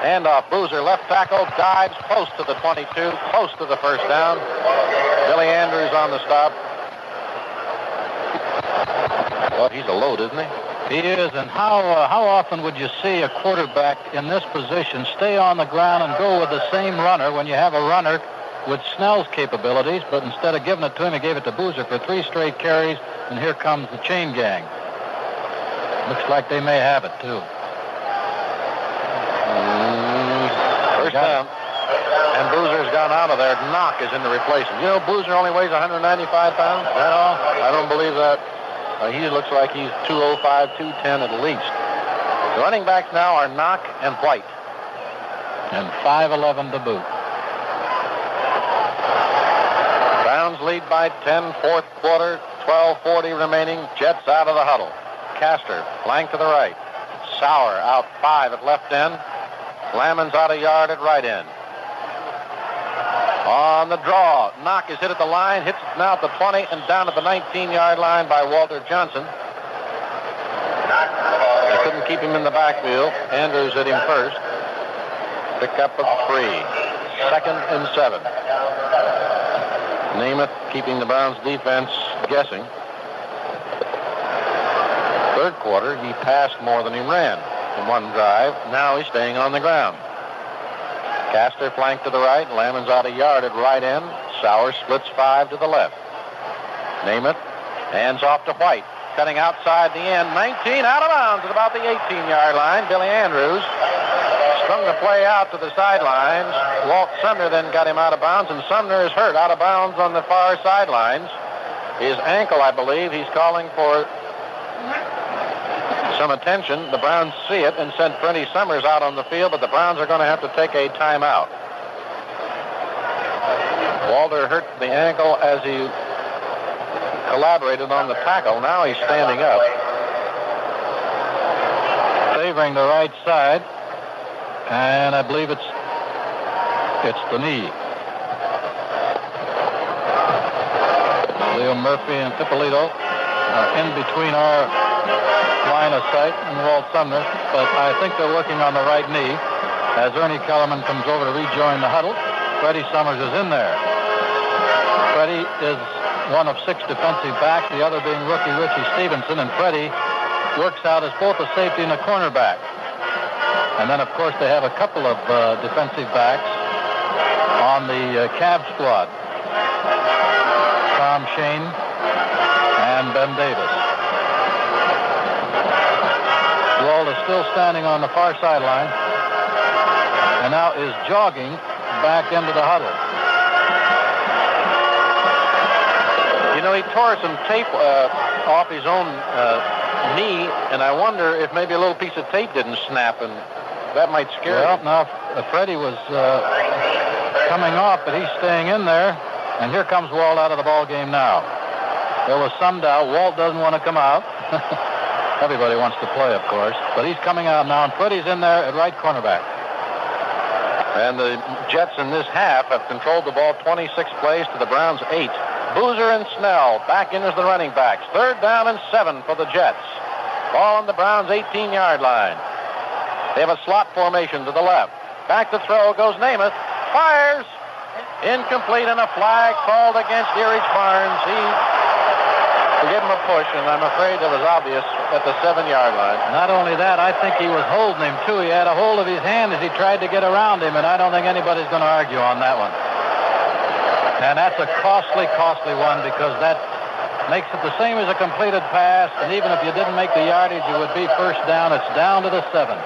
Hand off Boozer, left tackle, dives close to the 22, close to the first down. Billy Andrews on the stop. Well, he's a load, isn't he? He is, and how uh, how often would you see a quarterback in this position stay on the ground and go with the same runner when you have a runner with Snell's capabilities, but instead of giving it to him, he gave it to Boozer for three straight carries, and here comes the chain gang. Looks like they may have it too. Mm, first down. And Boozer's gone out of there. Nock is in the replacement. You know, Boozer only weighs 195 pounds. No, I don't believe that. Uh, he looks like he's 205, 210 at least. The running backs now are Nock and White. And 5'11 to boot. Browns lead by 10, fourth quarter, 12.40 remaining. Jets out of the huddle. Caster, flank to the right. Sauer out five at left end. Lammons out a yard at right end. On the draw, Nock is hit at the line, hits it now at the 20 and down at the 19-yard line by Walter Johnson. They couldn't keep him in the backfield. Andrews hit him first. Pick up of three. Second and seven. Namath keeping the Browns defense guessing. Third quarter, he passed more than he ran in one drive. Now he's staying on the ground. Caster flank to the right. Lammons out a yard at right end. Sauer splits five to the left. Namath hands off to White. Cutting outside the end. 19 out of bounds at about the 18-yard line. Billy Andrews strung the play out to the sidelines. Walt Sumner then got him out of bounds, and Sumner is hurt out of bounds on the far sidelines. His ankle, I believe, he's calling for some attention. The Browns see it and send Freddie Summers out on the field, but the Browns are going to have to take a timeout. Walter hurt the ankle as he collaborated on the tackle. Now he's standing up. Favoring the right side, and I believe it's it's the knee. Leo Murphy and Pipolito are in between our line of sight and Walt Sumner, but I think they're working on the right knee. As Ernie Kellerman comes over to rejoin the huddle, Freddie Summers is in there. Freddie is one of six defensive backs, the other being rookie Richie Stevenson, and Freddie works out as both a safety and a cornerback. And then, of course, they have a couple of uh, defensive backs on the uh, Cab squad. Tom Shane and Ben Davis. Walt is still standing on the far sideline and now is jogging back into the huddle. You know, he tore some tape uh, off his own uh, knee, and I wonder if maybe a little piece of tape didn't snap, and that might scare Well, him. now uh, Freddie was uh, coming off, but he's staying in there. And here comes Walt out of the ball game now. There was some doubt. Walt doesn't want to come out. Everybody wants to play, of course, but he's coming out now, and Freddie's in there at right cornerback. And the Jets in this half have controlled the ball 26 plays to the Browns 8. Boozer and Snell back in as the running backs. Third down and seven for the Jets. Ball on the Browns' 18-yard line. They have a slot formation to the left. Back to throw goes Namath. Fires. Incomplete and a flag called against Erich Barnes. He gave him a push, and I'm afraid it was obvious at the seven-yard line. Not only that, I think he was holding him, too. He had a hold of his hand as he tried to get around him, and I don't think anybody's going to argue on that one. And that's a costly, costly one because that makes it the same as a completed pass, and even if you didn't make the yardage, it would be first down. It's down to the seven.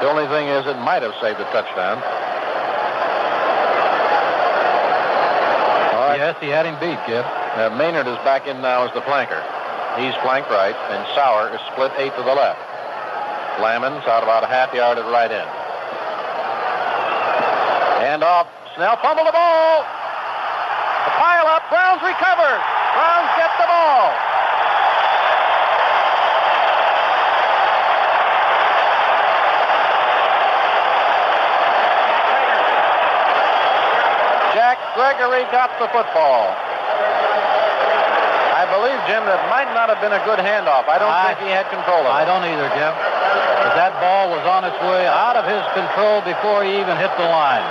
The only thing is it might have saved a touchdown. All right. Yes, he had him beat, Gib. Uh, Maynard is back in now as the flanker. He's flanked right, and Sauer is split eight to the left. Lammons out about a half yard at right end. Hand off. Snell fumble the ball. The pile up. Browns recover. Browns get the ball. Jack Gregory got the football. I believe, Jim, that might not have been a good handoff. I don't I- think he had control of it. I don't either, Jim. But that ball was on its way out of his control before he even hit the line.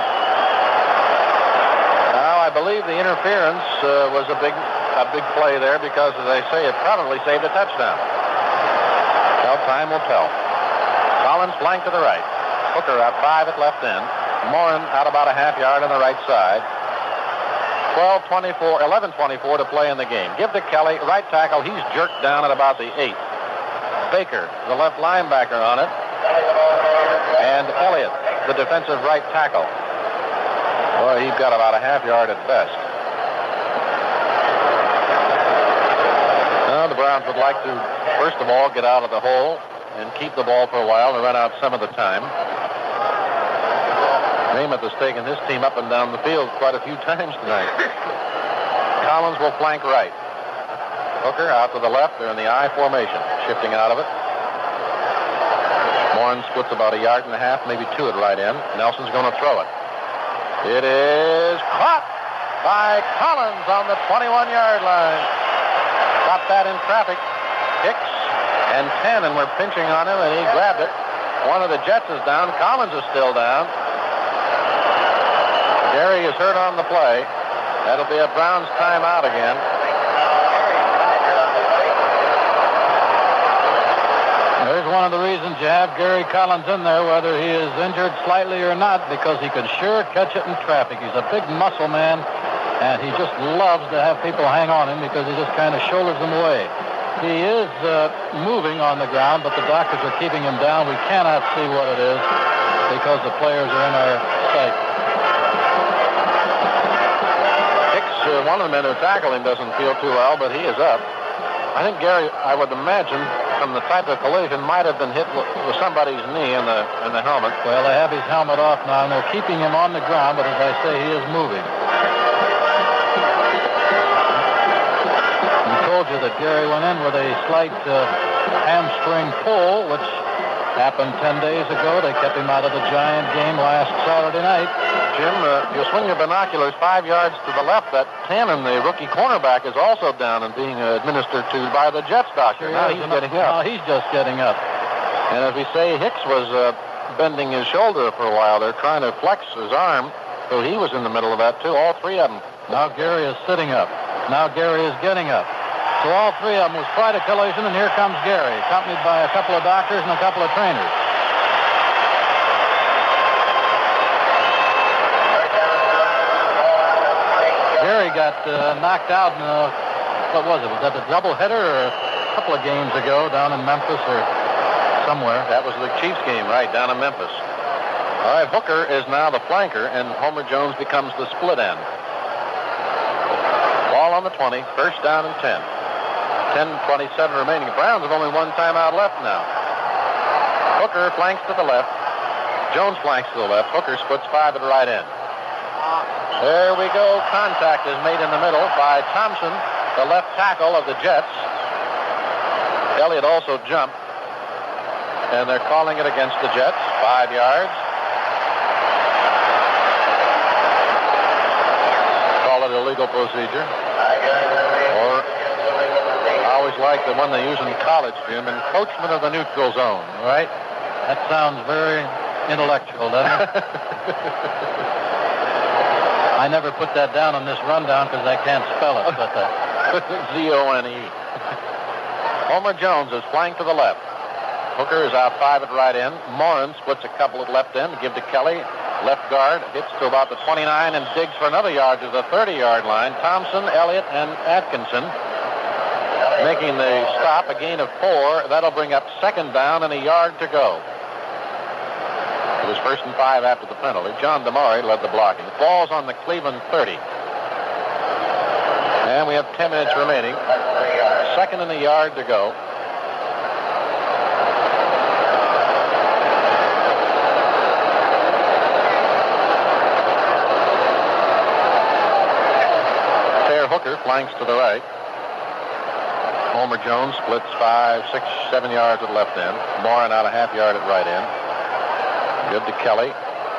Now, I believe the interference uh, was a big, a big play there because, as I say, it probably saved a touchdown. Well, time will tell. Collins flank to the right. Hooker out five at left end. Morin out about a half yard on the right side. 12-24, 11-24 to play in the game. Give to Kelly, right tackle. He's jerked down at about the eight. Baker, the left linebacker on it. And Elliott, the defensive right tackle. Boy, he's got about a half yard at best. Now, the Browns would like to, first of all, get out of the hole and keep the ball for a while and run out some of the time. Namath has taken this team up and down the field quite a few times tonight. Collins will flank right. Hooker out to the left. They're in the I formation, shifting out of it. Morin splits about a yard and a half, maybe two at right end. Nelsen's going to throw it. It is caught by Collins on the 21-yard line. Got that in traffic. Hicks and Tannen, and we're pinching on him, and he grabbed it. One of the Jets is down. Collins is still down. Gary is hurt on the play. That'll be a Browns timeout again. There's one of the reasons you have Gary Collins in there, whether he is injured slightly or not, because he can sure catch it in traffic. He's a big muscle man, and he just loves to have people hang on him because he just kind of shoulders them away. He is uh, moving on the ground, but the doctors are keeping him down. We cannot see what it is because the players are in our sight. One of the men who tackled him, doesn't feel too well, but he is up. I think Gary, I would imagine, from the type of collision, might have been hit with, somebody's knee in the in the helmet. Well, they have his helmet off now, and they're keeping him on the ground, but as I say, he is moving. I told you that Gary went in with a slight uh, hamstring pull, which happened 10 days ago. They kept him out of the Giant game last Saturday night. Jim, uh, you swing your binoculars five yards to the left. That Tannen, the rookie cornerback, is also down and being uh, administered to by the Jets doctor. Now he's getting Now up. he's just getting up. And as we say, Hicks was uh, bending his shoulder for a while. They're trying to flex his arm, so he was in the middle of that too. All three of them. Now Gary is sitting up. Now Gary is getting up. So all three of them was quite a collision, and here comes Gary, accompanied by a couple of doctors and a couple of trainers. Gary got uh, knocked out in a, what was it? Was that a doubleheader or a couple of games ago down in Memphis or somewhere? That was the Chiefs game, right, down in Memphis. All right, Hooker is now the flanker, and Homer Jones becomes the split end. Ball on the 20, first down and 10. 10-27 remaining. Browns have only one timeout left now. Hooker flanks to the left. Jones flanks to the left. Hooker splits five at the right end. There we go. Contact is made in the middle by Thompson, the left tackle of the Jets. Elliott also jumped. And they're calling it against the Jets. Five yards. Call it illegal procedure. Or I always like the one they use in college, Jim, encroachment of the neutral zone, right? That sounds very intellectual, doesn't it? I never put that down on this rundown because I can't spell it, but uh, Z-O-N-E. Homer Jones is flying to the left. Hooker is out five at right end. Morin splits a couple at left end to give to Kelly. Left guard hits to about the 29 and digs for another yard to the 30-yard line. Thompson, Elliott, and Atkinson making the stop, a gain of four. That'll bring up second down and a yard to go. It was first and five after the penalty. John Demarie led the blocking. Ball's on the Cleveland 30. And we have 10 minutes remaining. Second and a yard to go. Fair Hooker flanks to the right. Homer Jones splits five, six, seven yards at left end. Morin out a half yard at right end. Good to Kelly.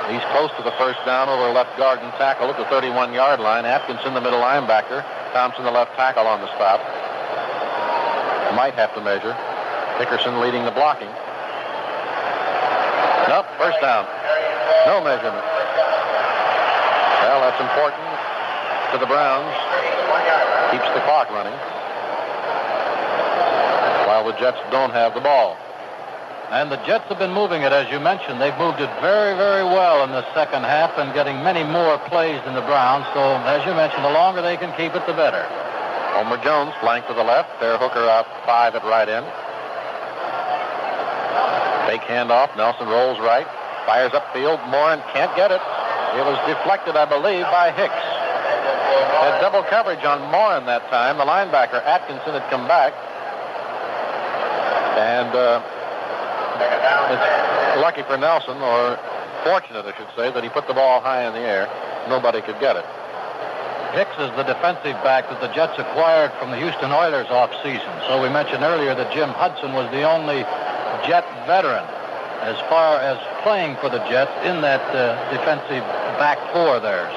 He's close to the first down over left guard and tackle at the 31-yard line. Atkinson, the middle linebacker. Thompson, the left tackle on the stop. Might have to measure. Hickerson leading the blocking. Nope, first down. No measurement. Well, that's important to the Browns. Keeps the clock running. While the Jets don't have the ball. And the Jets have been moving it, as you mentioned. They've moved it very, very well in the second half and getting many more plays than the Browns. So, as you mentioned, the longer they can keep it, the better. Homer Jones flanked to the left. Fair Hooker out five at right end. Fake handoff. Nelsen rolls right. Fires upfield. Morin can't get it. It was deflected, I believe, by Hicks. Had double coverage on Morin that time. The linebacker, Atkinson, had come back. And uh, it's lucky for Nelsen, or fortunate, I should say, that he put the ball high in the air. Nobody could get it. Hicks is the defensive back that the Jets acquired from the Houston Oilers off-season. So we mentioned earlier that Jim Hudson was the only Jet veteran as far as playing for the Jets in that uh, defensive back four theirs.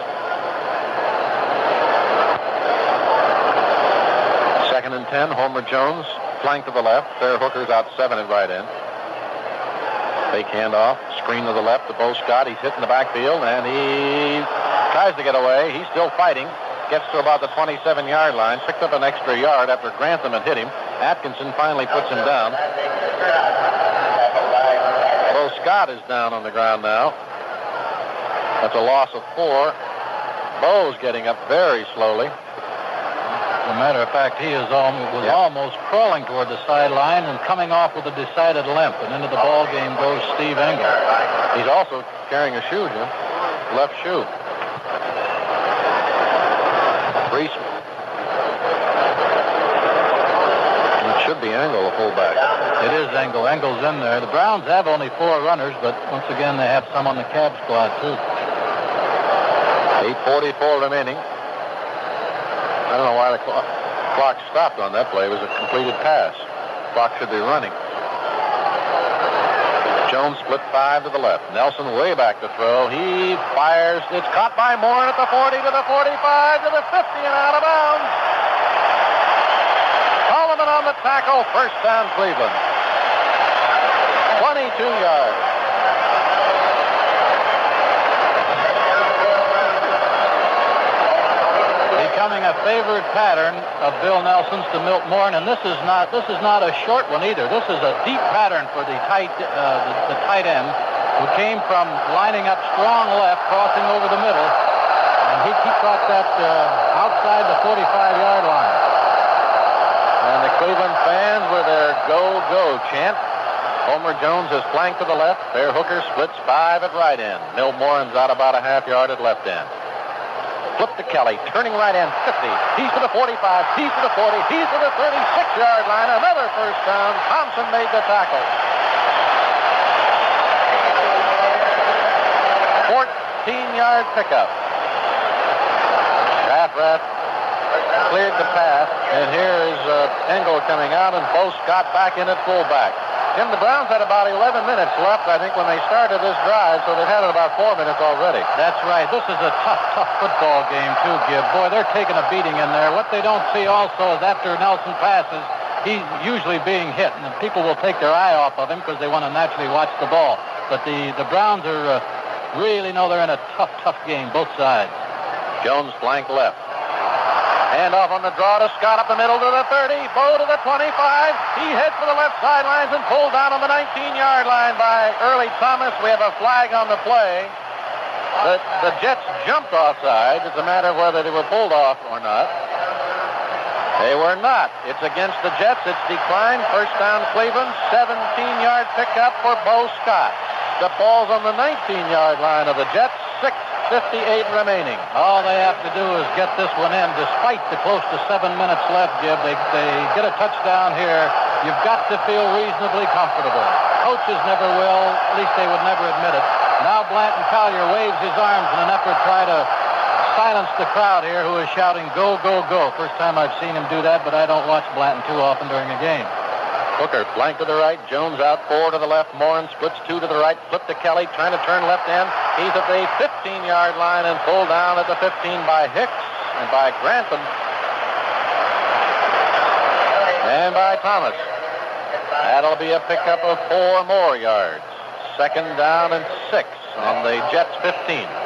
Second and ten, Homer Jones, flank to the left. Fair Hooker's out seven at right end. Fake handoff, screen to the left to Bo Scott. He's hitting the backfield, and he tries to get away. He's still fighting. Gets to about the 27-yard line. Picked up an extra yard after Grantham had hit him. Atkinson finally puts him down. Bo Scott is down on the ground now. That's a loss of four. Bo's getting up very slowly. As a matter of fact, he is almost, was Yeah. almost crawling toward the sideline and coming off with a decided limp. And into the ball game goes Steve Engel. He's also carrying a shoe, Jim. Left shoe. Reese. It should be Angle, the fullback. It is Engel. Engel's in there. The Browns have only four runners, but once again, they have some on the cab squad, too. 8.44 remaining. I don't know why the clock, stopped on that play. It was a completed pass. Clock should be running. Jones split five to the left. Nelsen way back to throw. He fires. It's caught by Morin at the 40 to the 45 to the 50 and out of bounds. Solomon on the tackle. First down Cleveland. 22 yards. Becoming a favored pattern of Bill Nelsen's to Milt Morin, and this is not this is not a short one either. This is a deep pattern for the tight uh, the, the tight end who came from lining up strong left, crossing over the middle, and he, he caught that uh, outside the 45-yard line. And the Cleveland fans with their go, go chant. Homer Jones is flanked to the left. Fair Hooker splits five at right end. Milt Morin's out about a half yard at left end. Flip to Kelly, turning right end, 50. He's to the 45, he's to the 40, he's to the 36-yard line. Another first down. Thompson made the tackle. 14-yard pickup. Schafrath cleared the path, and here is uh, Engel coming out, and Bo Scott back in at fullback. Jim, the Browns had about 11 minutes left, I think, when they started this drive, so they've had it about four minutes already. That's right. This is a tough, tough football game, too, Gib. Boy, they're taking a beating in there. What they don't see also is after Nelsen passes, he's usually being hit, and people will take their eye off of him because they want to naturally watch the ball. But the, the Browns are uh, really know they're in a tough, tough game, both sides. Jones flank left. Hand off on the draw to Scott up the middle to the 30. Bo to the 25. He heads for the left sidelines and pulled down on the 19-yard line by Earlie Thomas. We have a flag on the play. The, the Jets jumped offside. It's a matter of whether they were pulled off or not. They were not. It's against the Jets. It's declined. First down Cleveland. 17-yard pickup for Bo Scott. The ball's on the 19-yard line of the Jets. 6.58 remaining. All they have to do is get this one in, despite the close to seven minutes left, Gib. They, they get a touchdown here. You've got to feel reasonably comfortable. Coaches never will. At least they would never admit it. Now Blanton Collier waves his arms in an effort to try to silence the crowd here who is shouting, go, go, go. First time I've seen him do that, but I don't watch Blanton too often during a game. Hooker flank to the right. Jones out four to the left. Morin splits two to the right. Flip to Kelly, trying to turn left end. He's at the 15-yard line and pulled down at the 15 by Hicks and by Grantham and by Thomas. That'll be a pickup of four more yards. Second down and six on the Jets 15.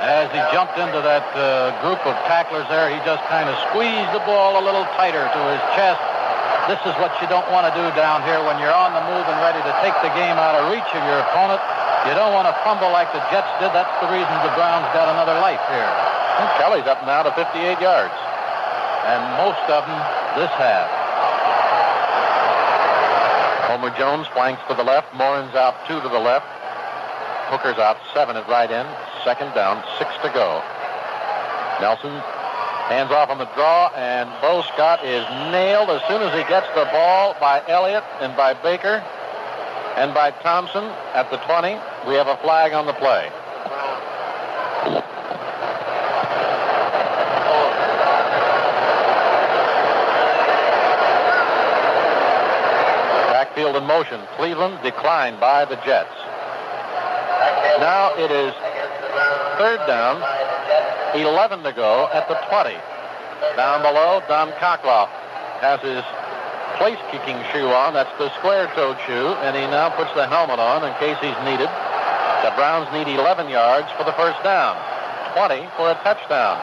As he jumped into that uh, group of tacklers there, he just kind of squeezed the ball a little tighter to his chest this is what you don't want to do down here when you're on the move and ready to take the game out of reach of your opponent. You don't want to fumble like the Jets did. That's the reason the Browns got another life here. And Kelly's up now to 58 yards. And most of them this half. Homer Jones flanks to the left. Morin's out two to the left. Hooker's out seven at right end. Second down, six to go. Nelsen Hands off on the draw, and Bo Scott is nailed as soon as he gets the ball by Elliott and by Baker and by Thompson at the 20. We have a flag on the play. Backfield in motion. Cleveland declined by the Jets. Now it is third down 11 to go at the 20. Down below, Don Cockcroft has his place kicking shoe on. That's the square-toed shoe, and he now puts the helmet on in case he's needed. The Browns need 11 yards for the first down, 20 for a touchdown.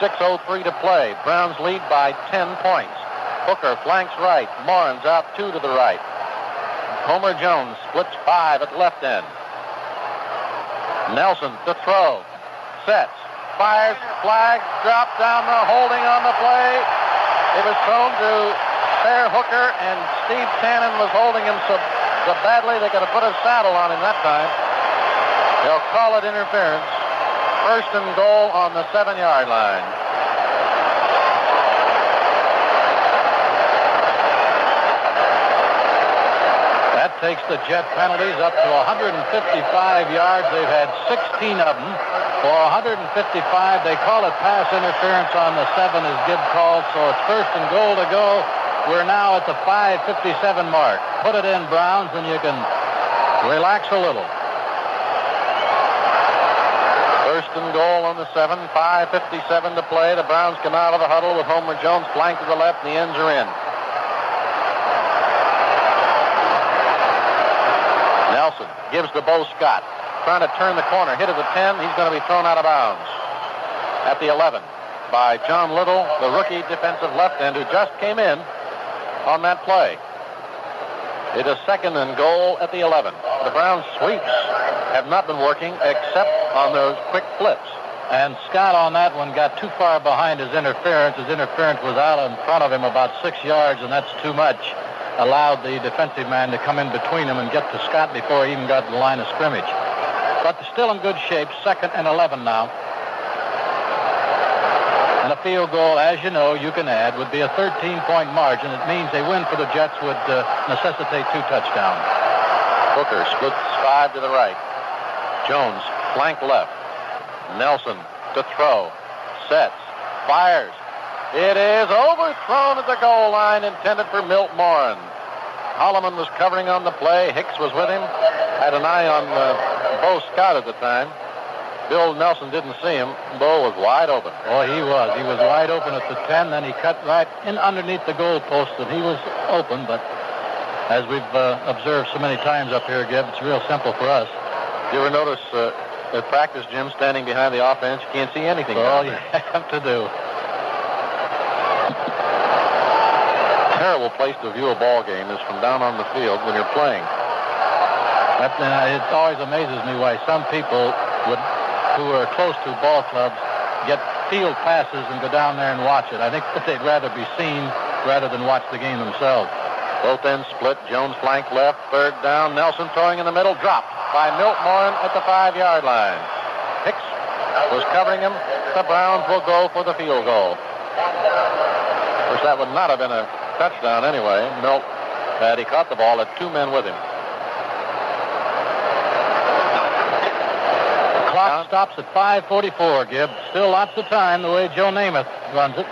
6.03 to play. Browns lead by 10 points. Hooker flanks right. Morin's out two to the right. Homer Jones splits five at left end. Nelsen to throw. Sets fires, flag, dropped down the holding on the play. It was thrown to Fair Hooker, and Steve Tannen was holding him so, so badly they could have put a saddle on him that time. They'll call it interference. First and goal on the seven-yard line. That takes the Jet penalties up to 155 yards. They've had 16 of them for 155. They call it pass interference on the seven as Gib called, so it's first and goal to go. We're now at the 557 mark. Put it in, Browns, and you can relax a little. First and goal on the seven, 557 to play. The Browns come out of the huddle with Homer Jones flanked to the left, and the ends are in. Gives to Bo Scott. Trying to turn the corner. Hit at the 10. He's going to be thrown out of bounds. At the 11 by John Little, the rookie defensive left end who just came in on that play. It is second and goal at the 11. The Browns sweeps have not been working except on those quick flips. And Scott on that one got too far behind his interference. His interference was out in front of him about six yards, and that's too much allowed the defensive man to come in between him and get to Scott before he even got to the line of scrimmage. But still in good shape, second and 11 now. And a field goal, as you know, you can add, would be a 13-point margin. It means a win for the Jets would uh, necessitate two touchdowns. Hooker splits five to the right. Jones, flank left. Nelsen to throw. Sets. Fires. It is overthrown at the goal line, intended for Milt Morin. Holloman was covering on the play. Hicks was with him. Had an eye on uh, Bo Scott at the time. Bill Nelsen didn't see him. Bo was wide open. Oh, he was. He was wide open at the 10. Then he cut right in underneath the goal post, and he was open. But as we've uh, observed so many times up here, Gib, it's real simple for us. Do you ever notice uh, at practice, Jim, standing behind the offense, you can't see anything. All you have to do. Terrible place to view a ball game is from down on the field when you're playing. Uh, it always amazes me why some people would, who are close to ball clubs, get field passes and go down there and watch it. I think that they'd rather be seen rather than watch the game themselves. Both ends split. Jones flank left. Third down. Nelsen throwing in the middle. Dropped by Milt Morin at the five-yard line. Hicks was covering him. The Browns will go for the field goal. Of course, that would not have been a touchdown anyway. Milt had he caught the ball, had two men with him. The clock stops at 5:44. Gibbs still lots of time the way Joe Namath runs it.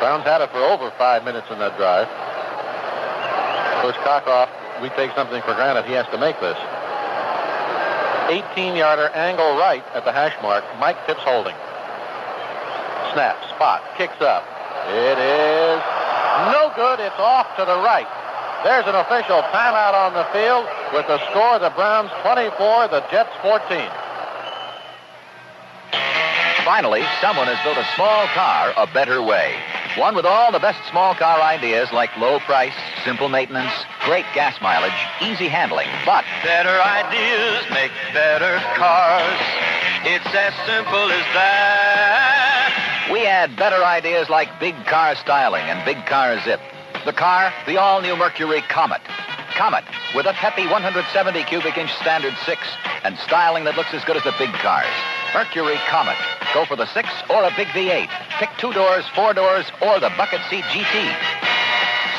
Browns had it for over five minutes in that drive. Coach Cockcroft, we take something for granted. He has to make this. 18-yarder angle right at the hash mark. Mike Phipps holding. Snap, spot, kicks up. It is no good. It's off to the right. There's an official timeout on the field with the score, the Browns 24, the Jets 14. Finally, someone has built a small car a better way. One with all the best small car ideas like low price, simple maintenance, great gas mileage, easy handling, but Better ideas make better cars. It's as simple as that. We add better ideas like big car styling and big car zip. The car, the all-new Mercury Comet. Comet, with a peppy 170 cubic inch standard six and styling that looks as good as the big cars. Mercury Comet. Go for the six or a big V8. Pick two doors, four doors, or the bucket seat GT.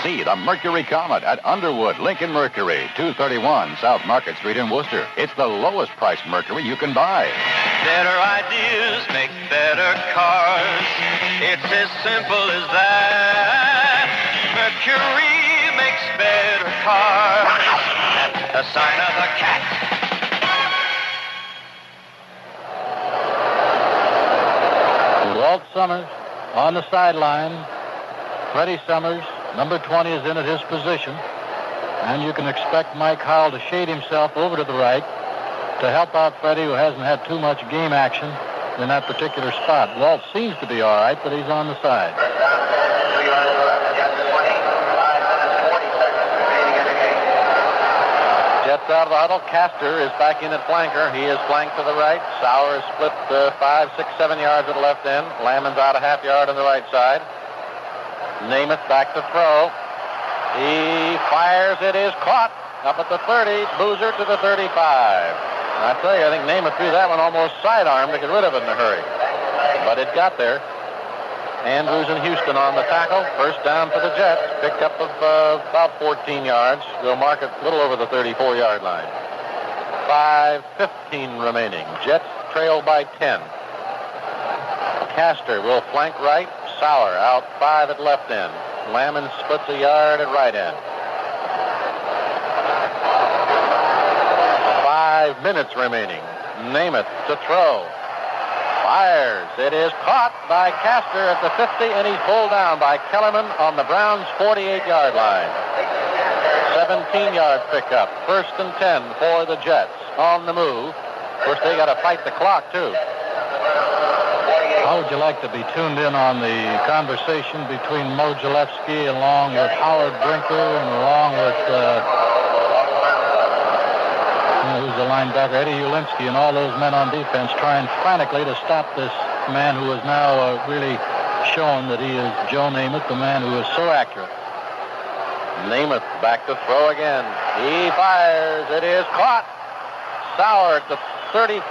See the Mercury Comet at Underwood, Lincoln Mercury, 231 South Market Street in Wooster. It's the lowest priced Mercury you can buy. Better ideas make better cars. It's as simple as that. Mercury makes better cars. That's the sign of the cat. Walt Sumner on the sideline. Freddie Summers, number 20, is in at his position. And you can expect Mike Howell to shade himself over to the right to help out Freddie, who hasn't had too much game action in that particular spot. Walt seems to be all right, but he's on the side. Jets out of the huddle. Caster is back in at flanker. He is flanked to the right. Sauer is split uh, five, six, seven yards at the left end. Lammons' out a half yard on the right side. Namath back to throw. He fires. It is caught up at the 30. Boozer to the 35. I tell you, I think Namath threw that one almost sidearm to get rid of it in a hurry. But it got there. Andrews and Houston on the tackle. First down for the Jets. Picked up of uh, about 14 yards. We'll mark it a little over the 34-yard line. 5.15 remaining. Jets trail by 10. Caster will flank right. Sauer out five at left end. Lammons splits a yard at right end. Five minutes remaining. Namath to throw. Fires. It is caught by Caster at the 50, and he's pulled down by Kellerman on the Browns' 48-yard line. 17-yard pickup. First and 10 for the Jets. On the move. Of course, they got to fight the clock, too. How would you like to be tuned in on the conversation between Mo Gillespie along with Howard Brinker and along with uh, you know, who's the linebacker, Eddie Ulinski, and all those men on defense trying frantically to stop this man who has now uh, really shown that he is Joe Namath, the man who is so accurate. Namath back to throw again. He fires. It is caught. Sauer at the 35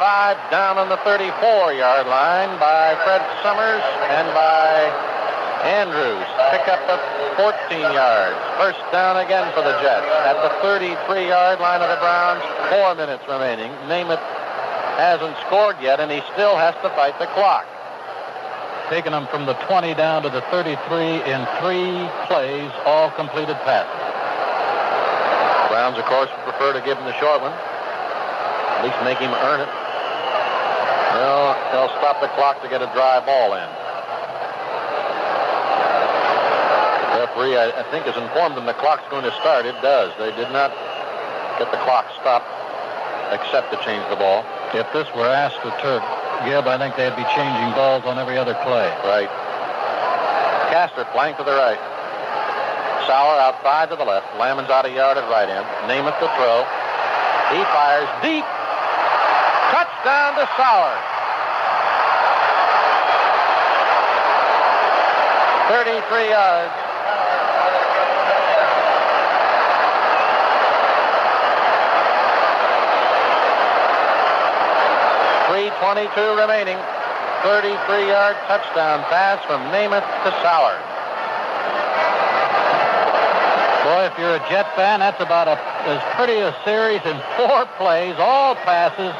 down on the 34-yard line by Fred Summers and by Andrews. Pick up of 14 yards. First down again for the Jets at the 33-yard line of the Browns. Four minutes remaining. Namath hasn't scored yet, and he still has to fight the clock. Taking them from the 20 down to the 33 in three plays, all completed passes. Browns, of course, prefer to give him the short one. At least make him earn it. Well, they'll stop the clock to get a dry ball in. referee, I, I, think, has informed them the clock's going to start. It does. They did not get the clock stopped except to change the ball. If this were asked to Turk Gibb, I think they'd be changing balls on every other play. Right. Caster flank to the right. Sauer out five to the left. Lammons out a yard at right end. Namath to throw. He fires deep. Touchdown to Sauer. 33 yards. 22 remaining. 33-yard touchdown pass from Namath to Sauer. Boy, if you're a Jet fan, that's about a, as pretty a series in four plays, all passes,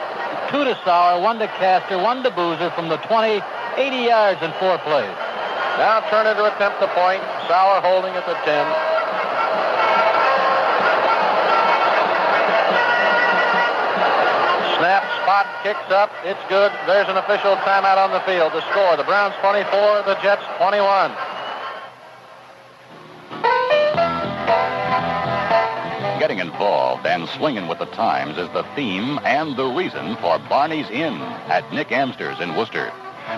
two to Sauer, one to Caster, one to Boozer from the 20, 80 yards in four plays. Now Turner to attempt the point. Sauer holding at the 10. Snap, Spot kicks up. It's good. There's an official timeout on the field. The score, the Browns 24, the Jets 21. Getting involved and swinging with the times is the theme and the reason for Barney's Inn at Nick Amster's in Wooster.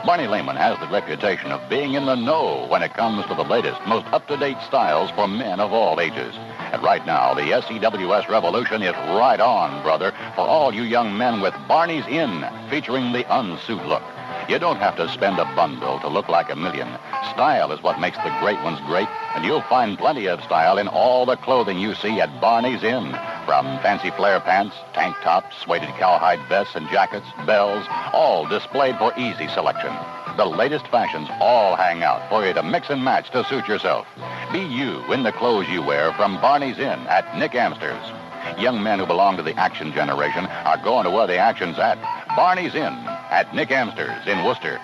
Barney Lehman has the reputation of being in the know when it comes to the latest, most up-to-date styles for men of all ages. And right now, the SEWS revolution is right on, brother, for all you young men with Barney's Inn, featuring the unsuit look. You don't have to spend a bundle to look like a million. Style is what makes the great ones great, and you'll find plenty of style in all the clothing you see at Barney's Inn. From fancy flare pants, tank tops, suede cowhide vests and jackets, bells, all displayed for easy selection. The latest fashions all hang out for you to mix and match to suit yourself. Be you in the clothes you wear from Barney's Inn at Nick Amster's. Young men who belong to the action generation are going to where the action's at. Barney's Inn at Nick Amster's in Wooster.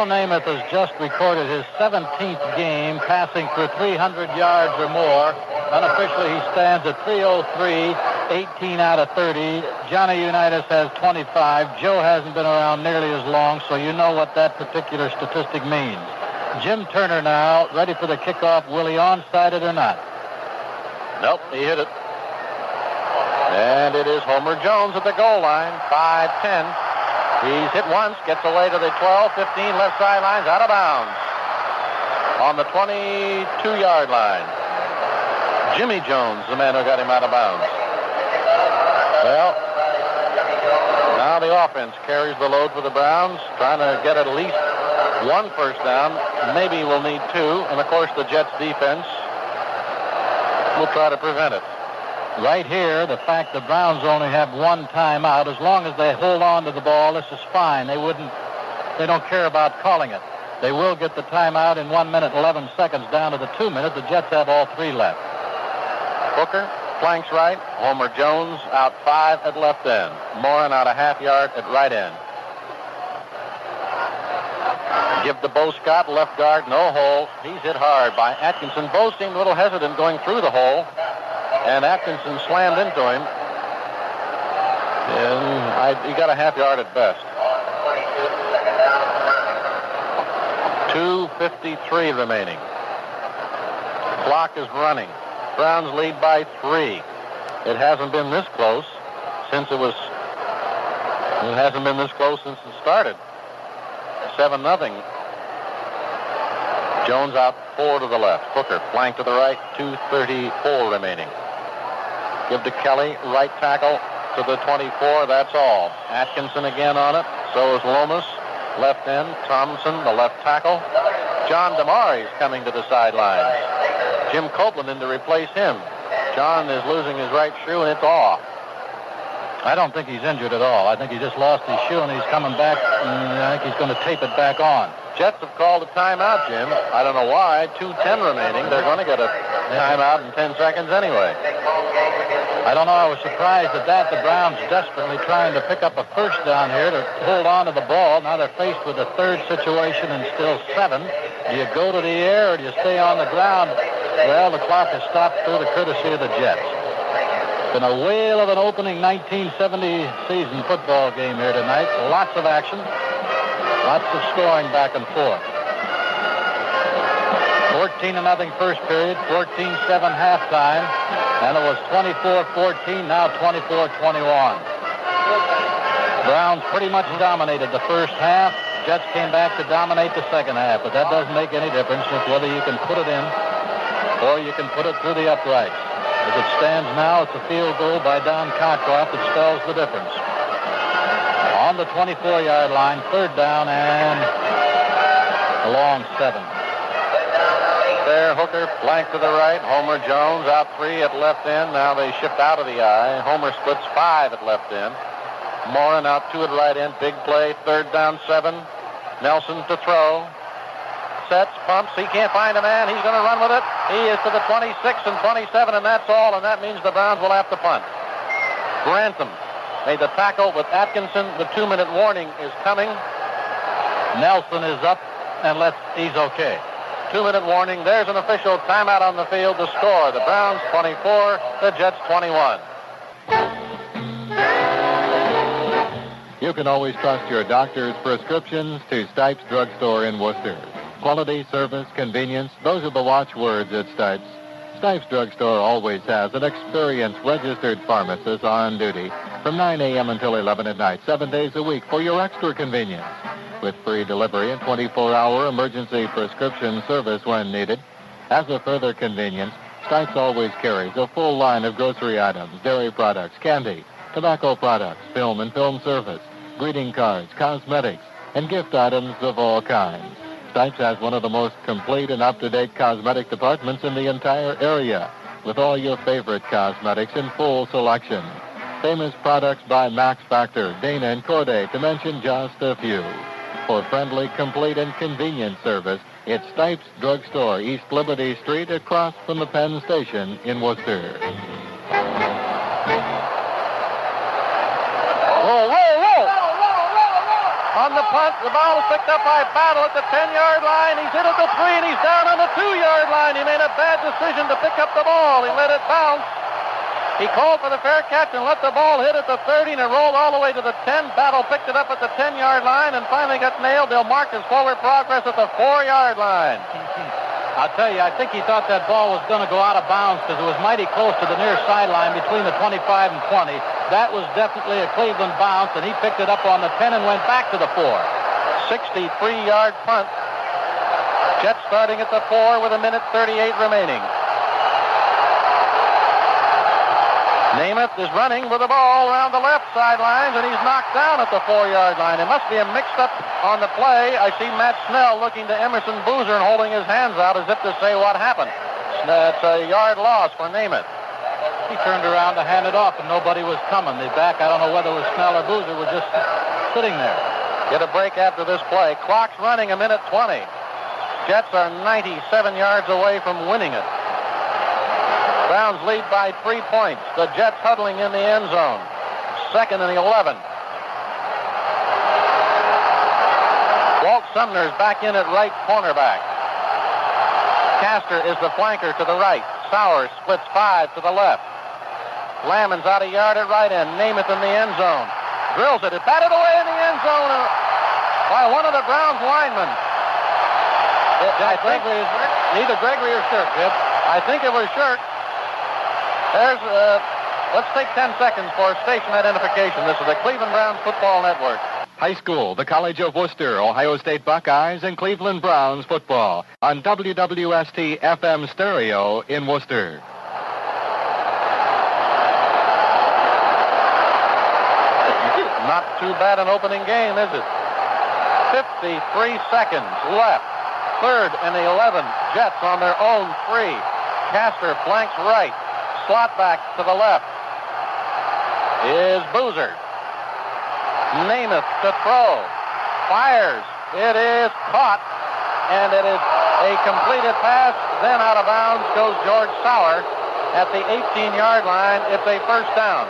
Joe Namath has just recorded his 17th game passing for 300 yards or more. Unofficially, he stands at 303, 18 out of 30. Johnny Unitas has 25. Joe hasn't been around nearly as long, so you know what that particular statistic means. Jim Turner now, ready for the kickoff. Will he onside it or not? Nope, he hit it. And it is Homer Jones at the goal line, 5-10. He's hit once, gets away to the 12, 15, left sidelines, out of bounds. On the 22-yard line. Jimmy Jones, the man who got him out of bounds. Well, now the offense carries the load for the Browns, trying to get at least one first down. Maybe we'll need two. And of course, the Jets defense will try to prevent it. Right here, the fact the Browns only have one timeout, as long as they hold on to the ball, this is fine. They wouldn't, they don't care about calling it. They will get the timeout in one minute, 11 seconds down to the two minutes. The Jets have all three left. Hooker, flanks right. Homer Jones out five at left end. Morin out a half yard at right end. Give to Bo Scott, left guard, no hole. He's hit hard by Atkinson. Bo seemed a little hesitant going through the hole, and Atkinson slammed into him. And I, he got a half yard at best. 2.53 remaining. Clock is running. Browns lead by three. It hasn't been this close since it was. It hasn't been this close since it started. Seven nothing. Jones out four to the left. Hooker flank to the right. 2:34 remaining. Give to Kelly, right tackle to the 24. That's all. Atkinson again on it. So is Lomas. Left end. Thompson, the left tackle. John Demarie coming to the sidelines. Jim Copeland in to replace him. John is losing his right shoe, and it's off. I don't think he's injured at all. I think he just lost his shoe and he's coming back, and I think he's going to tape it back on. Jets have called a timeout, Jim. I don't know why. 2.10 remaining. They're going to get a timeout in 10 seconds anyway. I don't know. I was surprised at that. The Browns desperately trying to pick up a first down here to hold on to the ball. Now they're faced with a third situation and still seven. Do you go to the air or do you stay on the ground? Well, the clock has stopped through the courtesy of the Jets. Been a whale of an opening 1970 season football game here tonight. Lots of action. Lots of scoring back and forth. 14 to nothing first period, 14-7 halftime, and it was 24-14, now 24-21. Browns pretty much dominated the first half. Jets came back to dominate the second half, but that doesn't make any difference with whether you can put it in or you can put it through the uprights. As it stands now, it's a field goal by Don Cockcroft that spells the difference. On the 24-yard line, third down and a long seven. There, Hooker flank to the right. Homer Jones out three at left end. Now they shift out of the I. Homer splits five at left end. Morin out two at right end. Big play. Third down, seven. Nelsen to throw sets, pumps. He can't find a man. He's going to run with it. He is to the 26 and 27, and that's all, and that means the Browns will have to punt. Grantham made the tackle with Atkinson. The two-minute warning is coming. Nelsen is up, and let's, he's okay. Two-minute warning. There's an official timeout on the field to score. The Browns 24, the Jets 21. You can always trust your doctor's prescriptions to Stipes Drugstore in Wooster. Quality, service, convenience, those are the watchwords at Stipes. Stipes Drugstore always has an experienced registered pharmacist on duty from 9 a.m. until 11 at night, seven days a week for your extra convenience. With free delivery and 24-hour emergency prescription service when needed. As a further convenience, Stipes always carries a full line of grocery items, dairy products, candy, tobacco products, film and film service, greeting cards, cosmetics, and gift items of all kinds. Stipes has one of the most complete and up-to-date cosmetic departments in the entire area, with all your favorite cosmetics in full selection. Famous products by Max Factor, Dana, and Corday, to mention just a few. For friendly, complete, and convenient service, it's Stipes Drugstore, East Liberty Street, across from the Penn Station in Wooster. Punt, the ball is picked up by Battle at the 10-yard line. He's hit at the three, and he's down on the two-yard line. He made a bad decision to pick up the ball. He let it bounce. He called for the fair catch and let the ball hit at the 30, and it rolled all the way to the 10. Battle picked it up at the 10-yard line and finally got nailed. They'll mark his forward progress at the four-yard line. I'll tell you, I think he thought that ball was going to go out of bounds because it was mighty close to the near sideline between the 25 and 20. That was definitely a Cleveland bounce, and he picked it up on the 10 and went back to the 4. 63-yard punt. Jets starting at the 4 with a minute 38 remaining. Namath is running with the ball around the left sidelines, and he's knocked down at the four-yard line. It must be a mix-up on the play. I see Matt Snell looking to Emerson Boozer and holding his hands out as if to say what happened. That's a yard loss for Namath. He turned around to hand it off, and nobody was coming. The back, I don't know whether it was Snell or Boozer, was just sitting there. Get a break after this play. Clock's running a minute 20. Jets are 97 yards away from winning it. Browns lead by three points. The Jets huddling in the end zone. Second and 11. Walt Sumner's back in at right cornerback. Caster is the flanker to the right. Sauer splits five to the left. Lammons out a yard at right end. Namath in the end zone. Drills it. It batted away in the end zone by one of the Browns linemen. I think it was either Gregory or Sherk, Jim. I think it was Sherk. There's, uh, let's take 10 seconds for station identification. This is the Cleveland Browns Football Network. High School, the College of Wooster, Ohio State Buckeyes, and Cleveland Browns football on WWST FM stereo in Wooster. Not too bad an opening game, is it? 53 seconds left. Third and 11. Jets on their own three. Caster flanks right. Slot back to the left is Boozer. Namath to throw. Fires. It is caught. And it is a completed pass. Then out of bounds goes George Sauer at the 18-yard line. It's a first down.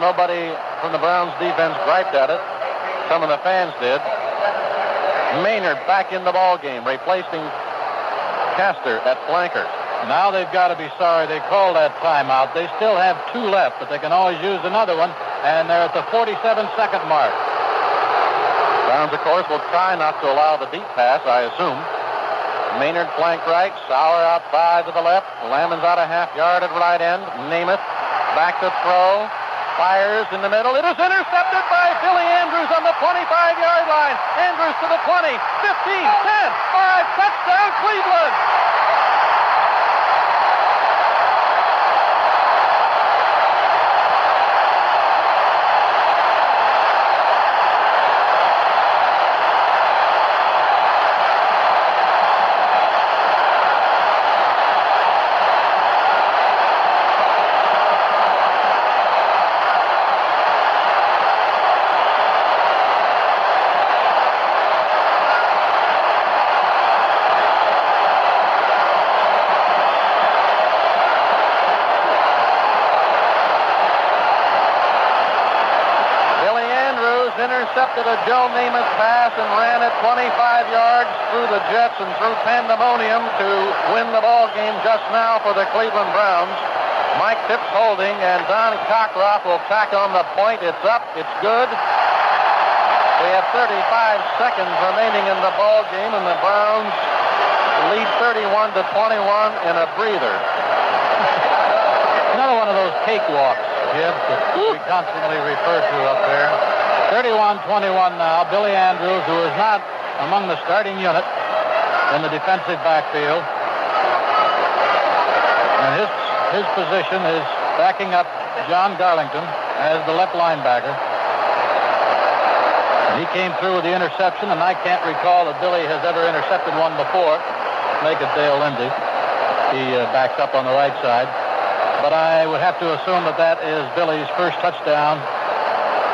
Nobody from the Browns defense griped at it. Some of the fans did. Maynard back in the ball game, replacing Caster at flanker. Now they've got to be sorry they called that timeout. They still have two left, but they can always use another one, and they're at the 47-second mark. Browns, of course, will try not to allow the deep pass, I assume. Maynard flank right, Sauer outside to the left. Lammons out a half yard at right end. Namath back to throw. Fires in the middle. It is intercepted by Billy Andrews on the 25-yard line. Andrews to the 20, 15, 10, 5, touchdown Cleveland. Billy Andrews intercepted a Joe Namath pass and ran it 25 yards through the Jets and through pandemonium to win the ball game just now for the Cleveland Browns. Mike Phipps holding, and Don Cockcroft will tack on the point. It's up. It's good. We have 35 seconds remaining in the ball game, and the Browns lead 31 to 21 in a breather. Another one of those cakewalks, Jim, that we constantly refer to up there. 31-21 now. Billy Andrews, who is not among the starting unit in the defensive backfield. And his, his position is backing up John Garlington as the left linebacker. He came through with the interception, and I can't recall that Billy has ever intercepted one before. Make it Dale Lindsey. He uh, backs up on the right side. But I would have to assume that that is Billy's first touchdown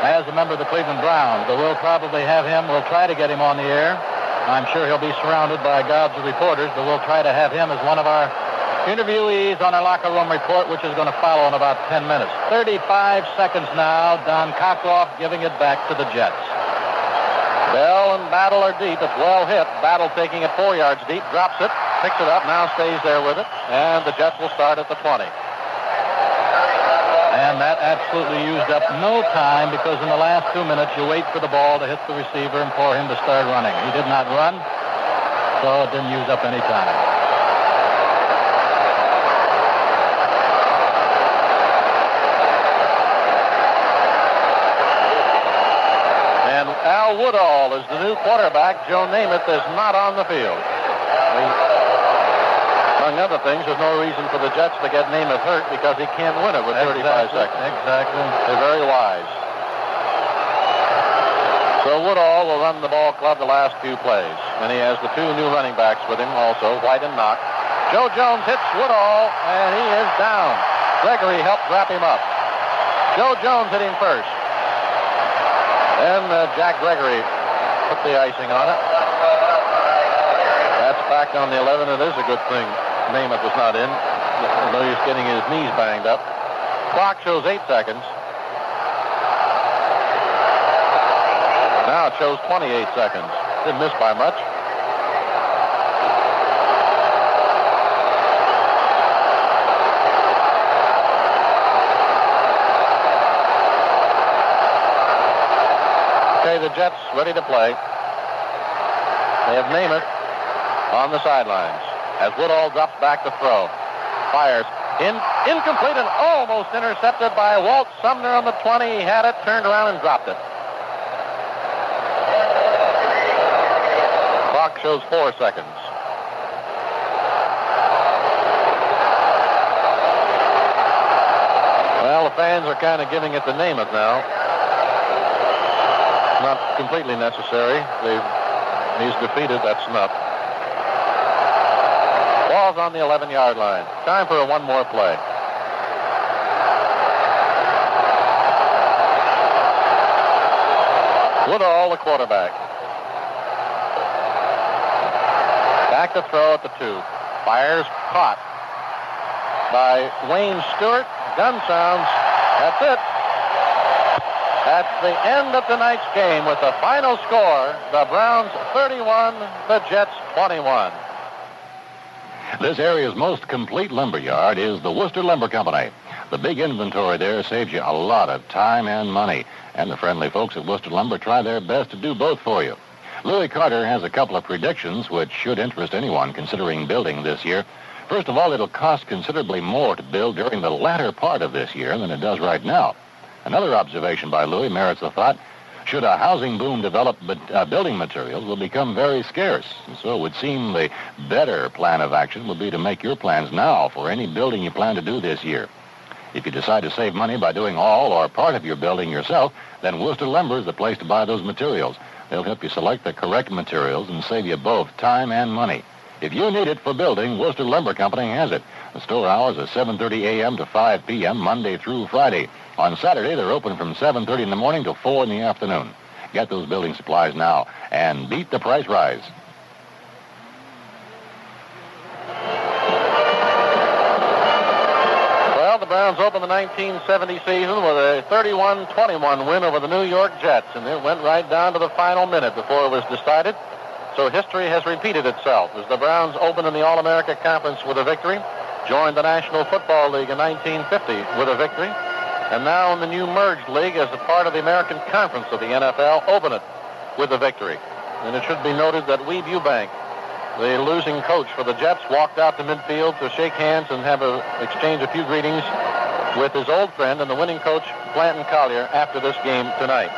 as a member of the Cleveland Browns. But we'll probably have him. We'll try to get him on the air. I'm sure he'll be surrounded by gobs of reporters, but we'll try to have him as one of our interviewees on our locker room report, which is going to follow in about 10 minutes. 35 seconds now. Don Cockcroft giving it back to the Jets. Bell and Battle are deep. It's well hit. Battle taking it four yards deep, drops it, picks it up, now stays there with it, and the Jets will start at the 20. And that absolutely used up no time because in the last two minutes you wait for the ball to hit the receiver and for him to start running. He did not run, so it didn't use up any time. And Al Woodall is the new quarterback. Joe Namath is not on the field. Among other things, there's no reason for the Jets to get Namath hurt because he can't win it with 35 seconds. Exactly. They're very wise. So Woodall will run the ball club the last few plays. And he has the two new running backs with him also, White and Nock. Joe Jones hits Woodall, and he is down. Gregory helped wrap him up. Joe Jones hit him first. Then uh, Jack Gregory put the icing on it. That's back on the 11. It is a good thing Namath was not in. He's getting his knees banged up. Clock shows eight seconds. Now it shows 28 seconds. Didn't miss by much. Okay, the Jets ready to play. They have Namath on the sidelines as Woodall drops back to throw. Fires. In, incomplete and almost intercepted by Walt Sumner on the 20. He had it, turned around and dropped it. Clock shows four seconds. Well, the fans are kind of giving it the name Namath now. Not completely necessary. They've, he's defeated. That's enough. Ball's on the 11-yard line. Time for a one more play. Woodall, the quarterback. Back to throw at the two. Fires caught by Wayne Stewart. Gun sounds. That's it. At the end of tonight's game with the final score, the Browns 31, the Jets 21. This area's most complete lumber yard is the Wooster Lumber Company. The big inventory there saves you a lot of time and money, and the friendly folks at Wooster Lumber try their best to do both for you. Louis Carter has a couple of predictions which should interest anyone considering building this year. First of all, it'll cost considerably more to build during the latter part of this year than it does right now. Another observation by Louis merits the thought, should a housing boom develop, but uh, building materials will become very scarce. And so it would seem the better plan of action would be to make your plans now for any building you plan to do this year. If you decide to save money by doing all or part of your building yourself, then Wooster Lumber is the place to buy those materials. They'll help you select the correct materials and save you both time and money. If you need it for building, Wooster Lumber Company has it. The store hours are 7.30 a.m. to 5 p.m. Monday through Friday. On Saturday, they're open from 7.30 in the morning to 4 in the afternoon. Get those building supplies now and beat the price rise. Well, the Browns opened the 1970 season with a 31-21 win over the New York Jets, and it went right down to the final minute before it was decided. So history has repeated itself as the Browns opened in the All-America Conference with a victory, joined the National Football League in 1950 with a victory, and now in the new merged league as a part of the American Conference of the NFL, open it with a victory. And it should be noted that Weeb Eubank, the losing coach for the Jets, walked out to midfield to shake hands and have a exchange a few greetings with his old friend and the winning coach, Blanton Collier, after this game tonight.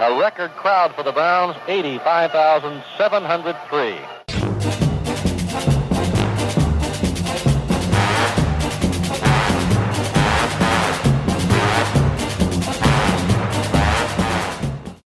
A record crowd for the Browns, 85,703.